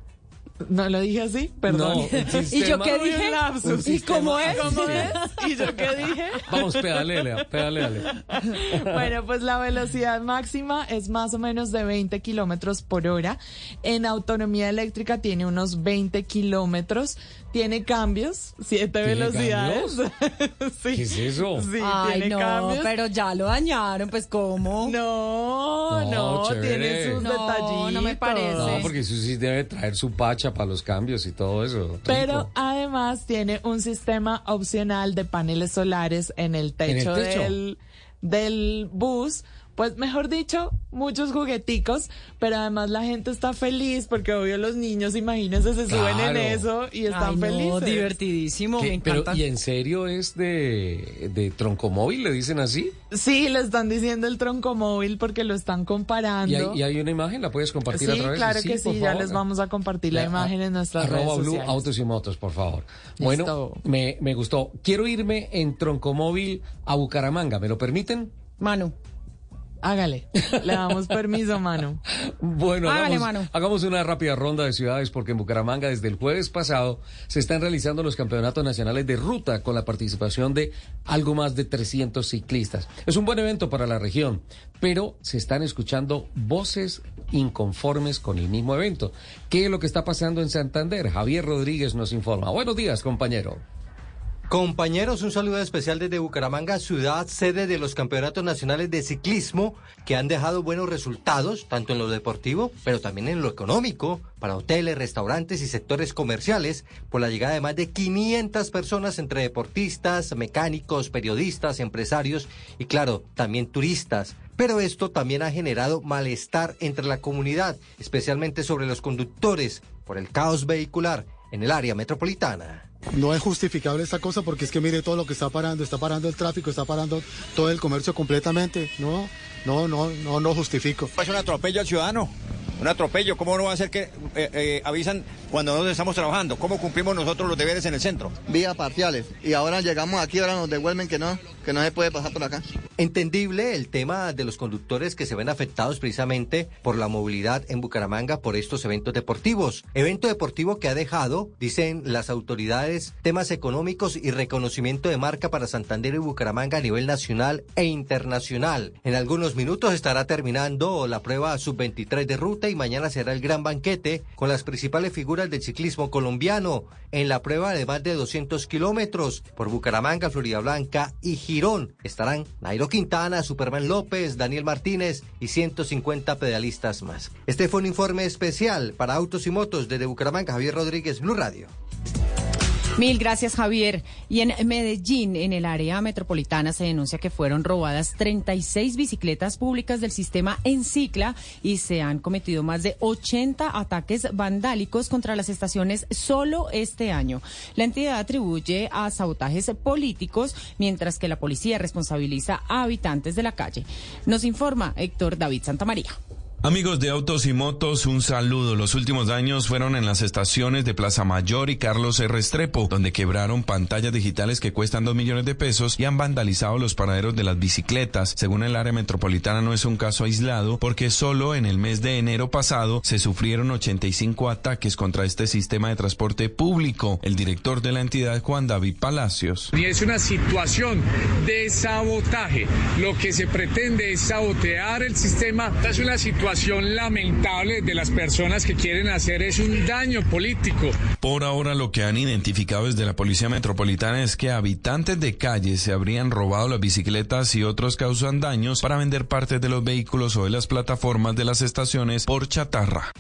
No lo dije así, perdón. No, <laughs> ¿Y yo qué dije? Lapsus. ¿Y cómo es? <laughs> ¿Cómo es? ¿Y yo qué dije? Vamos, pedalele, pedalele. <laughs> Bueno, pues la velocidad máxima es más o menos de 20 kilómetros por hora. En autonomía eléctrica tiene unos 20 kilómetros. Tiene cambios, siete velocidades. <laughs> ¿Qué es eso? Sí, Ay, tiene no, cambios. pero ya lo dañaron, pues ¿cómo? No, No, no, tiene sus No, detallitos. no me parece. No, porque eso sí debe traer su pacha para los cambios y todo eso. Pero Rico. además tiene un sistema opcional de paneles solares en el ¿En el techo, techo? Del, del bus. Pues mejor dicho, muchos jugueticos, pero además la gente está feliz porque obvio los niños, imagínense, se suben en eso y están Ay, no, felices. divertidísimo, Pero. ¿y en serio es de, de troncomóvil? ¿Le dicen así? Sí, le están diciendo el troncomóvil porque lo están comparando. ¿Y hay, y hay una imagen? ¿La puedes compartir sí, a través? claro que sí, ya favor. les vamos a compartir la imagen en nuestras redes Arroba Blue sociales. Autos y Motos, por favor. Listo. Bueno, me, me gustó. Quiero irme en troncomóvil a Bucaramanga. ¿Me lo permiten? Manu. Hágale, le damos <laughs> permiso, mano. Bueno, Hágale, hagamos, mano. hagamos una rápida ronda de ciudades porque en Bucaramanga desde el jueves pasado se están realizando los campeonatos nacionales de ruta con la participación de algo más de 300 ciclistas. Es un buen evento para la región, pero se están escuchando voces inconformes con el mismo evento. ¿Qué es lo que está pasando en Santander? Javier Rodríguez nos informa. Buenos días, compañero. Compañeros, un saludo especial desde Bucaramanga, ciudad sede de los campeonatos nacionales de ciclismo que han dejado buenos resultados, tanto en lo deportivo, pero también en lo económico, para hoteles, restaurantes y sectores comerciales, por la llegada de más de 500 personas entre deportistas, mecánicos, periodistas, empresarios y claro, también turistas. Pero esto también ha generado malestar entre la comunidad, especialmente sobre los conductores, por el caos vehicular en el área metropolitana. No es justificable esta cosa porque es que mire todo lo que está parando, está parando el tráfico, está parando todo el comercio completamente. No, no, no, no, no justifico. Es un atropello al ciudadano. Un atropello, ¿cómo no va a ser que eh, eh, avisan cuando nosotros estamos trabajando? ¿Cómo cumplimos nosotros los deberes en el centro? Vías parciales. Y ahora llegamos aquí, ahora nos devuelven que no, que no se puede pasar por acá. Entendible el tema de los conductores que se ven afectados precisamente por la movilidad en Bucaramanga por estos eventos deportivos. Evento deportivo que ha dejado, dicen las autoridades, temas económicos y reconocimiento de marca para Santander y Bucaramanga a nivel nacional e internacional. En algunos minutos estará terminando la prueba sub-23 de ruta y mañana será el gran banquete con las principales figuras del ciclismo colombiano en la prueba de más de 200 kilómetros por Bucaramanga, Florida Blanca y Girón. Estarán Nairo Quintana, Superman López, Daniel Martínez y 150 pedalistas más. Este fue un informe especial para Autos y Motos desde Bucaramanga, Javier Rodríguez, Blue Radio. Mil gracias, Javier. Y en Medellín, en el área metropolitana, se denuncia que fueron robadas 36 bicicletas públicas del sistema Encicla y se han cometido más de 80 ataques vandálicos contra las estaciones solo este año. La entidad atribuye a sabotajes políticos, mientras que la policía responsabiliza a habitantes de la calle. Nos informa Héctor David Santamaría. Amigos de Autos y Motos, un saludo. Los últimos daños fueron en las estaciones de Plaza Mayor y Carlos R. Restrepo, donde quebraron pantallas digitales que cuestan dos millones de pesos y han vandalizado los paraderos de las bicicletas. Según el área metropolitana no es un caso aislado porque solo en el mes de enero pasado se sufrieron 85 ataques contra este sistema de transporte público. El director de la entidad, Juan David Palacios. Y es una situación de sabotaje. Lo que se pretende es sabotear el sistema. Es una situación lamentable de las personas que quieren hacer es un daño político. Por ahora lo que han identificado desde la Policía Metropolitana es que habitantes de calles se habrían robado las bicicletas y otros causan daños para vender partes de los vehículos o de las plataformas de las estaciones por chatarra.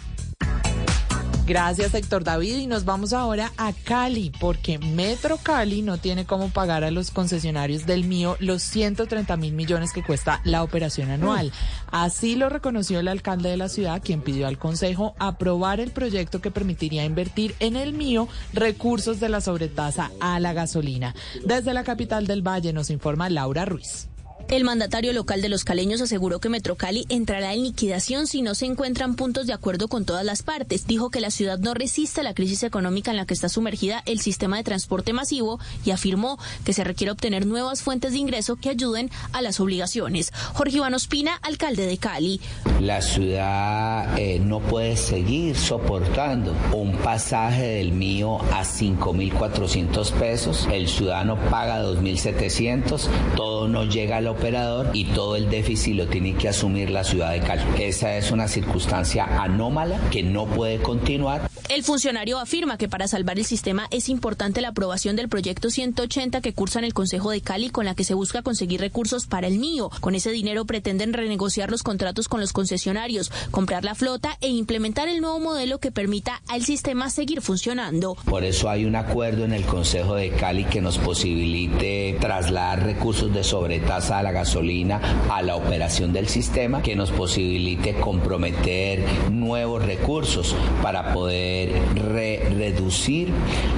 Gracias, Héctor David. Y nos vamos ahora a Cali, porque Metro Cali no tiene cómo pagar a los concesionarios del mío los 130 mil millones que cuesta la operación anual. Así lo reconoció el alcalde de la ciudad, quien pidió al Consejo aprobar el proyecto que permitiría invertir en el mío recursos de la sobretasa a la gasolina. Desde la capital del Valle nos informa Laura Ruiz. El mandatario local de los caleños aseguró que Metrocali entrará en liquidación si no se encuentran puntos de acuerdo con todas las partes. Dijo que la ciudad no resiste a la crisis económica en la que está sumergida el sistema de transporte masivo y afirmó que se requiere obtener nuevas fuentes de ingreso que ayuden a las obligaciones. Jorge Iván Ospina, alcalde de Cali. La ciudad eh, no puede seguir soportando un pasaje del mío a 5.400 pesos. El ciudadano paga 2.700. Todo no llega a la operador y todo el déficit lo tiene que asumir la ciudad de Cali. Esa es una circunstancia anómala que no puede continuar. El funcionario afirma que para salvar el sistema es importante la aprobación del proyecto 180 que cursa en el Consejo de Cali con la que se busca conseguir recursos para el NIO. Con ese dinero pretenden renegociar los contratos con los concesionarios, comprar la flota e implementar el nuevo modelo que permita al sistema seguir funcionando. Por eso hay un acuerdo en el Consejo de Cali que nos posibilite trasladar recursos de sobretasa a la gasolina a la operación del sistema, que nos posibilite comprometer nuevos recursos para poder reducir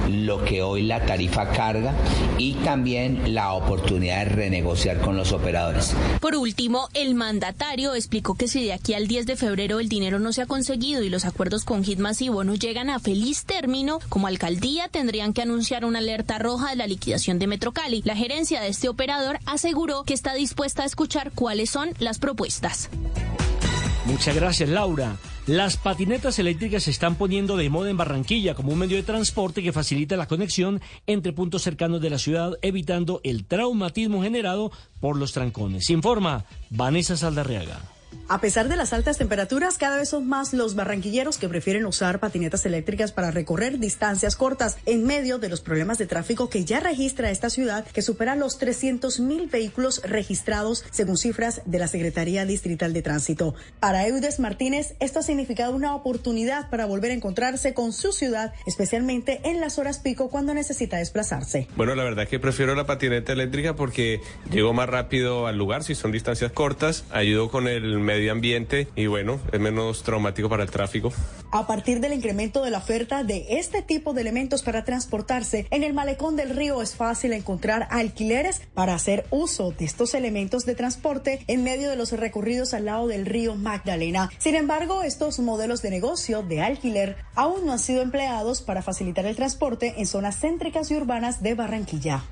lo que hoy la tarifa carga y también la oportunidad de renegociar con los operadores. Por último, el mandatario explicó que si de aquí al 10 de febrero el dinero no se ha conseguido y los acuerdos con Hitmas y Bono llegan a feliz término, como alcaldía tendrían que anunciar una alerta roja de la liquidación de Metrocali. La gerencia de este operador aseguró que está dispuesta a escuchar cuáles son las propuestas. Muchas gracias, Laura. Las patinetas eléctricas se están poniendo de moda en Barranquilla como un medio de transporte que facilita la conexión entre puntos cercanos de la ciudad, evitando el traumatismo generado por los trancones. Informa Vanessa Saldarriaga. A pesar de las altas temperaturas, cada vez son más los barranquilleros que prefieren usar patinetas eléctricas para recorrer distancias cortas en medio de los problemas de tráfico que ya registra esta ciudad, que supera los 300 mil vehículos registrados según cifras de la Secretaría Distrital de Tránsito. Para Eudes Martínez, esto ha significado una oportunidad para volver a encontrarse con su ciudad, especialmente en las horas pico cuando necesita desplazarse. Bueno, la verdad que prefiero la patineta eléctrica porque llego más rápido al lugar si son distancias cortas, ayudo con el medio ambiente y bueno, es menos traumático para el tráfico. A partir del incremento de la oferta de este tipo de elementos para transportarse, en el malecón del río es fácil encontrar alquileres para hacer uso de estos elementos de transporte en medio de los recorridos al lado del río Magdalena. Sin embargo, estos modelos de negocio de alquiler aún no han sido empleados para facilitar el transporte en zonas céntricas y urbanas de Barranquilla.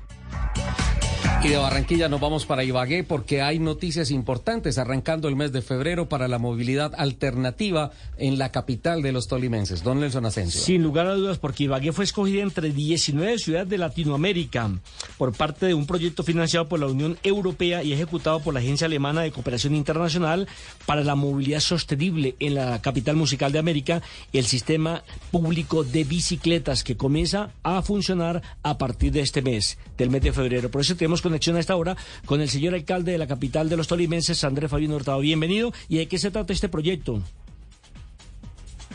Y de Barranquilla nos vamos para Ibagué porque hay noticias importantes arrancando el mes de febrero para la movilidad alternativa en la capital de los tolimenses. Don Nelson Asensio. Sin lugar a dudas, porque Ibagué fue escogida entre 19 ciudades de Latinoamérica por parte de un proyecto financiado por la Unión Europea y ejecutado por la Agencia Alemana de Cooperación Internacional para la Movilidad Sostenible en la capital musical de América, el sistema público de bicicletas que comienza a funcionar a partir de este mes, del mes de febrero. Por eso tenemos conexión a esta hora con el señor alcalde de la capital de los tolimenses, Andrés Fabián Hurtado. Bienvenido. ¿Y de qué se trata este proyecto?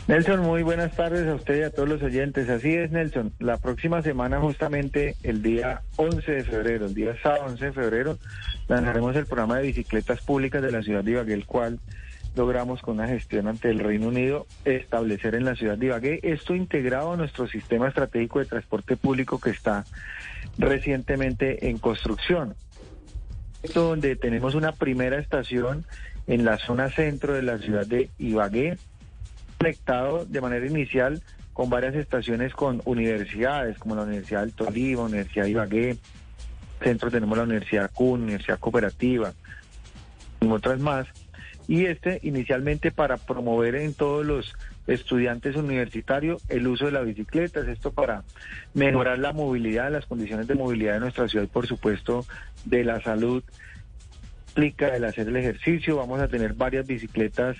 Nelson, muy buenas tardes a usted y a todos los oyentes. Así es, Nelson. La próxima semana, justamente el día 11 de febrero, el día sábado 11 de febrero, lanzaremos el programa de bicicletas públicas de la ciudad de Ibagué, el cual logramos con una gestión ante el Reino Unido establecer en la ciudad de Ibagué. Esto integrado a nuestro sistema estratégico de transporte público que está recientemente en construcción. Donde tenemos una primera estación en la zona centro de la ciudad de Ibagué, conectado de manera inicial con varias estaciones con universidades, como la Universidad del Tolima, Universidad de Ibagué, centro tenemos la Universidad CUN, Universidad Cooperativa, y otras más y este inicialmente para promover en todos los estudiantes universitarios el uso de las bicicletas, esto para mejorar la movilidad, las condiciones de movilidad de nuestra ciudad y por supuesto de la salud implica el hacer el ejercicio, vamos a tener varias bicicletas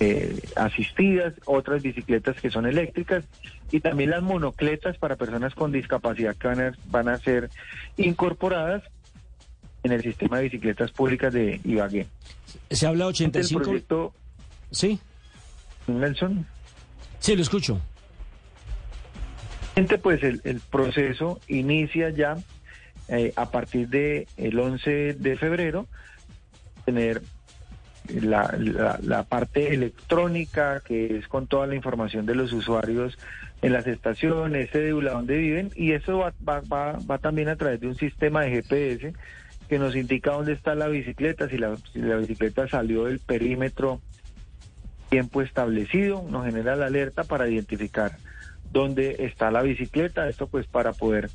eh, asistidas, otras bicicletas que son eléctricas y también las monocletas para personas con discapacidad que van a, van a ser incorporadas en el sistema de bicicletas públicas de Ibagué. Se habla 85. El proyecto... Sí. Nelson. Sí, lo escucho. Pues el, el proceso inicia ya eh, a partir del el 11 de febrero, tener la, la, parte electrónica, que es con toda la información de los usuarios en las estaciones, cédula, donde viven, y eso va, va, va, va también a través de un sistema de GPS que nos indica dónde está la bicicleta, si la, la bicicleta salió del perímetro tiempo establecido, nos genera la alerta para identificar dónde está la bicicleta, esto pues para poder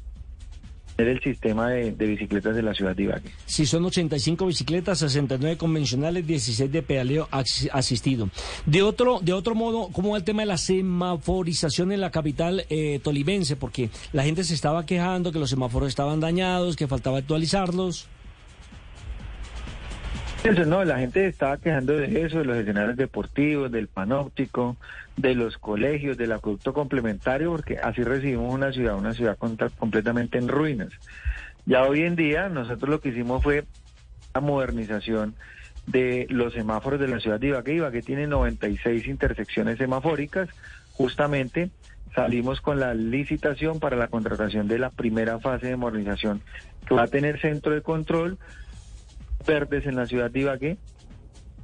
tener el sistema de, bicicletas de la ciudad de Ibagué. Si son 85 bicicletas, 69 convencionales, 16 de pedaleo asistido. De otro, de otro modo, ¿cómo va el tema de la semaforización en la capital eh, tolimense? Porque la gente se estaba quejando que los semáforos estaban dañados, que faltaba actualizarlos. Eso no, la gente estaba quejando de eso, de los escenarios deportivos, del panóptico, de los colegios, del acueducto complementario, porque así recibimos una ciudad, una ciudad completamente en ruinas. Ya hoy en día nosotros lo que hicimos fue la modernización de los semáforos de la ciudad de Ibagué. Ibagué tiene 96 intersecciones semafóricas. Justamente salimos con la licitación para la contratación de la primera fase de modernización que va a tener centro de control verdes en la ciudad de Ibagué.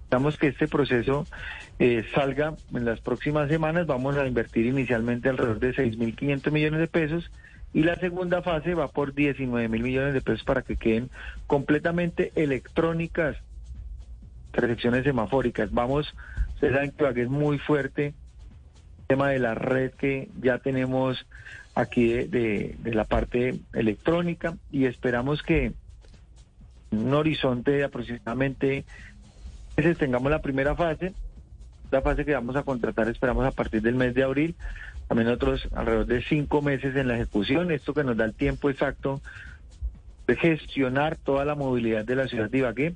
Esperamos que este proceso eh, salga en las próximas semanas. Vamos a invertir inicialmente alrededor de 6.500 millones de pesos y la segunda fase va por 19 mil millones de pesos para que queden completamente electrónicas intersecciones semafóricas. Vamos, ustedes saben que es muy fuerte el tema de la red que ya tenemos aquí de, la parte electrónica y esperamos que un horizonte de aproximadamente meses tengamos la primera fase. La fase que vamos a contratar esperamos a partir del mes de abril. También otros alrededor de cinco meses en la ejecución. Esto que nos da el tiempo exacto de gestionar toda la movilidad de la ciudad de Ibagué.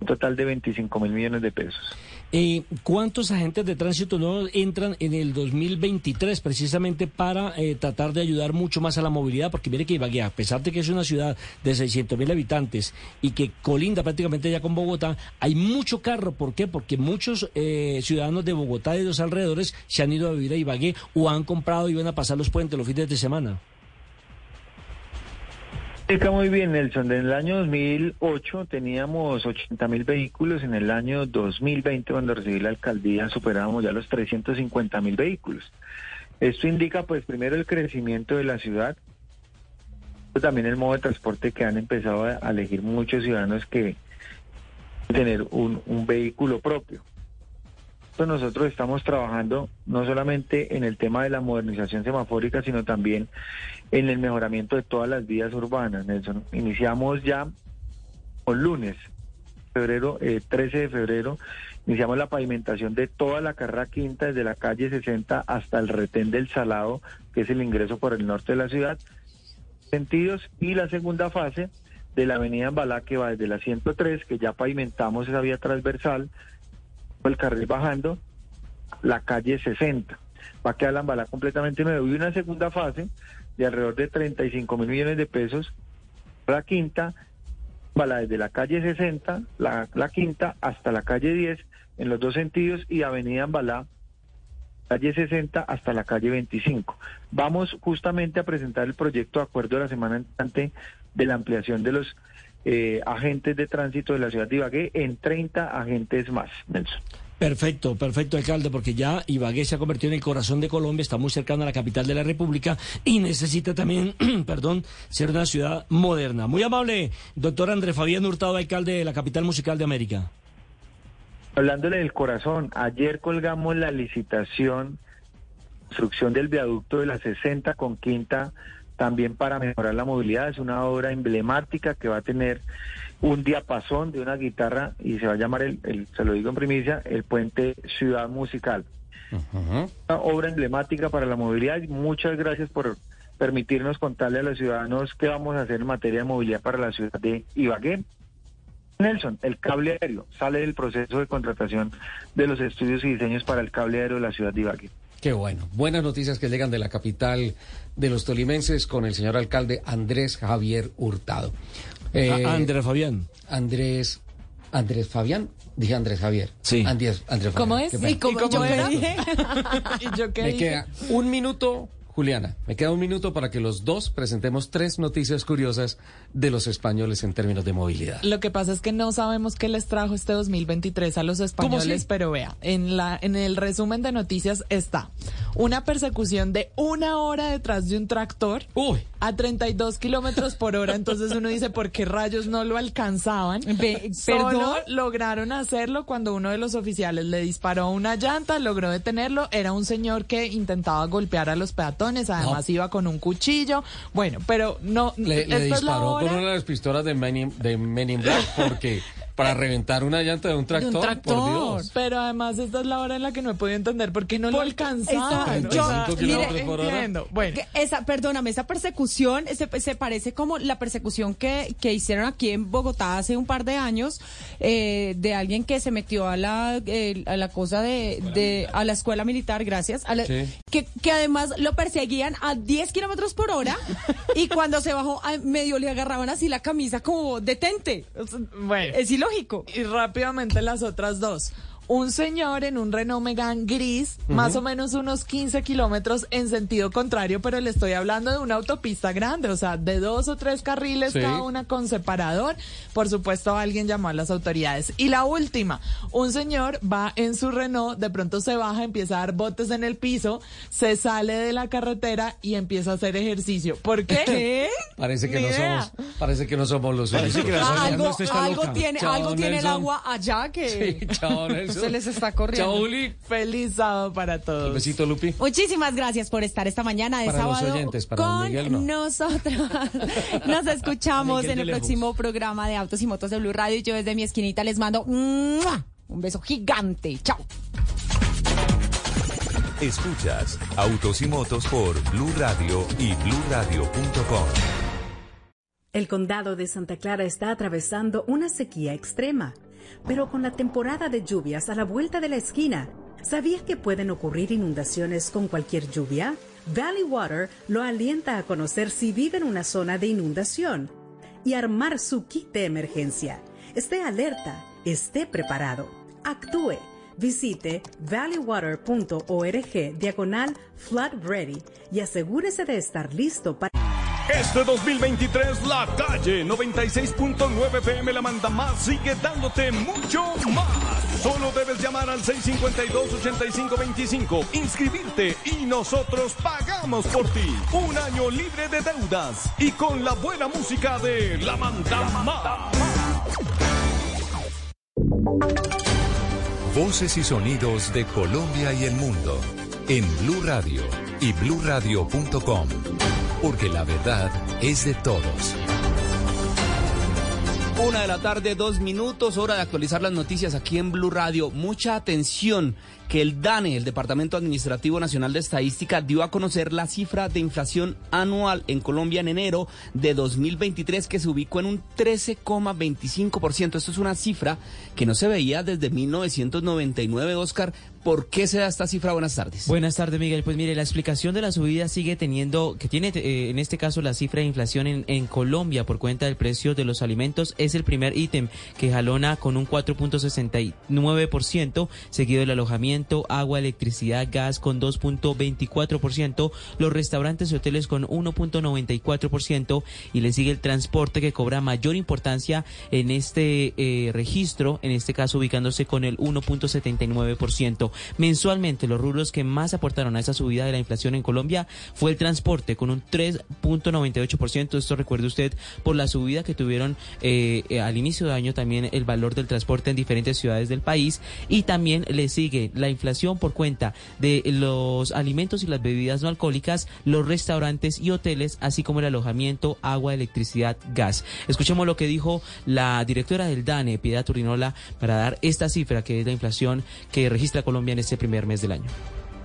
Un total de 25 mil millones de pesos. Eh, ¿Cuántos agentes de tránsito nuevos entran en el 2023 precisamente para eh, tratar de ayudar mucho más a la movilidad? Porque mire que Ibagué, a pesar de que es una ciudad de 600 mil habitantes y que colinda prácticamente ya con Bogotá, hay mucho carro. ¿Por qué? Porque muchos eh, ciudadanos de Bogotá y de los alrededores se han ido a vivir a Ibagué o han comprado y van a pasar los puentes los fines de semana. Explica muy bien, Nelson. En el año 2008 teníamos 80 mil vehículos. En el año 2020, cuando recibí la alcaldía, superábamos ya los 350 mil vehículos. Esto indica, pues, primero el crecimiento de la ciudad, pero también el modo de transporte que han empezado a, elegir muchos ciudadanos que tener un vehículo propio. Entonces nosotros estamos trabajando no solamente en el tema de la modernización semafórica, sino también en el mejoramiento de todas las vías urbanas, Nelson. Iniciamos ya el lunes, febrero, eh, 13 de febrero, iniciamos la pavimentación de toda la carrera quinta, desde la calle 60 hasta el retén del Salado, que es el ingreso por el norte de la ciudad, sentidos, y la segunda fase de la avenida Ambalá, que va desde la 103, que ya pavimentamos esa vía transversal, el carril bajando, la calle 60. Va a quedar la Ambalá completamente nuevo. Y una segunda fase de alrededor de 35 mil millones de pesos, la quinta, Ambalá desde la calle 60, la, la quinta, hasta la calle 10, en los dos sentidos, y avenida Ambalá, calle 60 hasta la calle 25. Vamos justamente a presentar el proyecto de acuerdo de la semana entrante de la ampliación de los eh, agentes de tránsito de la ciudad de Ibagué en 30 agentes más, Nelson. Perfecto, perfecto, alcalde, porque ya Ibagué se ha convertido en el corazón de Colombia, está muy cercano a la capital de la República y necesita también, <clears throat> perdón, ser una ciudad moderna. Muy amable, doctor Andrés Fabián Hurtado, alcalde de la capital musical de América. Hablándole del corazón, ayer colgamos la licitación, construcción del viaducto de la 60 con quinta, también para mejorar la movilidad. Es una obra emblemática que va a tener un diapasón de una guitarra y se va a llamar, el, el- se lo digo en primicia, el puente Ciudad Musical. Una obra emblemática para la movilidad muchas gracias por permitirnos contarle a los ciudadanos qué vamos a hacer en materia de movilidad para la ciudad de Ibagué. Nelson, el cable aéreo sale del proceso de contratación de los estudios y diseños para el cable aéreo de la ciudad de Ibagué. Qué bueno. Buenas noticias que llegan de la capital de los tolimenses con el señor alcalde Andrés Javier Hurtado. Eh, Ah, Andrés Fabián. Andrés. Andrés Fabián. Dije Andrés Javier. Sí. Andrés, Andrés Fabián. ¿Cómo es? ¿Y cómo, yo qué <laughs> dije? ¿Y yo qué Me dije? queda un minuto, Juliana. Me queda un minuto para que los dos presentemos tres noticias curiosas de los españoles en términos de movilidad. Lo que pasa es que no sabemos qué les trajo este 2023 a los españoles, sí? pero vea, en la en el resumen de noticias está una persecución de una hora detrás de un tractor a 32 kilómetros por hora. Entonces uno dice, ¿por qué rayos no lo alcanzaban? Solo ¿perdón? lograron hacerlo cuando uno de los oficiales le disparó una llanta, logró detenerlo. Era un señor que intentaba golpear a los peatones, además iba con un cuchillo. Bueno, pero no. Le, le disparó con una de las pistolas de Men in, de Men in Black porque <laughs> para reventar una llanta de un tractor, por Dios. Pero además esta es la hora en la que no he podido entender por qué no lo alcanzaban. Esa- yo- kilómetros por hora. entiendo. Bueno, Esa, perdóname, esa persecución se, se parece como la persecución que, que hicieron aquí en Bogotá hace un par de años eh, de alguien que se metió a la, eh, a la cosa de, de- a la escuela militar, gracias, a la- Sí. que, que además lo perseguían a 10 kilómetros por hora <laughs> y cuando se bajó a- medio le agarraban así la camisa como detente. Bueno. es ilógico. Y rápidamente las otras dos. Un señor en un Renault Megane gris, más o menos unos 15 kilómetros en sentido contrario, pero le estoy hablando de una autopista grande, o sea, de dos o tres carriles Sí. cada una con separador. Por supuesto, alguien llamó a las autoridades. Y la última, un señor va en su Renault, de pronto se baja, empieza a dar botes en el piso, se sale de la carretera y empieza a hacer ejercicio. ¿Por qué? ¿Qué? <laughs> Parece que Ni no idea. somos, parece que no somos los únicos. que la algo, algo tiene, Chao, algo tiene el agua allá que Sí, chao, <laughs> Nelson. Se les está corriendo. Chao, Uli. Feliz sábado para todos. Un besito, Lupi. Muchísimas gracias por estar esta mañana de Para los sábado oyentes, para don con Miguel, no. nosotros. <laughs> Nos escuchamos en el próximo programa de Autos y Motos de Blue Radio. Y yo desde mi esquinita les mando un beso gigante. Chao. Escuchas Autos y Motos por Blue Radio y bluradio.com. El condado de Santa Clara está atravesando una sequía extrema, pero con la temporada de lluvias a la vuelta de la esquina, ¿sabías que pueden ocurrir inundaciones con cualquier lluvia? Valley Water lo alienta a conocer si vive en una zona de inundación y armar su kit de emergencia. Esté alerta, esté preparado, actúe. Visite valleywater.org diagonal flood ready y asegúrese de estar listo para... Este 2023 la calle 96.9 PM la manda más sigue dándote mucho más. Solo debes llamar al 652-8525, inscribirte y nosotros pagamos por ti. Un año libre de deudas y con la buena música de la manda más. Voces y sonidos de Colombia y el mundo en Blue Radio y bluradio.com, porque la verdad es de todos. Una de la tarde, dos minutos, hora de actualizar las noticias aquí en Blue Radio. Mucha atención que el DANE, el Departamento Administrativo Nacional de Estadística, dio a conocer la cifra de inflación anual en Colombia en enero de 2023 que se ubicó en un 13,25%. Esto es una cifra que no se veía desde 1999, Oscar. ¿Por qué se da esta cifra? Buenas tardes. Buenas tardes, Miguel. Pues mire, la explicación de la subida sigue teniendo, que tiene eh, en este caso la cifra de inflación en, Colombia por cuenta del precio de los alimentos, es el primer ítem que jalona con un 4.69%, seguido del alojamiento, agua, electricidad, gas con 2.24%, los restaurantes y hoteles con 1.94% y le sigue el transporte que cobra mayor importancia en este eh, registro, en este caso ubicándose con el 1.79%. Mensualmente, los rubros que más aportaron a esa subida de la inflación en Colombia fue el transporte, con un 3.98%. Esto recuerde usted por la subida que tuvieron eh, al inicio de año también el valor del transporte en diferentes ciudades del país. Y también le sigue la inflación por cuenta de los alimentos y las bebidas no alcohólicas, los restaurantes y hoteles, así como el alojamiento, agua, electricidad, gas. Escuchemos lo que dijo la directora del DANE, Piedad Turinola, para dar esta cifra que es la inflación que registra Colombia este primer mes del año.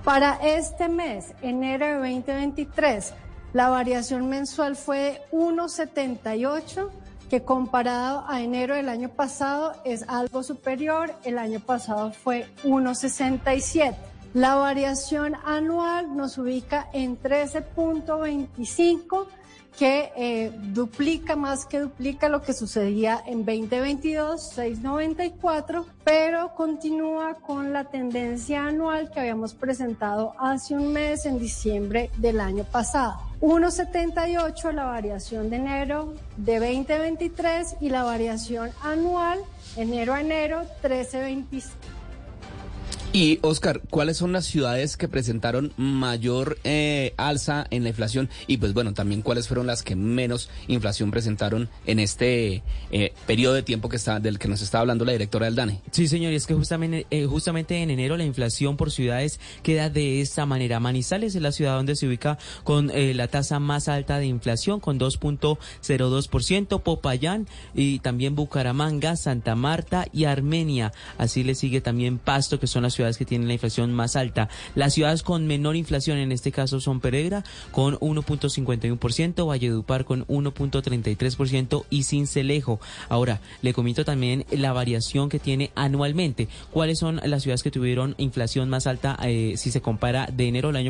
Para este mes, enero de 2023, la variación mensual fue de 1,78, que comparado a enero del año pasado es algo superior. El año pasado fue 1,67. La variación anual nos ubica en 13.25 que eh, duplica más que duplica lo que sucedía en 2022, 694, pero continúa con la tendencia anual que habíamos presentado hace un mes, en diciembre del año pasado. 1,78 la variación de enero de 2023 y la variación anual enero a enero 13,25. Y Oscar, ¿cuáles son las ciudades que presentaron mayor eh, alza en la inflación? Y pues bueno, también cuáles fueron las que menos inflación presentaron en este eh, periodo de tiempo que está, del que nos está hablando la directora del DANE. Sí, señor, y es que justamente, eh, justamente en enero la inflación por ciudades queda de esta manera. Manizales es la ciudad donde se ubica con eh, la tasa más alta de inflación, con 2.02%, Popayán y también Bucaramanga, Santa Marta y Armenia. Así le sigue también Pasto, que son las ciudades ciudades que tienen la inflación más alta. Las ciudades con menor inflación en este caso son Pereira con 1.51%, Valledupar con 1.33% y Cincelejo. Ahora, le comento también la variación que tiene anualmente. ¿Cuáles son las ciudades que tuvieron inflación más alta eh, si se compara de enero del año